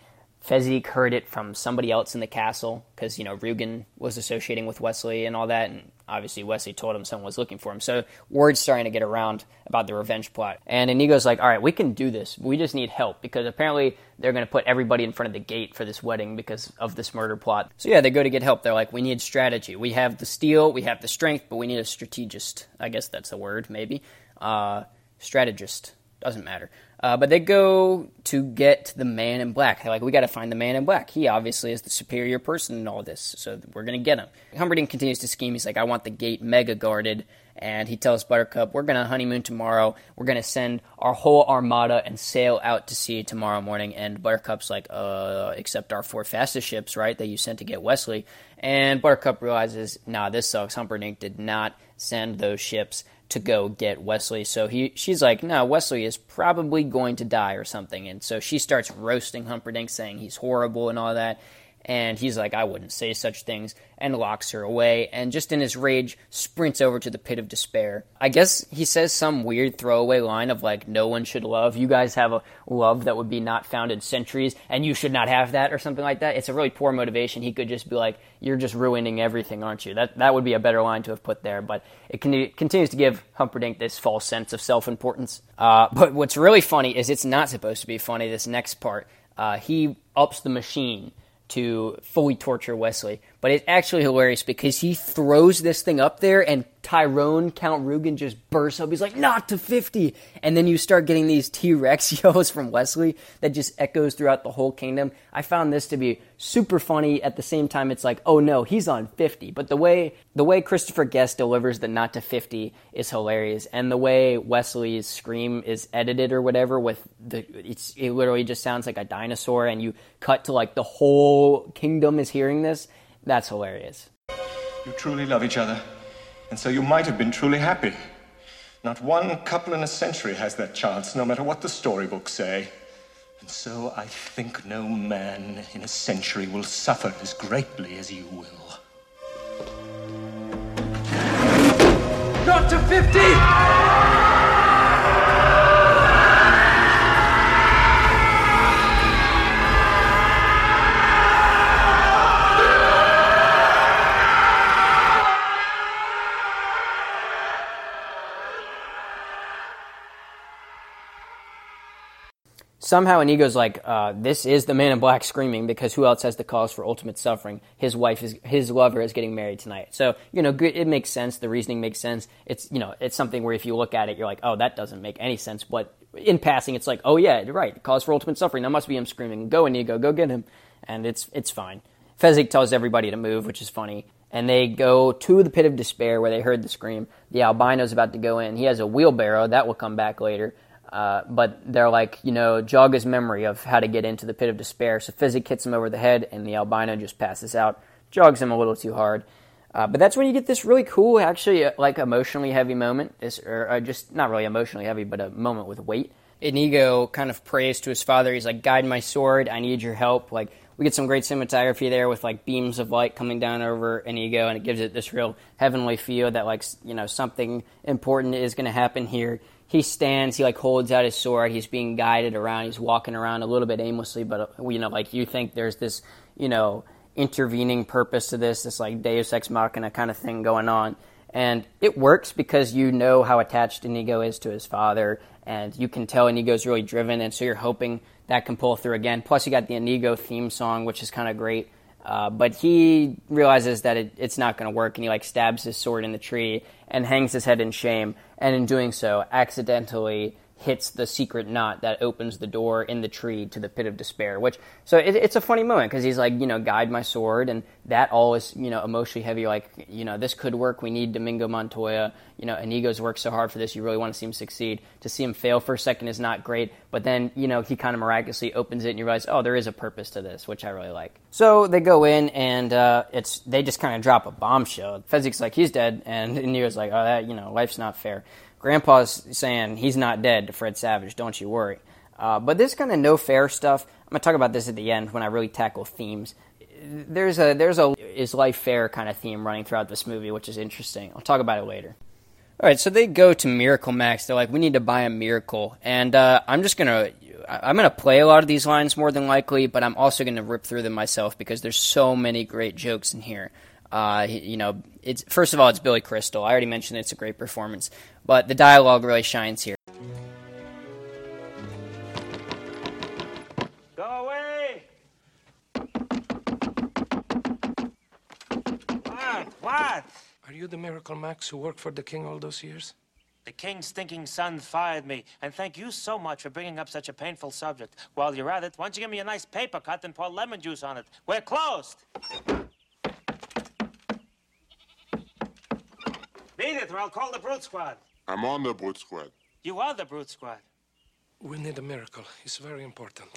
Fezzik heard it from somebody else in the castle because you know Rugen was associating with Westley and all that, and obviously Westley told him someone was looking for him. So word's starting to get around about the revenge plot, and Inigo's like, "All right, we can do this. We just need help because apparently they're going to put everybody in front of the gate for this wedding because of this murder plot." So yeah, they go to get help. They're like, "We need strategy. We have the steel, we have the strength, but we need a strategist. I guess that's a word, maybe. Uh, strategist doesn't matter." Uh, but they go to get the man in black. They're like, we got to find the man in black. He obviously is the superior person in all this, so we're going to get him. Humperdinck continues to scheme. He's like, I want the gate mega guarded. And he tells Buttercup, we're going to honeymoon tomorrow. We're going to send our whole armada and sail out to sea tomorrow morning. And Buttercup's like, uh, except our four fastest ships, right, that you sent to get Westley. And Buttercup realizes, nah, this sucks. Humperdinck did not send those ships to go get Westley. So he she's like, no, Westley is probably going to die or something. And so she starts roasting Humperdinck, saying he's horrible and all that. And he's like, I wouldn't say such things, and locks her away, and just in his rage, sprints over to the pit of despair. I guess he says some weird throwaway line of like, no one should love. You guys have a love that would be not found in centuries, and you should not have that, or something like that. It's a really poor motivation. He could just be like, you're just ruining everything, aren't you? That, that would be a better line to have put there, but it con- continues to give Humperdinck this false sense of self importance. Uh, but what's really funny is it's not supposed to be funny, this next part. Uh, he ups the machine to fully torture Westley. But it's actually hilarious because he throws this thing up there and Tyrone, Count Rugen, just bursts up. He's like, not to 50. And then you start getting these T Rex <laughs> yells from Westley that just echoes throughout the whole kingdom. I found this to be super funny. At the same time, it's like, oh no, he's on 50. But the way, the way Christopher Guest delivers the not to 50 is hilarious. And the way Westley's scream is edited or whatever with the, it's, it literally just sounds like a dinosaur and you cut to like the whole kingdom is hearing this that's hilarious. You truly love each other, and so you might have been truly happy. Not one couple in a century has that chance, no matter what the storybooks say. And so I think no man in a century will suffer as greatly as you will. Not to 50! Somehow Inigo's like, uh, this is the man in black screaming because who else has the cause for ultimate suffering? His wife is, his lover is getting married tonight. So, you know, it makes sense. The reasoning makes sense. It's, you know, it's something where if you look at it, you're like, oh, that doesn't make any sense. But in passing, it's like, oh yeah, you're right. Cause for ultimate suffering. That must be him screaming, go Inigo, go get him. And it's, it's fine. Fezzik tells everybody to move, which is funny. And they go to the pit of despair where they heard the scream. The albino's about to go in. He has a wheelbarrow. That will come back later. Uh, but they're like, you know, jog his memory of how to get into the pit of despair. So Fezzik hits him over the head, and the albino just passes out, jogs him a little too hard. Uh, but that's when you get this really cool, actually, uh, like emotionally heavy moment. This, or uh, just not really emotionally heavy, but a moment with weight. Inigo kind of prays to his father. He's like, "Guide my sword. I need your help." Like we get some great cinematography there with like beams of light coming down over Inigo, and it gives it this real heavenly feel that like you know something important is going to happen here he stands, he like holds out his sword, he's being guided around, he's walking around a little bit aimlessly, but you know, like you think there's this, you know, intervening purpose to this, this like Deus Ex Machina kind of thing going on. And it works because you know how attached Inigo is to his father, and you can tell Inigo's really driven, and so you're hoping that can pull through again. Plus, you got the Inigo theme song, which is kind of great. Uh, but he realizes that it, it's not going to work, and he like stabs his sword in the tree and hangs his head in shame and in doing so, accidentally hits the secret knot that opens the door in the tree to the pit of despair. Which so it, it's a funny moment because he's like, you know, guide my sword, and that all is you know emotionally heavy. Like, you know, this could work. We need Domingo Montoya. You know, Inigo's worked so hard for this. You really want to see him succeed. To see him fail for a second is not great, but then you know he kind of miraculously opens it, and you realize, oh, there is a purpose to this, which I really like. So they go in, and uh, it's they just kind of drop a bombshell. Fezzik's like he's dead, and Inigo's like, oh, that you know, life's not fair. Grandpa's saying he's not dead to Fred Savage. Don't you worry. Uh, but this kind of no fair stuff. I'm gonna talk about this at the end when I really tackle themes. There's a there's a is life fair kind of theme running throughout this movie, which is interesting. I'll talk about it later. All right, so they go to Miracle Max. They're like, we need to buy a miracle, and uh, I'm just gonna I'm gonna play a lot of these lines more than likely, but I'm also gonna rip through them myself because there's so many great jokes in here. Uh, you know, it's first of all, it's Billy Crystal. I already mentioned it's a great performance, but the dialogue really shines here. Go away! What? What? Are you the Miracle Max who worked for the king all those years? The king's thinking son fired me, and thank you so much for bringing up such a painful subject. While you're at it, why don't you give me a nice paper cut and pour lemon juice on it? We're closed! Beat it, or I'll call the Brute Squad. I'm on the Brute Squad. You are the Brute Squad. We need a miracle. It's very important.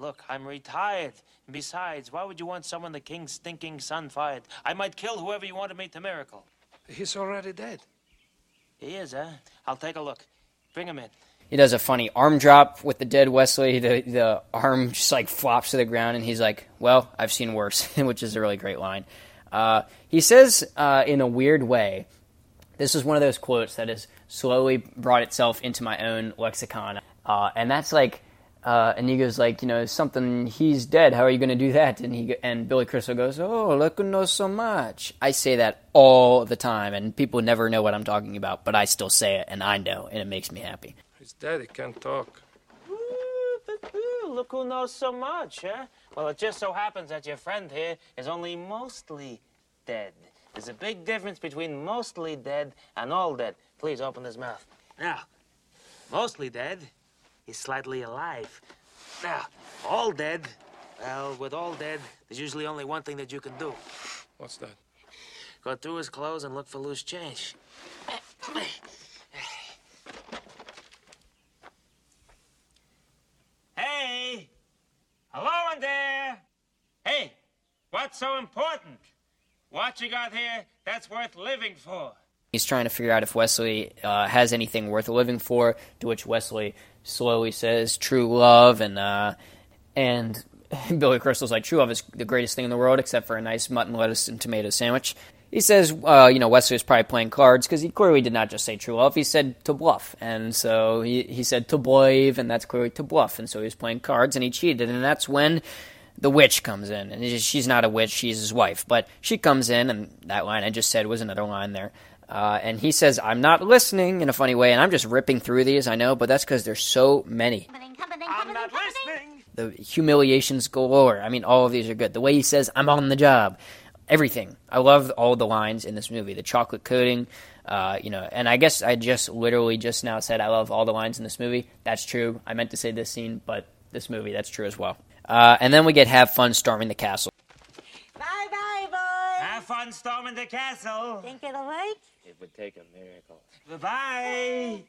Look, I'm retired. Besides, why would you want someone the king's stinking son fired? I might kill whoever you wanted me to miracle. He's already dead. He is, huh? I'll take a look. Bring him in. He does a funny arm drop with the dead Westley. The the arm just like flops to the ground, and he's like, "Well, I've seen worse," <laughs> which is a really great line. Uh, he says uh, in a weird way this is one of those quotes that has slowly brought itself into my own lexicon. Uh, and that's like, uh, and he goes like, you know, something, he's dead. How are you going to do that? And he and Billy Crystal goes, oh, look, know so much. I say that all the time, and people never know what I'm talking about, but I still say it, and I know, and it makes me happy. He's dead. He can't talk. Ooh, look who knows so much, huh? Well, it just so happens that your friend here is only mostly dead. There's a big difference between mostly dead and all dead. Please open his mouth. Now, mostly dead is slightly alive. Now, all dead, well, with all dead, there's usually only one thing that you can do. What's that? Go through his clothes and look for loose change. Hey! Hello in there! Hey! What's so important? What you got here that's worth living for? He's trying to figure out if Westley uh, has anything worth living for, to which Westley slowly says, "True love," and uh, and <laughs> Billy Crystal's like, "True love is the greatest thing in the world, except for a nice mutton, lettuce, and tomato sandwich." He says, uh, "You know, Westley was probably playing cards because he clearly did not just say true love; he said to bluff, and so he he said to believe, and that's clearly to bluff, and so he was playing cards, and he cheated, and that's when." The witch comes in, and she's not a witch; she's his wife. But she comes in, and that line I just said was another line there. Uh, and he says, "I'm not listening" in a funny way, and I'm just ripping through these. I know, but that's because there's so many. I'm not listening. The humiliations galore. I mean, all of these are good. The way he says, "I'm on the job," everything. I love all the lines in this movie. The chocolate coating, uh, you know, and I guess I just literally just now said I love all the lines in this movie. That's true. I meant to say this scene, but this movie, that's true as well. Uh, and then we get have fun storming the castle. Bye bye, boy. Have fun storming the castle. Think it'll work? It would take a miracle. Bye.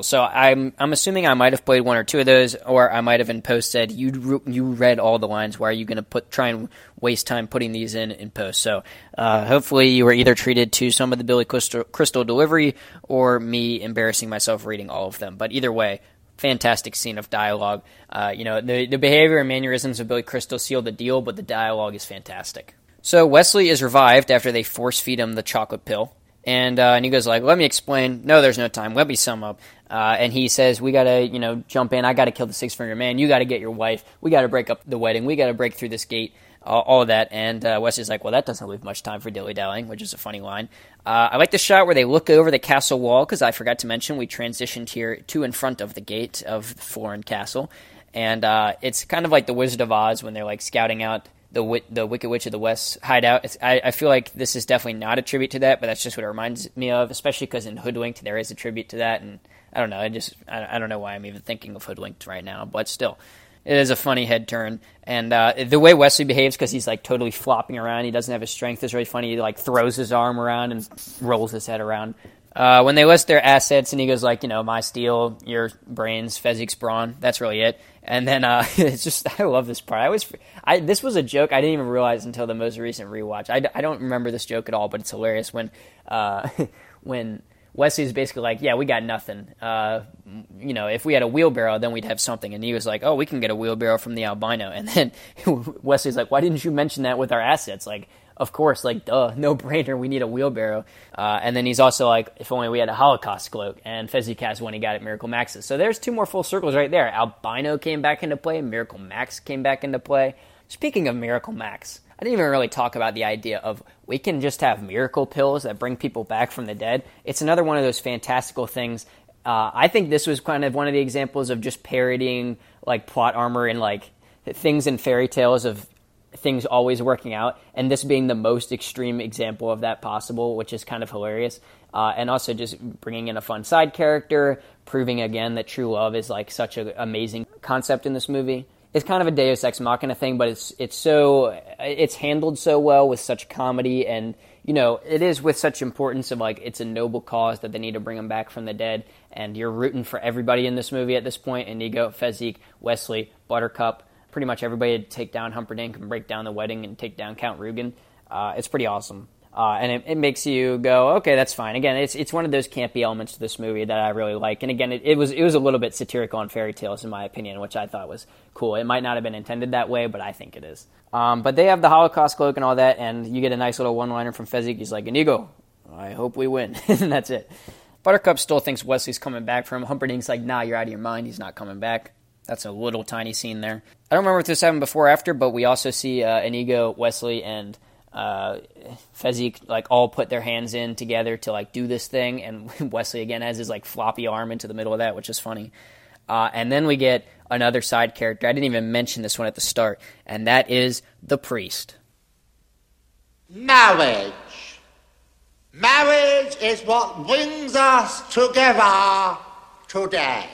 So I'm I'm assuming I might have played one or two of those, or I might have in post said you you read all the lines. Why are you going to put try and waste time putting these in in post? So uh, hopefully you were either treated to some of the Billy Crystal, Crystal delivery or me embarrassing myself reading all of them. But either way, fantastic scene of dialogue. Uh, you know the the behavior and mannerisms of Billy Crystal seal the deal, but the dialogue is fantastic. So Westley is revived after they force feed him the chocolate pill. And uh, and he goes like, "Let me explain." No, there's no time. Let me sum up. Uh, and he says, "We gotta, you know, jump in. I gotta kill the six finger man. You gotta get your wife. We gotta break up the wedding. We gotta break through this gate. All, all of that." And uh, Westley's like, "Well, that doesn't leave much time for dilly dallying," which is a funny line. Uh, I like the shot where they look over the castle wall because I forgot to mention we transitioned here to in front of the gate of the Florin Castle, and uh, it's kind of like the Wizard of Oz when they're like scouting out the the Wicked Witch of the West hideout. It's, I, I feel like this is definitely not a tribute to that, but that's just what it reminds me of, especially because in Hoodwinked there is a tribute to that, and I don't know, I just I, I don't know why I'm even thinking of Hoodwinked right now, but still. It is a funny head turn, and uh, the way Westley behaves because he's like totally flopping around. He doesn't have his strength. is really funny. He like throws his arm around and rolls his head around. Uh, when they list their assets, and he goes like, you know, my steel, your brains, Fezzik's brawn. That's really it. And then uh, <laughs> it's just I love this part. I was I this was a joke I didn't even realize until the most recent rewatch. I, I don't remember this joke at all, but it's hilarious when uh, <laughs> when Westley's basically like, yeah, we got nothing. Uh, you know, if we had a wheelbarrow, then we'd have something. And he was like, oh, we can get a wheelbarrow from the albino. <laughs> And then <laughs> Westley's like, why didn't you mention that with our assets? Like, of course, like, duh, <laughs> no brainer, we need a wheelbarrow. Uh, and then he's also like, if only we had a Holocaust cloak. And Fezzik has one he got at Miracle Max's. So there's two more full circles right there. Albino came back into play, Miracle Max came back into play. Speaking of Miracle Max, I didn't even really talk about the idea of we can just have miracle pills that bring people back from the dead. It's another one of those fantastical things. Uh, I think this was kind of one of the examples of just parodying like plot armor and like things in fairy tales of things always working out, and this being the most extreme example of that possible, which is kind of hilarious. Uh, and also just bringing in a fun side character, proving again that true love is like such an amazing concept in this movie it's kind of a Deus Ex Machina thing, but it's it's so it's handled so well with such comedy, and you know it is with such importance of like it's a noble cause that they need to bring him back from the dead, and you're rooting for everybody in this movie at this point. Inigo, Fezzik, Westley, Buttercup, pretty much everybody to take down Humperdinck and break down the wedding and take down Count Rugen. Uh, it's pretty awesome. Uh, and it, it, makes you go, okay, that's fine. Again, it's it's one of those campy elements to this movie that I really like. And again, it, it, was it was a little bit satirical on fairy tales in my opinion, which I thought was cool. It might not have been intended that way, but I think it is. Um, but they have the Holocaust cloak and all that, and you get a nice little one-liner from Fezzik. He's like, "Inigo, I hope we win," <laughs> and that's it. Buttercup still thinks Westley's coming back from. Humperdinck's like, "Nah, you're out of your mind. He's not coming back." That's a little tiny scene there. I don't remember if this happened before or after, but we also see uh, Inigo, Westley, and uh, Fezzik like all put their hands in together to like do this thing, and <laughs> Westley again has his like floppy arm into the middle of that, which is funny. Uh, and then we get another side character. I didn't even mention this one at the start, and that is the priest. Marriage. Marriage is what brings us together today.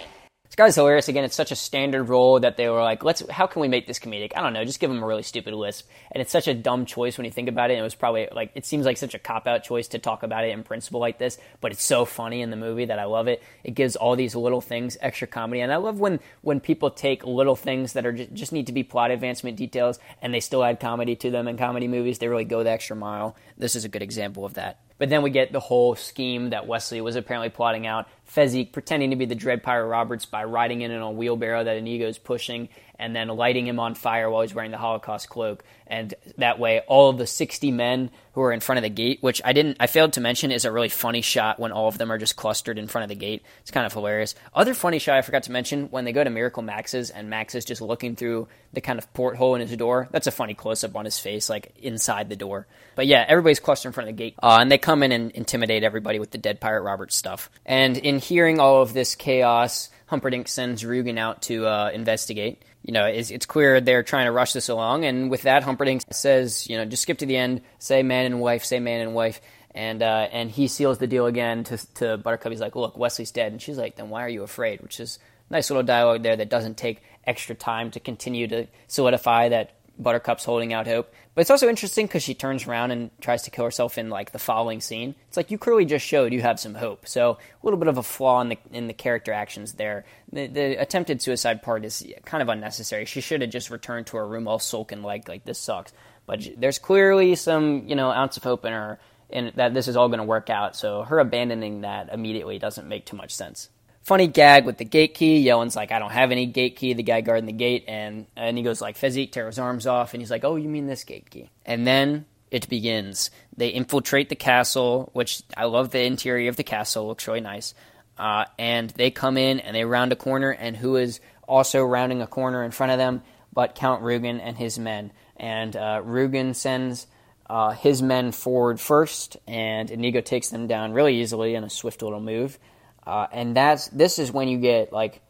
Guy's hilarious. Again, it's such a standard role that they were like, let's. How can we make this comedic? I don't know. Just give him a really stupid lisp, and it's such a dumb choice when you think about it. And it was probably like it seems like such a cop out choice to talk about it in principle like this, but it's so funny in the movie that I love it. It gives all these little things extra comedy, and I love when when people take little things that are just, just need to be plot advancement details, and they still add comedy to them. In comedy movies, they really go the extra mile. This is a good example of that. But then we get the whole scheme that Westley was apparently plotting out. Fezzik pretending to be the Dread Pirate Roberts by riding in on a wheelbarrow that Inigo's pushing and then lighting him on fire while he's wearing the Holocaust cloak. And that way, all of the 60 men who are in front of the gate, which I didn't, I failed to mention, is a really funny shot when all of them are just clustered in front of the gate. It's kind of hilarious. Other funny shot I forgot to mention when they go to Miracle Max's and Max is just looking through the kind of porthole in his door. That's a funny close up on his face, like inside the door. But yeah, everybody's clustered in front of the gate. Uh, and they come in and intimidate everybody with the dread pirate Roberts stuff. And in hearing all of this chaos, Humperdinck sends Rugen out to uh, investigate. You know, it's, it's clear they're trying to rush this along, and with that, Humperdinck says, you know, just skip to the end, say man and wife, say man and wife, and uh, and he seals the deal again to to Buttercup. He's like, look, Westley's dead, and she's like, then why are you afraid? Which is nice little dialogue there that doesn't take extra time to continue to solidify that Buttercup's holding out hope. But it's also interesting because she turns around and tries to kill herself in like the following scene. It's like you clearly just showed you have some hope. So a little bit of a flaw in the in the character actions there. The, the attempted suicide part is kind of unnecessary. She should have just returned to her room all sulking like like this sucks. But there's clearly some you know ounce of hope in her and that this is all going to work out. So her abandoning that immediately doesn't make too much sense funny gag with the gate key. Yellin's like, I don't have any gate key, the guy guarding the gate. And, and he goes like, Fezzik, tear his arms off. And he's like, oh, you mean this gate key. And then it begins. They infiltrate the castle, which I love the interior of the castle. Looks really nice. Uh, and they come in and they round a corner. And who is also rounding a corner in front of them but Count Rugen and his men. And uh, Rugen sends... Uh, his men forward first, and Inigo takes them down really easily in a swift little move. Uh, and that's this is when you get like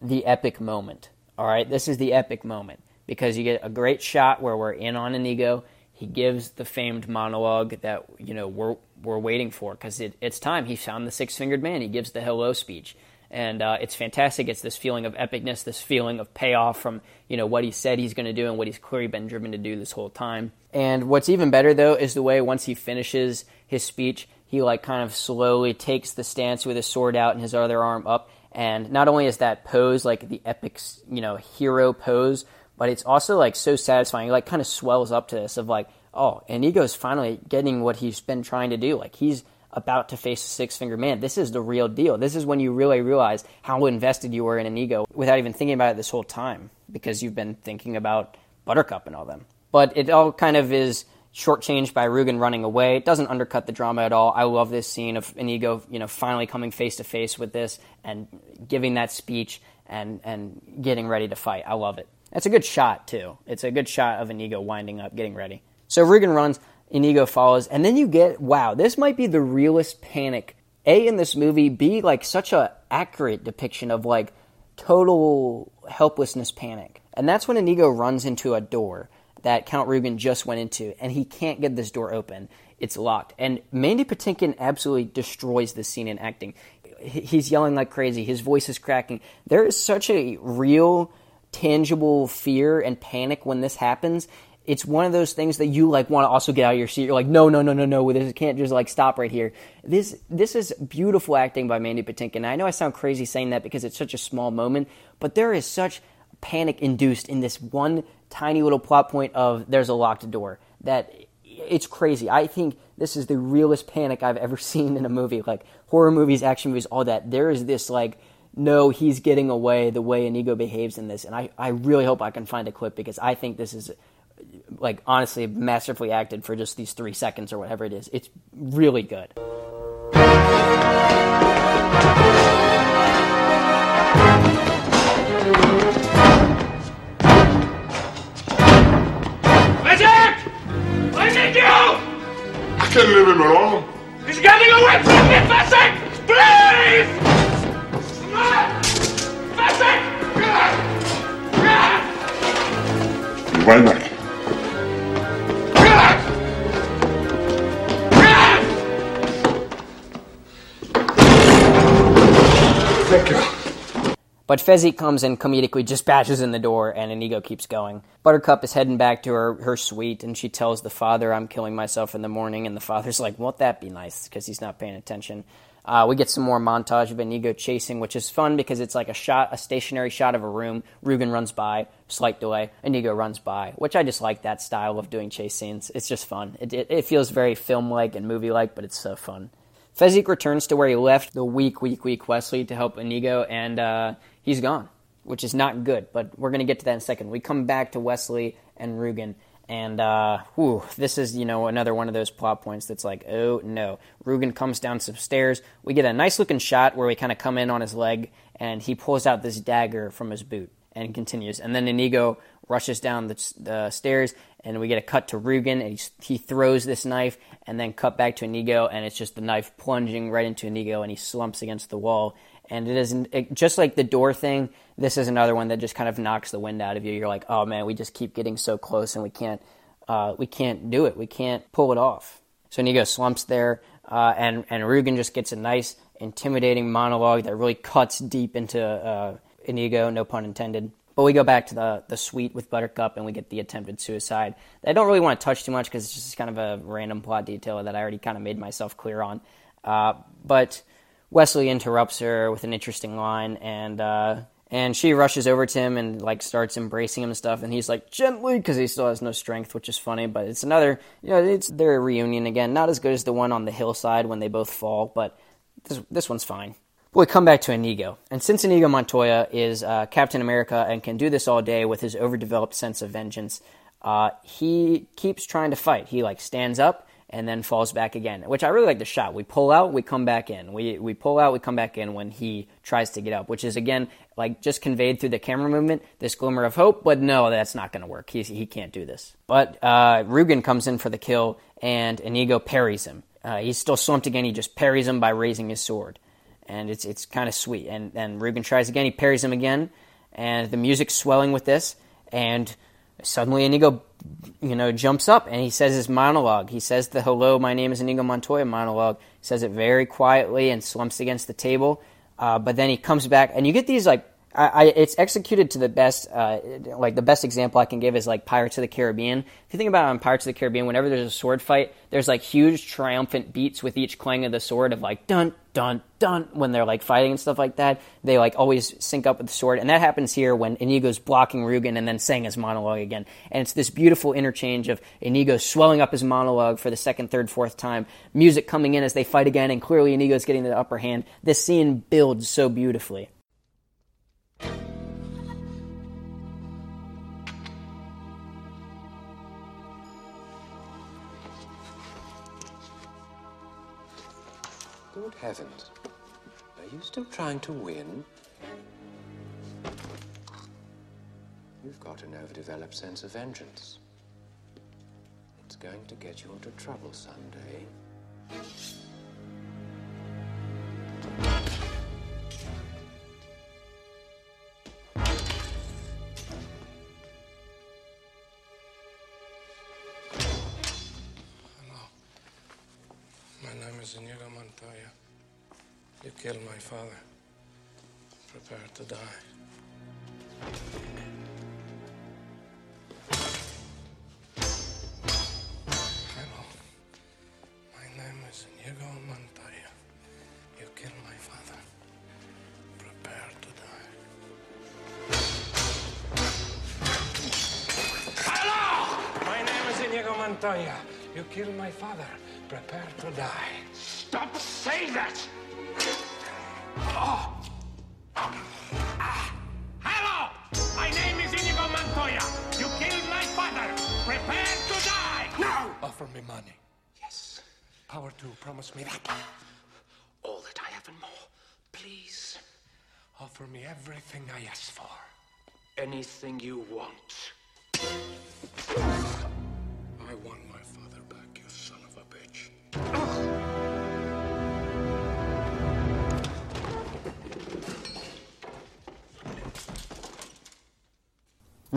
the epic moment. All right, this is the epic moment because you get a great shot where we're in on Inigo. He gives the famed monologue that you know we're we're waiting for because it, it's time. He found the six fingered man. He gives the hello speech, and uh, it's fantastic. It's this feeling of epicness, this feeling of payoff from you know what he said he's going to do and what he's clearly been driven to do this whole time. And what's even better though is the way once he finishes his speech, he like kind of slowly takes the stance with his sword out and his other arm up. And not only is that pose like the epic, you know, hero pose, but it's also like so satisfying. He like kind of swells up to this of like, oh, Inigo's finally getting what he's been trying to do. Like he's about to face a six finger man. This is the real deal. This is when you really realize how invested you were in Inigo without even thinking about it this whole time because you've been thinking about Buttercup and all them. But it all kind of is shortchanged by Rugen running away. It doesn't undercut the drama at all. I love this scene of Inigo, you know, finally coming face to face with this and giving that speech and and getting ready to fight. I love it. It's a good shot too. It's a good shot of Inigo winding up, getting ready. So Rugen runs, Inigo follows, and then you get wow, this might be the realest panic. A in this movie, B like such a accurate depiction of like total helplessness panic. And that's when Inigo runs into a door that Count Rugen just went into, and he can't get this door open. It's locked. And Mandy Patinkin absolutely destroys this scene in acting. He's yelling like crazy. His voice is cracking. There is such a real, tangible fear and panic when this happens. It's one of those things that you like want to also get out of your seat. You're like, no, no, no, no, no. This can't just like stop right here. This this is beautiful acting by Mandy Patinkin. I know I sound crazy saying that because it's such a small moment, but there is such panic induced in this one tiny little plot point of there's a locked door that it's crazy. I think this is the realest panic I've ever <laughs> seen in a movie, like horror movies, action movies, all that. There is this like, no, he's getting away the way Inigo behaves in this, and I, I really hope I can find a clip because I think this is like honestly masterfully acted for just these three seconds or whatever it is. It's really good. I can't leave him alone. He's getting away from me, Fezzik! Please! Be right back. Thank you. But Fezzik comes and comedically just bashes in the door, and Inigo keeps going. Buttercup is heading back to her, her suite, and she tells the father, I'm killing myself in the morning. And the father's like, Won't that be nice? Because he's not paying attention. Uh, we get some more montage of Inigo chasing, which is fun because it's like a shot, a stationary shot of a room. Rugen runs by, slight delay. Inigo runs by, which I just like that style of doing chase scenes. It's just fun. It, it, it feels very film like and movie like, but it's so fun. Fezzik returns to where he left the weak, weak, weak Westley to help Inigo, and uh, he's gone, which is not good. But we're going to get to that in a second. We come back to Westley and Rugen, and uh, whew, this is you know another one of those plot points that's like, oh no. Rugen comes down some stairs. We get a nice looking shot where we kind of come in on his leg, and he pulls out this dagger from his boot and continues. And then Inigo rushes down the, the stairs, and we get a cut to Rugen, and he, he throws this knife, and then cut back to Inigo, and it's just the knife plunging right into Inigo, and he slumps against the wall. And it isn't it, just like the door thing. This is another one that just kind of knocks the wind out of you. You're like, oh man, we just keep getting so close, and we can't, uh, we can't do it. We can't pull it off. So Inigo slumps there, uh, and and Rugen just gets a nice, intimidating monologue that really cuts deep into uh, Inigo, no pun intended. But we go back to the, the suite with Buttercup and we get the attempted suicide. I don't really want to touch too much because it's just kind of a random plot detail that I already kind of made myself clear on. Uh, but Westley interrupts her with an interesting line and uh, and she rushes over to him and like starts embracing him and stuff and he's like gently because he still has no strength which is funny but it's another you know it's their reunion again not as good as the one on the hillside when they both fall but this, this one's fine we come back to Inigo. And since Inigo Montoya is uh, Captain America and can do this all day with his overdeveloped sense of vengeance, uh, he keeps trying to fight. He like stands up and then falls back again, which I really like the shot. We pull out, we come back in. We we pull out, we come back in when he tries to get up, which is again like just conveyed through the camera movement, this glimmer of hope. But no, that's not going to work. He he can't do this. But uh, Rugen comes in for the kill, and Inigo parries him. Uh, he's still slumped again. He just parries him by raising his sword and it's it's kind of sweet. And and Rugen tries again. He parries him again, and the music's swelling with this. And suddenly Inigo, you know, jumps up and he says his monologue. He says the "Hello, my name is Inigo Montoya" monologue. He says it very quietly and slumps against the table. Uh, but then he comes back, and you get these like I, I, it's executed to the best. Uh, like the best example I can give is like Pirates of the Caribbean. If you think about it on Pirates of the Caribbean, whenever there's a sword fight, there's like huge triumphant beats with each clang of the sword of like dun dun dun when they're like fighting and stuff like that. They like always sync up with the sword, and that happens here when Inigo's blocking Rugen and then saying his monologue again. And it's this beautiful interchange of Inigo swelling up his monologue for the second, third, fourth time, music coming in as they fight again, and clearly Inigo's getting the upper hand. This scene builds so beautifully. Good heavens. Are you still trying to win? You've got an overdeveloped sense of vengeance. It's going to get you into trouble someday. Name is Inigo Montoya. You killed my father. Prepare to die. Hello. My name is Inigo Montoya. You killed my father. Prepare to die. Hello! My name is Inigo Montoya. You killed my father. Prepare to die. Stop saying that! Oh. Hello! My name is Inigo Montoya. You killed my father. Prepare to die! No! Offer me money. Yes. Power to promise me that. All that I have and more. Please. Offer me everything I ask for. Anything you want.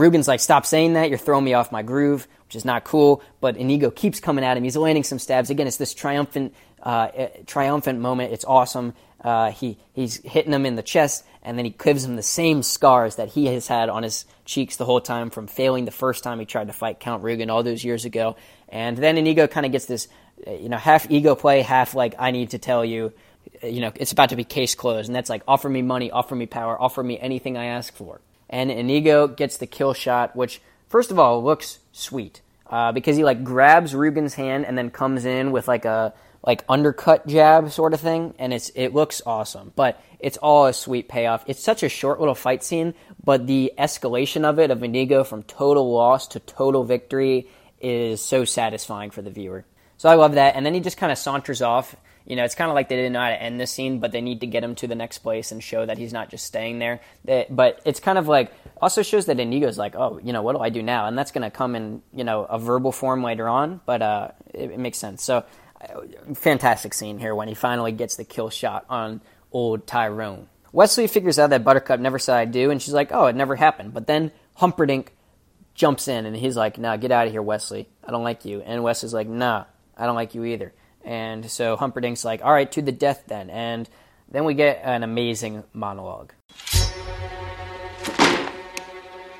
Rugen's like, stop saying that. You're throwing me off my groove, which is not cool. But Inigo keeps coming at him. He's landing some stabs. Again, it's this triumphant, uh, eh, triumphant moment. It's awesome. Uh, he he's hitting him in the chest, and then he gives him the same scars that he has had on his cheeks the whole time from failing the first time he tried to fight Count Rugen all those years ago. And then Inigo kind of gets this, eh, you know, half ego play, half like I need to tell you, eh, you know, it's about to be case closed, and that's like offer me money, offer me power, offer me anything I ask for. And Inigo gets the kill shot, which first of all looks sweet uh, because he like grabs Rugen's hand and then comes in with like a like undercut jab sort of thing, and it's it looks awesome. But it's all a sweet payoff. It's such a short little fight scene, but the escalation of it of Inigo from total loss to total victory is so satisfying for the viewer. So I love that. And then he just kind of saunters off. You know, it's kind of like they didn't know how to end this scene, but they need to get him to the next place and show that he's not just staying there. But it's kind of like also shows that Inigo's like, oh, you know, what do I do now? And that's going to come in you know a verbal form later on, but uh, it, it makes sense. So fantastic scene here when he finally gets the kill shot on old Tyrone. Westley figures out that Buttercup never said I do, and she's like, oh, it never happened. But then Humperdinck jumps in, and he's like, nah, get out of here, Westley. I don't like you. And Westley's like, nah, I don't like you either. And so Humperdinck's like, all right, to the death then. And then we get an amazing monologue.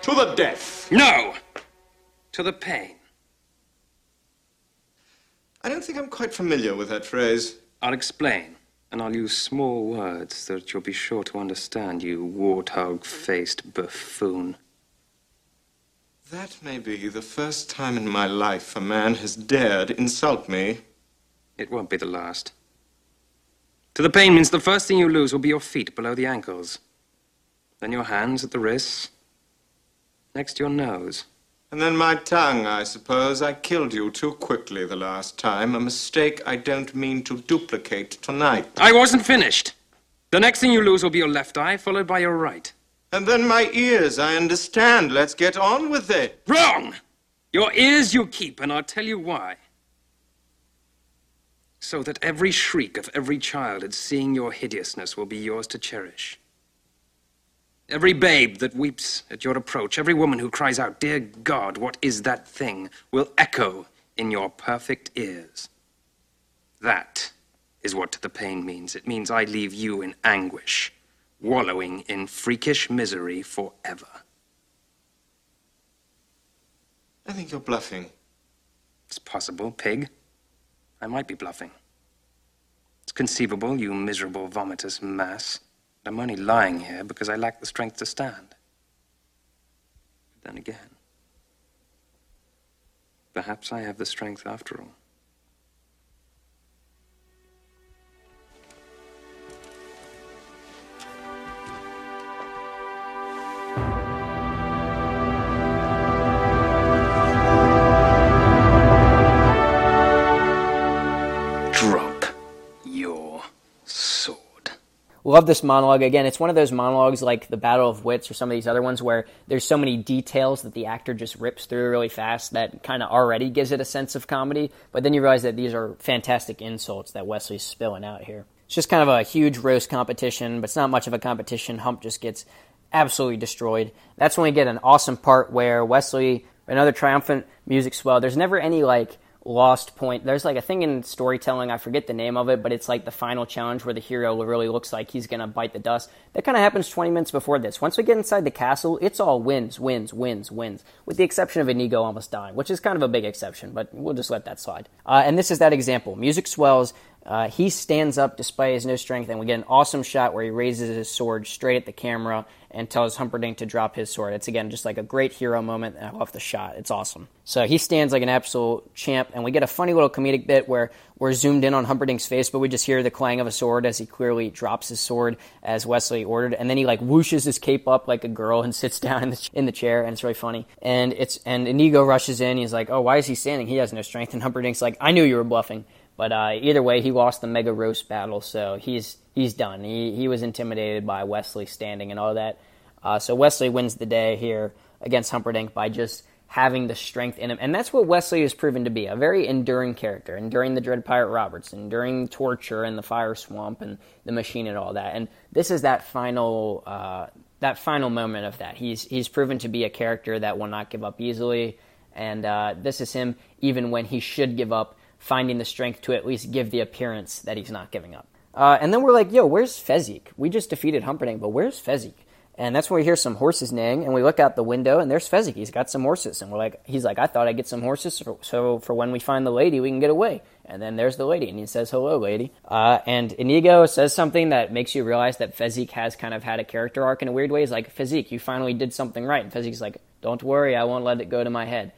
To the death. No! To the pain. I don't think I'm quite familiar with that phrase. I'll explain, and I'll use small words that you'll be sure to understand, you warthog faced buffoon. That may be the first time in my life a man has dared insult me. It won't be the last. To the pain means the first thing you lose will be your feet below the ankles. Then your hands at the wrists. Next, your nose. And then my tongue, I suppose. I killed you too quickly the last time. A mistake I don't mean to duplicate tonight. I wasn't finished. The next thing you lose will be your left eye, followed by your right. And then my ears, I understand. Let's get on with it. Wrong! Your ears you keep, and I'll tell you why. So that every shriek of every child at seeing your hideousness will be yours to cherish. Every babe that weeps at your approach, every woman who cries out, Dear God, what is that thing, will echo in your perfect ears. That is what the pain means. It means I leave you in anguish, wallowing in freakish misery forever. I think you're bluffing. It's possible, pig. I might be bluffing. It's conceivable, you miserable, vomitous mass. I'm only lying here because I lack the strength to stand. But then again, perhaps I have the strength after all. Love this monologue. Again, it's one of those monologues like the Battle of Wits or some of these other ones where there's so many details that the actor just rips through really fast that kind of already gives it a sense of comedy. But then you realize that these are fantastic insults that Westley's spilling out here. It's just kind of a huge roast competition, but it's not much of a competition. Hump just gets absolutely destroyed. That's when we get an awesome part where Westley, another triumphant music swell. There's never any like lost point. There's like a thing in storytelling, I forget the name of it, but it's like the final challenge where the hero really looks like he's to bite the dust. That kind of happens 20 minutes before this. Once we get inside the castle, it's all wins, wins, wins, wins, with the exception of Inigo almost dying, which is kind of a big exception, but we'll just let that slide. Uh, and this is that example. Music swells. Uh, he stands up despite his no strength, and we get an awesome shot where he raises his sword straight at the camera and tells Humperdinck to drop his sword. It's again just like a great hero moment, and I love the shot. It's awesome. So he stands like an absolute champ, and we get a funny little comedic bit where we're zoomed in on Humperdinck's face, but we just hear the clang of a sword as he clearly drops his sword as Westley ordered, and then he like whooshes his cape up like a girl and <laughs> sits down in the, in the chair, and it's really funny. And it's and Inigo rushes in. He's like, "Oh, why is he standing? He has no strength." And Humperdinck's like, "I knew you were bluffing." But uh, either way, he lost the mega roast battle, so he's he's done. He he was intimidated by Westley standing and all that. Uh, so Westley wins the day here against Humperdinck by just having the strength in him, and that's what Westley has proven to be a very enduring character, enduring the Dread Pirate Roberts, enduring torture and the fire swamp and the machine and all that. And this is that final. Uh, that final moment of that. He's he's proven to be a character that will not give up easily, and uh, this is him even when he should give up, finding the strength to at least give the appearance that he's not giving up. Uh, and then we're like, yo, where's Fezzik? We just defeated Humperdinck, but where's Fezzik? And that's when we hear some horses neighing, and we look out the window, and there's Fezzik. He's got some horses, and we're like, he's like, I thought I'd get some horses, so, so for when we find the lady, we can get away. And then there's the lady, and he says, "Hello, lady." Uh, and Inigo says something that makes you realize that Fezzik has kind of had a character arc in a weird way. He's like, "Fezzik, you finally did something right." And Fezzik's like, "Don't worry, I won't let it go to my head."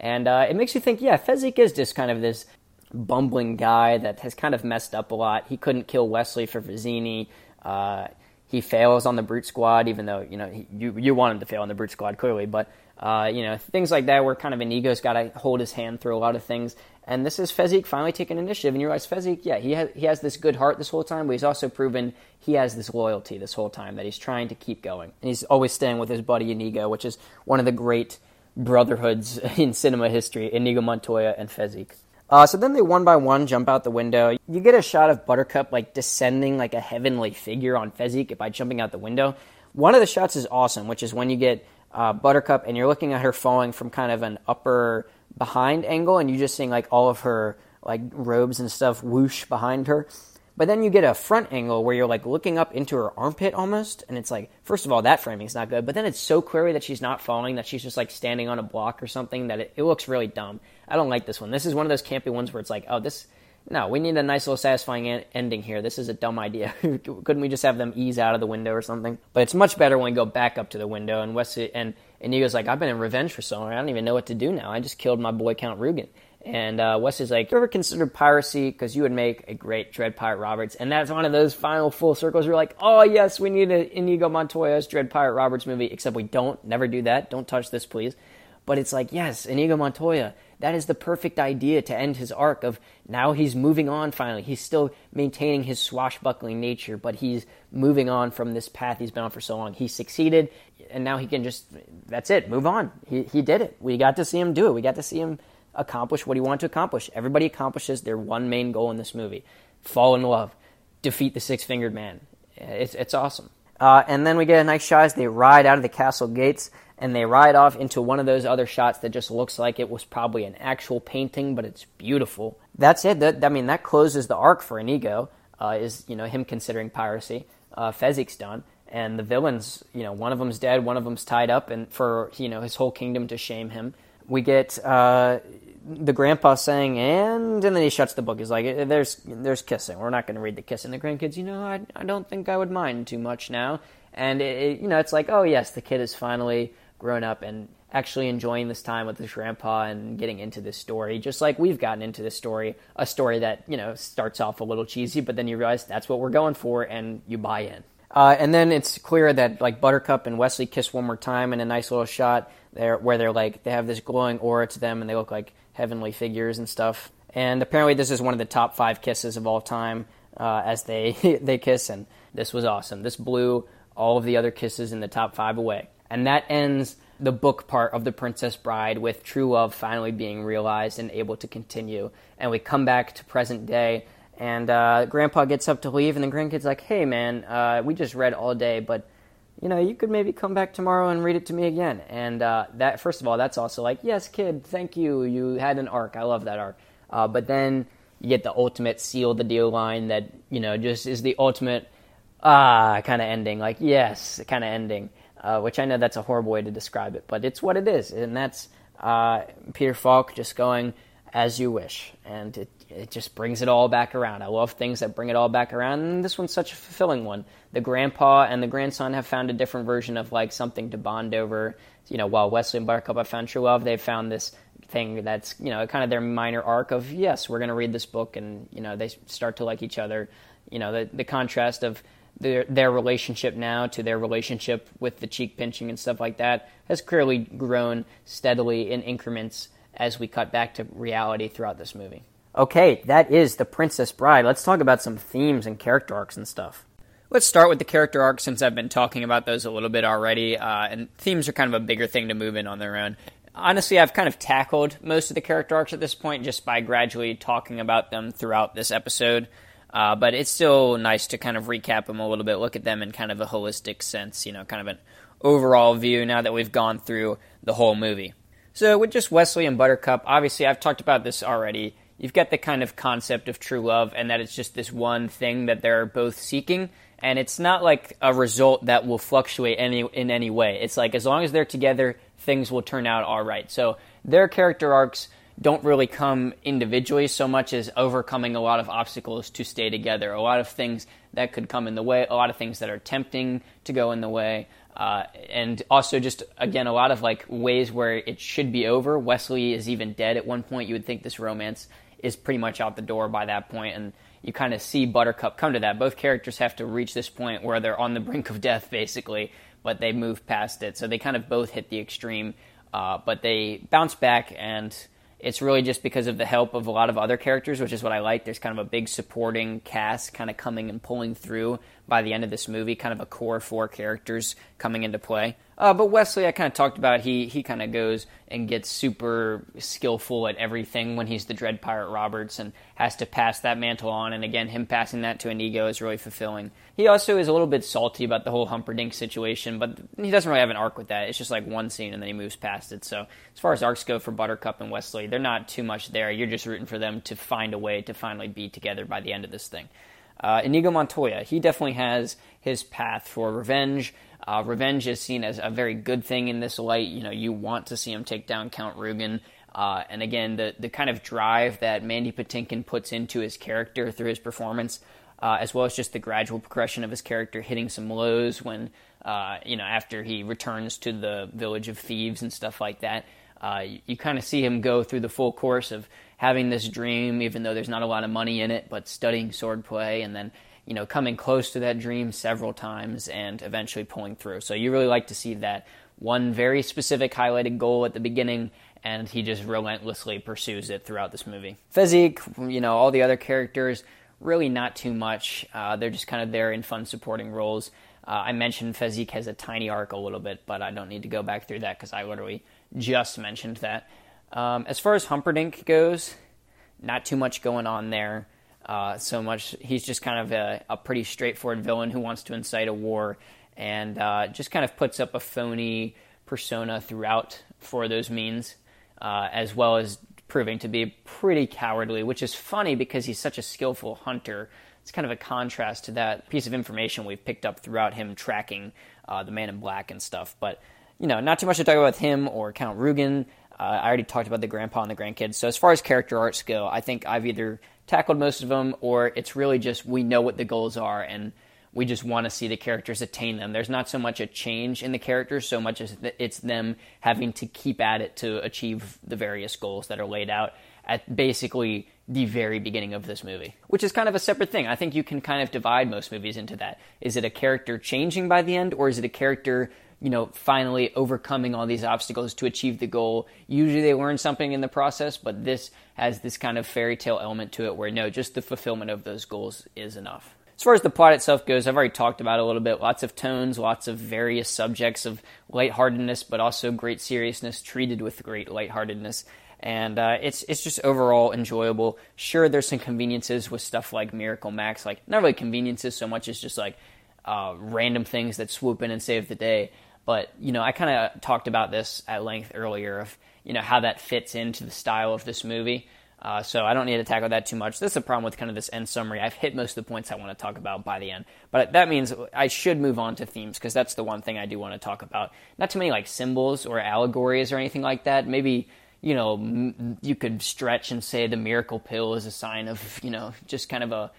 And uh, it makes you think, yeah, Fezzik is just kind of this bumbling guy that has kind of messed up a lot. He couldn't kill Westley for Vizzini. Uh, he fails on the brute squad, even though you know he, you you want him to fail on the brute squad clearly, but uh, you know things like that where kind of Inigo's got to hold his hand through a lot of things. And this is Fezzik finally taking initiative, and you realize Fezzik, yeah, he has he has this good heart this whole time, but he's also proven he has this loyalty this whole time that he's trying to keep going, and he's always staying with his buddy Inigo, which is one of the great brotherhoods <laughs> in cinema history: Inigo Montoya and Fezzik. Uh, so then they one by one jump out the window. You get a shot of Buttercup like descending like a heavenly figure on Fezzik by jumping out the window. One of the shots is awesome, which is when you get uh, Buttercup and you're looking at her falling from kind of an upper behind angle, and you're just seeing like all of her like robes and stuff whoosh behind her. But then you get a front angle where you're like looking up into her armpit almost, and it's like, first of all, that framing is not good. But then it's so clearly that she's not falling, that she's just like standing on a block or something, that it, it looks really dumb. I don't like this one. This is one of those campy ones where it's like, oh, this, no, we need a nice little satisfying en- ending here. This is a dumb idea. <laughs> Couldn't we just have them ease out of the window or something? But it's much better when we go back up to the window and Westley and and Inigo's like, I've been in revenge for so long, I don't even know what to do now. I just killed my boy Count Rugen. And uh, Westley's like, you ever considered piracy? Because you would make a great Dread Pirate Roberts. And that's one of those final full circles where you're like, oh, yes, we need an Inigo Montoya's Dread Pirate Roberts movie, except we don't. Never do that. Don't touch this, please. But it's like, yes, Inigo Montoya. That is the perfect idea to end his arc of now he's moving on finally. He's still maintaining his swashbuckling nature, but he's moving on from this path he's been on for so long. He succeeded, and now he can just, that's it, move on. He, he did it. We got to see him do it. We got to see him accomplish what he wanted to accomplish. Everybody accomplishes their one main goal in this movie fall in love, defeat the six fingered man. It's, it's awesome. Uh, and then we get a nice shot as they ride out of the castle gates and they ride off into one of those other shots that just looks like it was probably an actual painting, but it's beautiful. That's it. That, I mean, that closes the arc for Inigo. Uh, is you know him considering piracy. Uh, Fezzik's done, and the villains. You know, one of them's dead, one of them's tied up, and for you know his whole kingdom to shame him. We get uh, the grandpa saying, and and then he shuts the book. He's like, "There's there's kissing. We're not going to read the kissing." The grandkids, you know, I I don't think I would mind too much now. And it, it, you know, it's like, oh yes, the kid is finally grown up and actually enjoying this time with his grandpa and getting into this story, just like we've gotten into this story, a story that, you know, starts off a little cheesy, but then you realize that's what we're going for and you buy in. Uh, and then it's clear that like Buttercup and Westley kiss one more time in a nice little shot there where they're like they have this glowing aura to them and they look like heavenly figures and stuff. And apparently this is one of the top five kisses of all time uh, as they <laughs> they kiss and this was awesome. This blew all of the other kisses in the top five away. And that ends the book part of The Princess Bride with true love finally being realized and able to continue. And we come back to present day, and uh, Grandpa gets up to leave, and the grandkid's like, hey, man, uh, we just read all day, but you know, you could maybe come back tomorrow and read it to me again. And uh, that, first of all, that's also like, yes, kid, thank you. You had an arc. I love that arc. Uh, but then you get the ultimate seal the deal line that, you know, just is the ultimate ah kind of ending. Like, yes, kind of ending uh, which I know that's a horrible way to describe it, but it's what it is, and that's uh, Peter Falk just going as you wish, and it it just brings it all back around. I love things that bring it all back around, and this one's such a fulfilling one. The grandpa and the grandson have found a different version of like something to bond over. You know, while Westley and Buttercup have found true love, they've found this thing that's you know kind of their minor arc of yes, we're going to read this book, and you know they start to like each other. You know, the the contrast of their their relationship now to their relationship with the cheek pinching and stuff like that has clearly grown steadily in increments as we cut back to reality throughout this movie. Okay, that is The Princess Bride. Let's talk about some themes and character arcs and stuff. Let's start with the character arcs since I've been talking about those a little bit already, uh, and themes are kind of a bigger thing to move in on their own. Honestly, I've kind of tackled most of the character arcs at this point just by gradually talking about them throughout this episode. Uh, but it's still nice to kind of recap them a little bit, look at them in kind of a holistic sense, you know, kind of an overall view now that we've gone through the whole movie. So, with just Westley and Buttercup, obviously, I've talked about this already. You've got the kind of concept of true love, and that it's just this one thing that they're both seeking, and it's not like a result that will fluctuate any in any way. It's like as long as they're together, things will turn out all right. So, their character arcs don't really come individually so much as overcoming a lot of obstacles to stay together, a lot of things that could come in the way, a lot of things that are tempting to go in the way, uh, and also just again a lot of like ways where it should be over. Westley is even dead at one point. You would think this romance is pretty much out the door by that point, and you kind of see Buttercup come to that. Both characters have to reach this point where they're on the <laughs> brink of death, basically, but they move past it. So they kind of both hit the extreme, uh, but they bounce back and it's really just because of the help of a lot of other characters, which is what I like. There's kind of a big supporting cast kind of coming and pulling through by the end of this movie, kind of a core four characters coming into play. Uh, but Westley, I kind of talked about, he he kind of goes and gets super skillful at everything when he's the Dread Pirate Roberts and has to pass that mantle on. And again, him passing that to Inigo is really fulfilling. He also is a little bit salty about the whole Humperdinck situation, but he doesn't really have an arc with that. It's just like one scene and then he moves past it. So as far as arcs go for Buttercup and Westley, they're not too much there. You're just rooting for them to find a way to finally be together by the end of this thing. Uh, Inigo Montoya, he definitely has his path for revenge. Uh, revenge is seen as a very good thing in this light. You know, you want to see him take down Count Rugen. Uh, and again, the, the kind of drive that Mandy Patinkin puts into his character through his performance, uh, as well as just the gradual progression of his character hitting some lows when, uh, you know, after he returns to the village of thieves and stuff like that. Uh, you, you kind of see him go through the full course of having this dream, even though there's not a lot of money in it, but studying swordplay and then you know, coming close to that dream several times and eventually pulling through. So you really like to see that one very specific highlighted goal at the beginning, and he just relentlessly pursues it throughout this movie. Fezzik, you know, all the other characters, really not too much. Uh, they're just kind of there in fun supporting roles. Uh, I mentioned Fezzik has a tiny arc a little bit, but I don't need to go back through that because I literally just mentioned that. Um, as far as Humperdinck goes, not too much going on there uh, so much. He's just kind of a, a, pretty straightforward villain who wants to incite a war and uh, just kind of puts up a phony persona throughout for those means, uh, as well as proving to be pretty cowardly, which is funny because he's such a skillful hunter. It's kind of a contrast to that piece of information we've picked up throughout him tracking uh, the Man in Black and stuff. But you know, not too much to talk about with him or Count Rugen. Uh, I already talked about the grandpa and the grandkids. So as far as character arcs go, I think I've either tackled most of them, or it's really just we know what the goals are and we just want to see the characters attain them. There's not so much a change in the characters, so much as it's them having to keep at it to achieve the various goals that are laid out at basically the very beginning of this movie, which is kind of a separate thing. I think you can kind of divide most movies into that. Is it a character changing by the end, or is it a character you know, finally overcoming all these obstacles to achieve the goal. Usually they learn something in the process, but this has this kind of fairy tale element to it where no, just the fulfillment of those goals is enough. As far as the plot itself goes, I've already talked about a little bit. Lots of tones, lots of various subjects of lightheartedness, but also great seriousness treated with great lightheartedness. And uh, it's it's just overall enjoyable. Sure, there's some conveniences with stuff like Miracle Max, like not really conveniences so much as just like uh, random things that swoop in and save the day. But you know, I kind of talked about this at length earlier of you know how that fits into the style of this movie. Uh, so I don't need to tackle that too much. This is a problem with kind of this end summary. I've hit most of the points I want to talk about by the end, but that means I should move on to themes because that's the one thing I do want to talk about. Not too many like symbols or allegories or anything like that. Maybe you know m- you could stretch and say the miracle pill is a sign of you know just kind of a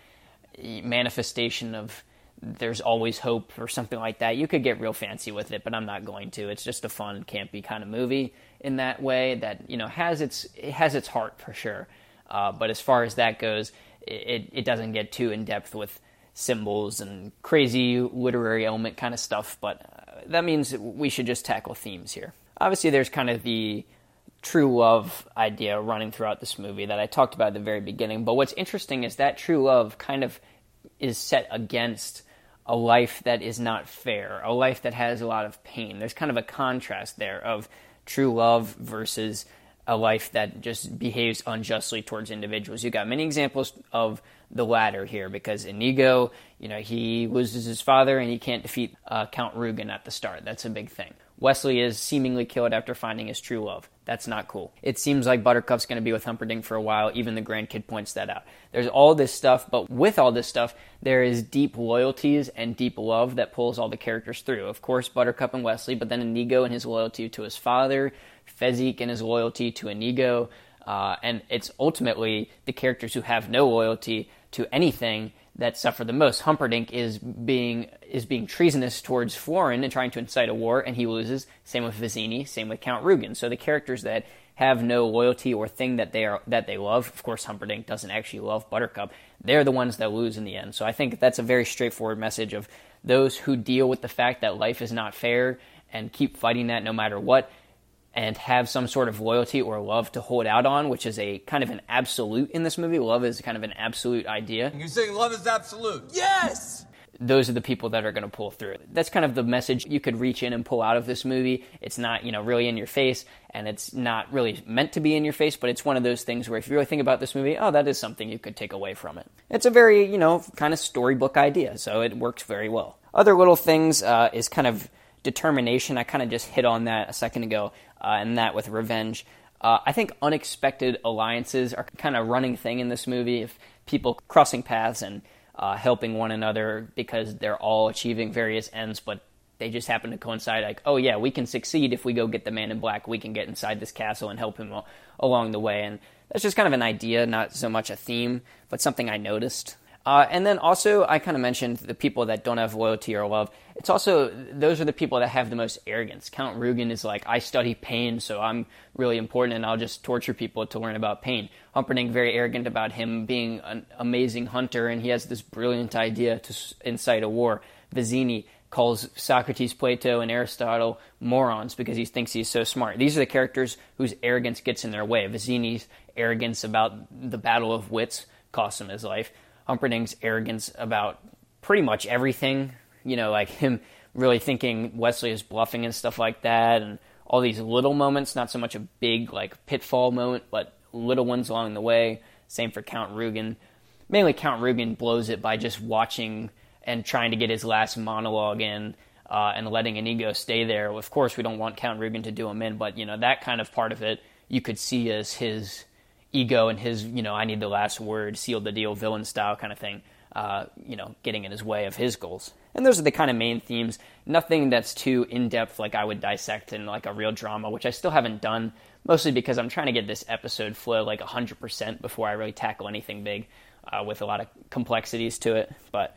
manifestation of there's always hope or something like that. You could get real fancy with it, but I'm not going to. It's just a fun, campy kind of movie in that way that you know has its it has its heart for sure. Uh, but as far as that goes, it it doesn't get too in depth with symbols and crazy literary element kind of stuff. But uh, that means we should just tackle themes here. Obviously, there's kind of the true love idea running throughout this movie that I talked about at the very beginning. But what's interesting is that true love kind of is set against a life that is not fair, a life that has a lot of pain. There's kind of a contrast there of true love versus a life that just behaves unjustly towards individuals. You've got many examples of the latter here because Inigo, you know, he loses his father and he can't defeat uh, Count Rugen at the start. That's a big thing. Westley is seemingly killed after finding his true love. That's not cool. It seems like Buttercup's going to be with Humperdinck for a while. Even the grandkid points that out. There's all this stuff, but with all this stuff, there is deep loyalties and deep love that pulls all the characters through. Of course, Buttercup and Westley, but then Inigo and his loyalty to his father, Fezzik and his loyalty to Inigo, uh, and it's ultimately the characters who have no loyalty to anything that suffer the most. Humperdinck is being is being treasonous towards Florin and trying to incite a war, and he loses. Same with Vizzini, same with Count Rugen. So the characters that have no loyalty or thing that they are that they love. Of course, Humperdinck doesn't actually love Buttercup. They're the ones that lose in the end. So I think that's a very straightforward message of those who deal with the fact that life is not fair and keep fighting that no matter what and have some sort of loyalty or love to hold out on, which is a kind of an absolute in this movie. Love is kind of an absolute idea. You're saying love is absolute? Yes! Those are the people that are going to pull through. That's kind of the message you could reach in and pull out of this movie. It's not, you know, really in your face, and it's not really meant to be in your face, but it's one of those things where if you really think about this movie, oh, that is something you could take away from it. It's a very, you know, kind of storybook idea, so it works very well. Other little things uh, is kind of determination. I kind of just hit on that a second ago, uh, and that with revenge. Uh, I think unexpected alliances are kind of running thing in this movie. If people crossing paths and uh, helping one another because they're all achieving various ends, but they just happen to coincide. Like, oh yeah, we can succeed if we go get the man in black. We can get inside this castle and help him along the way. And that's just kind of an idea, not so much a theme, but something I noticed. Uh, and then also, I kind of mentioned the people that don't have loyalty or love. It's also, those are the people that have the most arrogance. Count Rugen is like, I study pain, so I'm really important and I'll just torture people to learn about pain. Humperdinck, very arrogant about him being an amazing hunter, and he has this brilliant idea to incite a war. Vizzini calls Socrates, Plato, and Aristotle morons because he thinks he's so smart. These are the characters whose arrogance gets in their way. Vizzini's arrogance about the battle of wits cost him his life. Humperdinck's arrogance about pretty much everything. You know, like him really thinking Westley is bluffing and stuff like that, and all these little moments, not so much a big like pitfall moment, but little ones along the way. Same for Count Rugen. Mainly, Count Rugen blows it by just watching and trying to get his last monologue in. Uh, and letting Inigo stay there. Of course, we don't want Count Rugen to do him in, but you know that kind of part of it you could see as his ego and his, you know, I need the last word, seal the deal, villain style kind of thing, uh, you know, getting in his way of his goals. And those are the kind of main themes. Nothing that's too in depth, like I would dissect in like a real drama, which I still haven't done, mostly because I'm trying to get this episode flow like 100% before I really tackle anything big uh, with a lot of complexities to it. But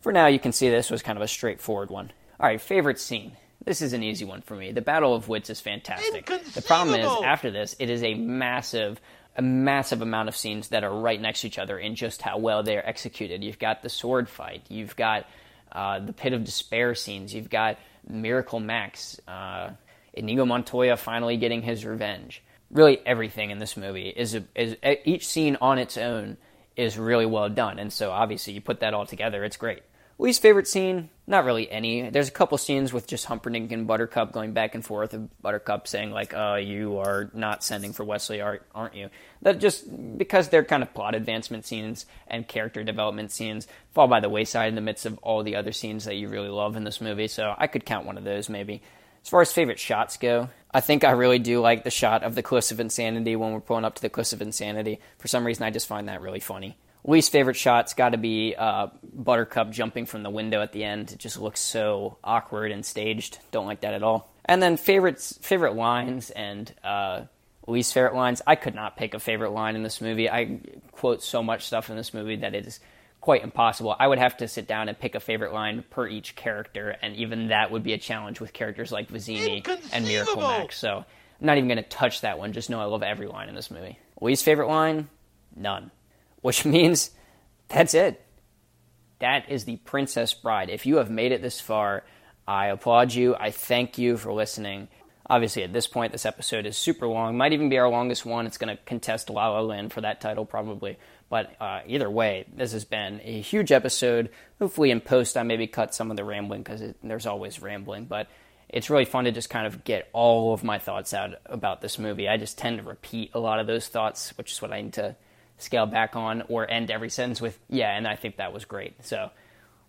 for now, you can see this was kind of a straightforward one. All right, favorite scene. This is an easy one for me. The Battle of Wits is fantastic. The problem is, after this, it is a massive a massive amount of scenes that are right next to each other in just how well they're executed. You've got the sword fight, you've got uh, the pit of despair scenes, you've got Miracle Max, uh, Inigo Montoya finally getting his revenge. Really, everything in this movie is, a, is each scene on its own is really well done, and so obviously you put that all together, it's great. Least favorite scene? Not really any. There's a couple scenes with just Humperdinck and Buttercup going back and forth, of Buttercup saying like, "Uh, you are not sending for Westley, aren't you?" That just because they're kind of plot advancement scenes and character development scenes fall by the wayside in the midst of all the other scenes that you really love in this movie. So I could count one of those maybe. As far as favorite shots go, I think I really do like the shot of the Cliffs of Insanity when we're pulling up to the Cliffs of Insanity. For some reason, I just find that really funny least favorite shot's got to be uh, Buttercup jumping from the window at the end. It just looks so awkward and staged. Don't like that at all. And then favorites, favorite lines and uh, least favorite lines. I could not pick a favorite line in this movie. I quote so much stuff in this movie that it is quite impossible. I would have to sit down and pick a favorite line per each character, and even that would be a challenge with characters like Vizzini and Miracle Max. So I'm not even going to touch that one. Just know I love every line in this movie. Least favorite line? None which <laughs> means that's it. That is the Princess Bride. If you have made it this far, I applaud you. I thank you for listening. Obviously, at this point, this episode is super long. Might even be our longest one. It's going to contest La La Land for that title, probably. But uh, either way, this has been a huge episode. Hopefully, in post, I maybe cut some of the rambling because there's always rambling. But it's really fun to just kind of get all of my thoughts out about this movie. I just tend to repeat a lot of those thoughts, which is what I need to scale back on or end every sentence with, yeah, and I think that was great. So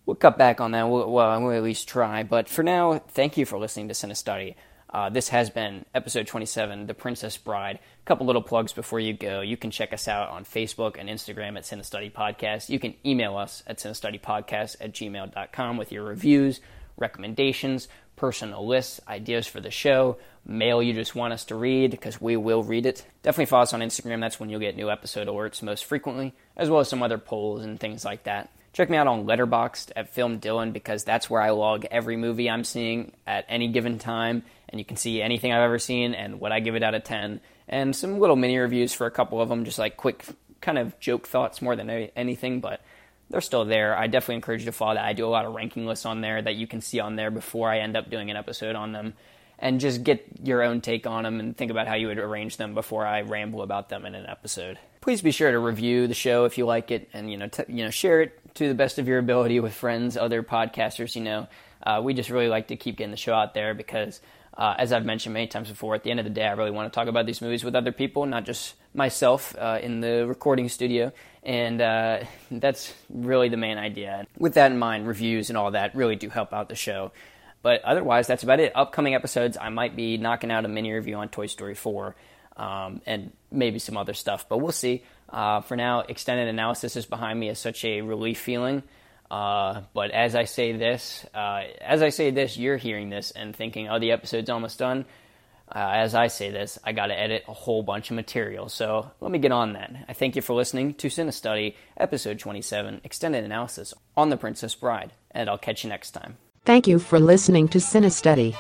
we'll cut back on that. We'll, well, we'll at least try. But for now, thank you for listening to Cinestudy. Uh, this has been episode 27, The Princess Bride. A couple little plugs before you go. You can check us out on Facebook and Instagram at Cinestudy Podcast. You can email us at cinestudypodcast at gmail.com with your reviews, recommendations, personal lists, ideas for the show, mail you just want us to read because we will read it. Definitely follow us on Instagram. That's when you'll get new episode alerts most frequently, as well as some other polls and things like that. Check me out on Letterboxd at Film Dylan because that's where I log every movie I'm seeing at any given time, and you can see anything I've ever seen and what I give it out of 10, and some little mini reviews for a couple of them, just like quick kind of joke thoughts more than anything, but they're still there. I definitely encourage you to follow that. I do a lot of ranking lists on there that you can see on there before I end up doing an episode on them. And just get your own take on them and think about how you would arrange them before I ramble about them in an episode. Please be sure to review the show if you like it, and you know, t- you know, share it to the best of your ability with friends, other podcasters. You know, uh, we just really like to keep getting the show out there because, uh, as I've mentioned many times before, at the end of the day, I really want to talk about these movies with other people, not just myself uh, in the recording studio and uh, that's really the main idea. With that in mind, reviews and all that really do help out the show. But otherwise, that's about it. Upcoming episodes, I might be knocking out a mini review on Toy Story 4 um, and maybe some other stuff, but we'll see. Uh, for now, extended analysis is behind me as such a relief feeling. Uh, but as I say this, uh, as I say this, you're hearing this and thinking, "Oh, the episode's almost done." Uh, as I say this, I got to edit a whole bunch of material, so let me get on that. I thank you for listening to Cinestudy, episode 27, extended analysis on The Princess Bride, and I'll catch you next time. Thank you for listening to Cinestudy.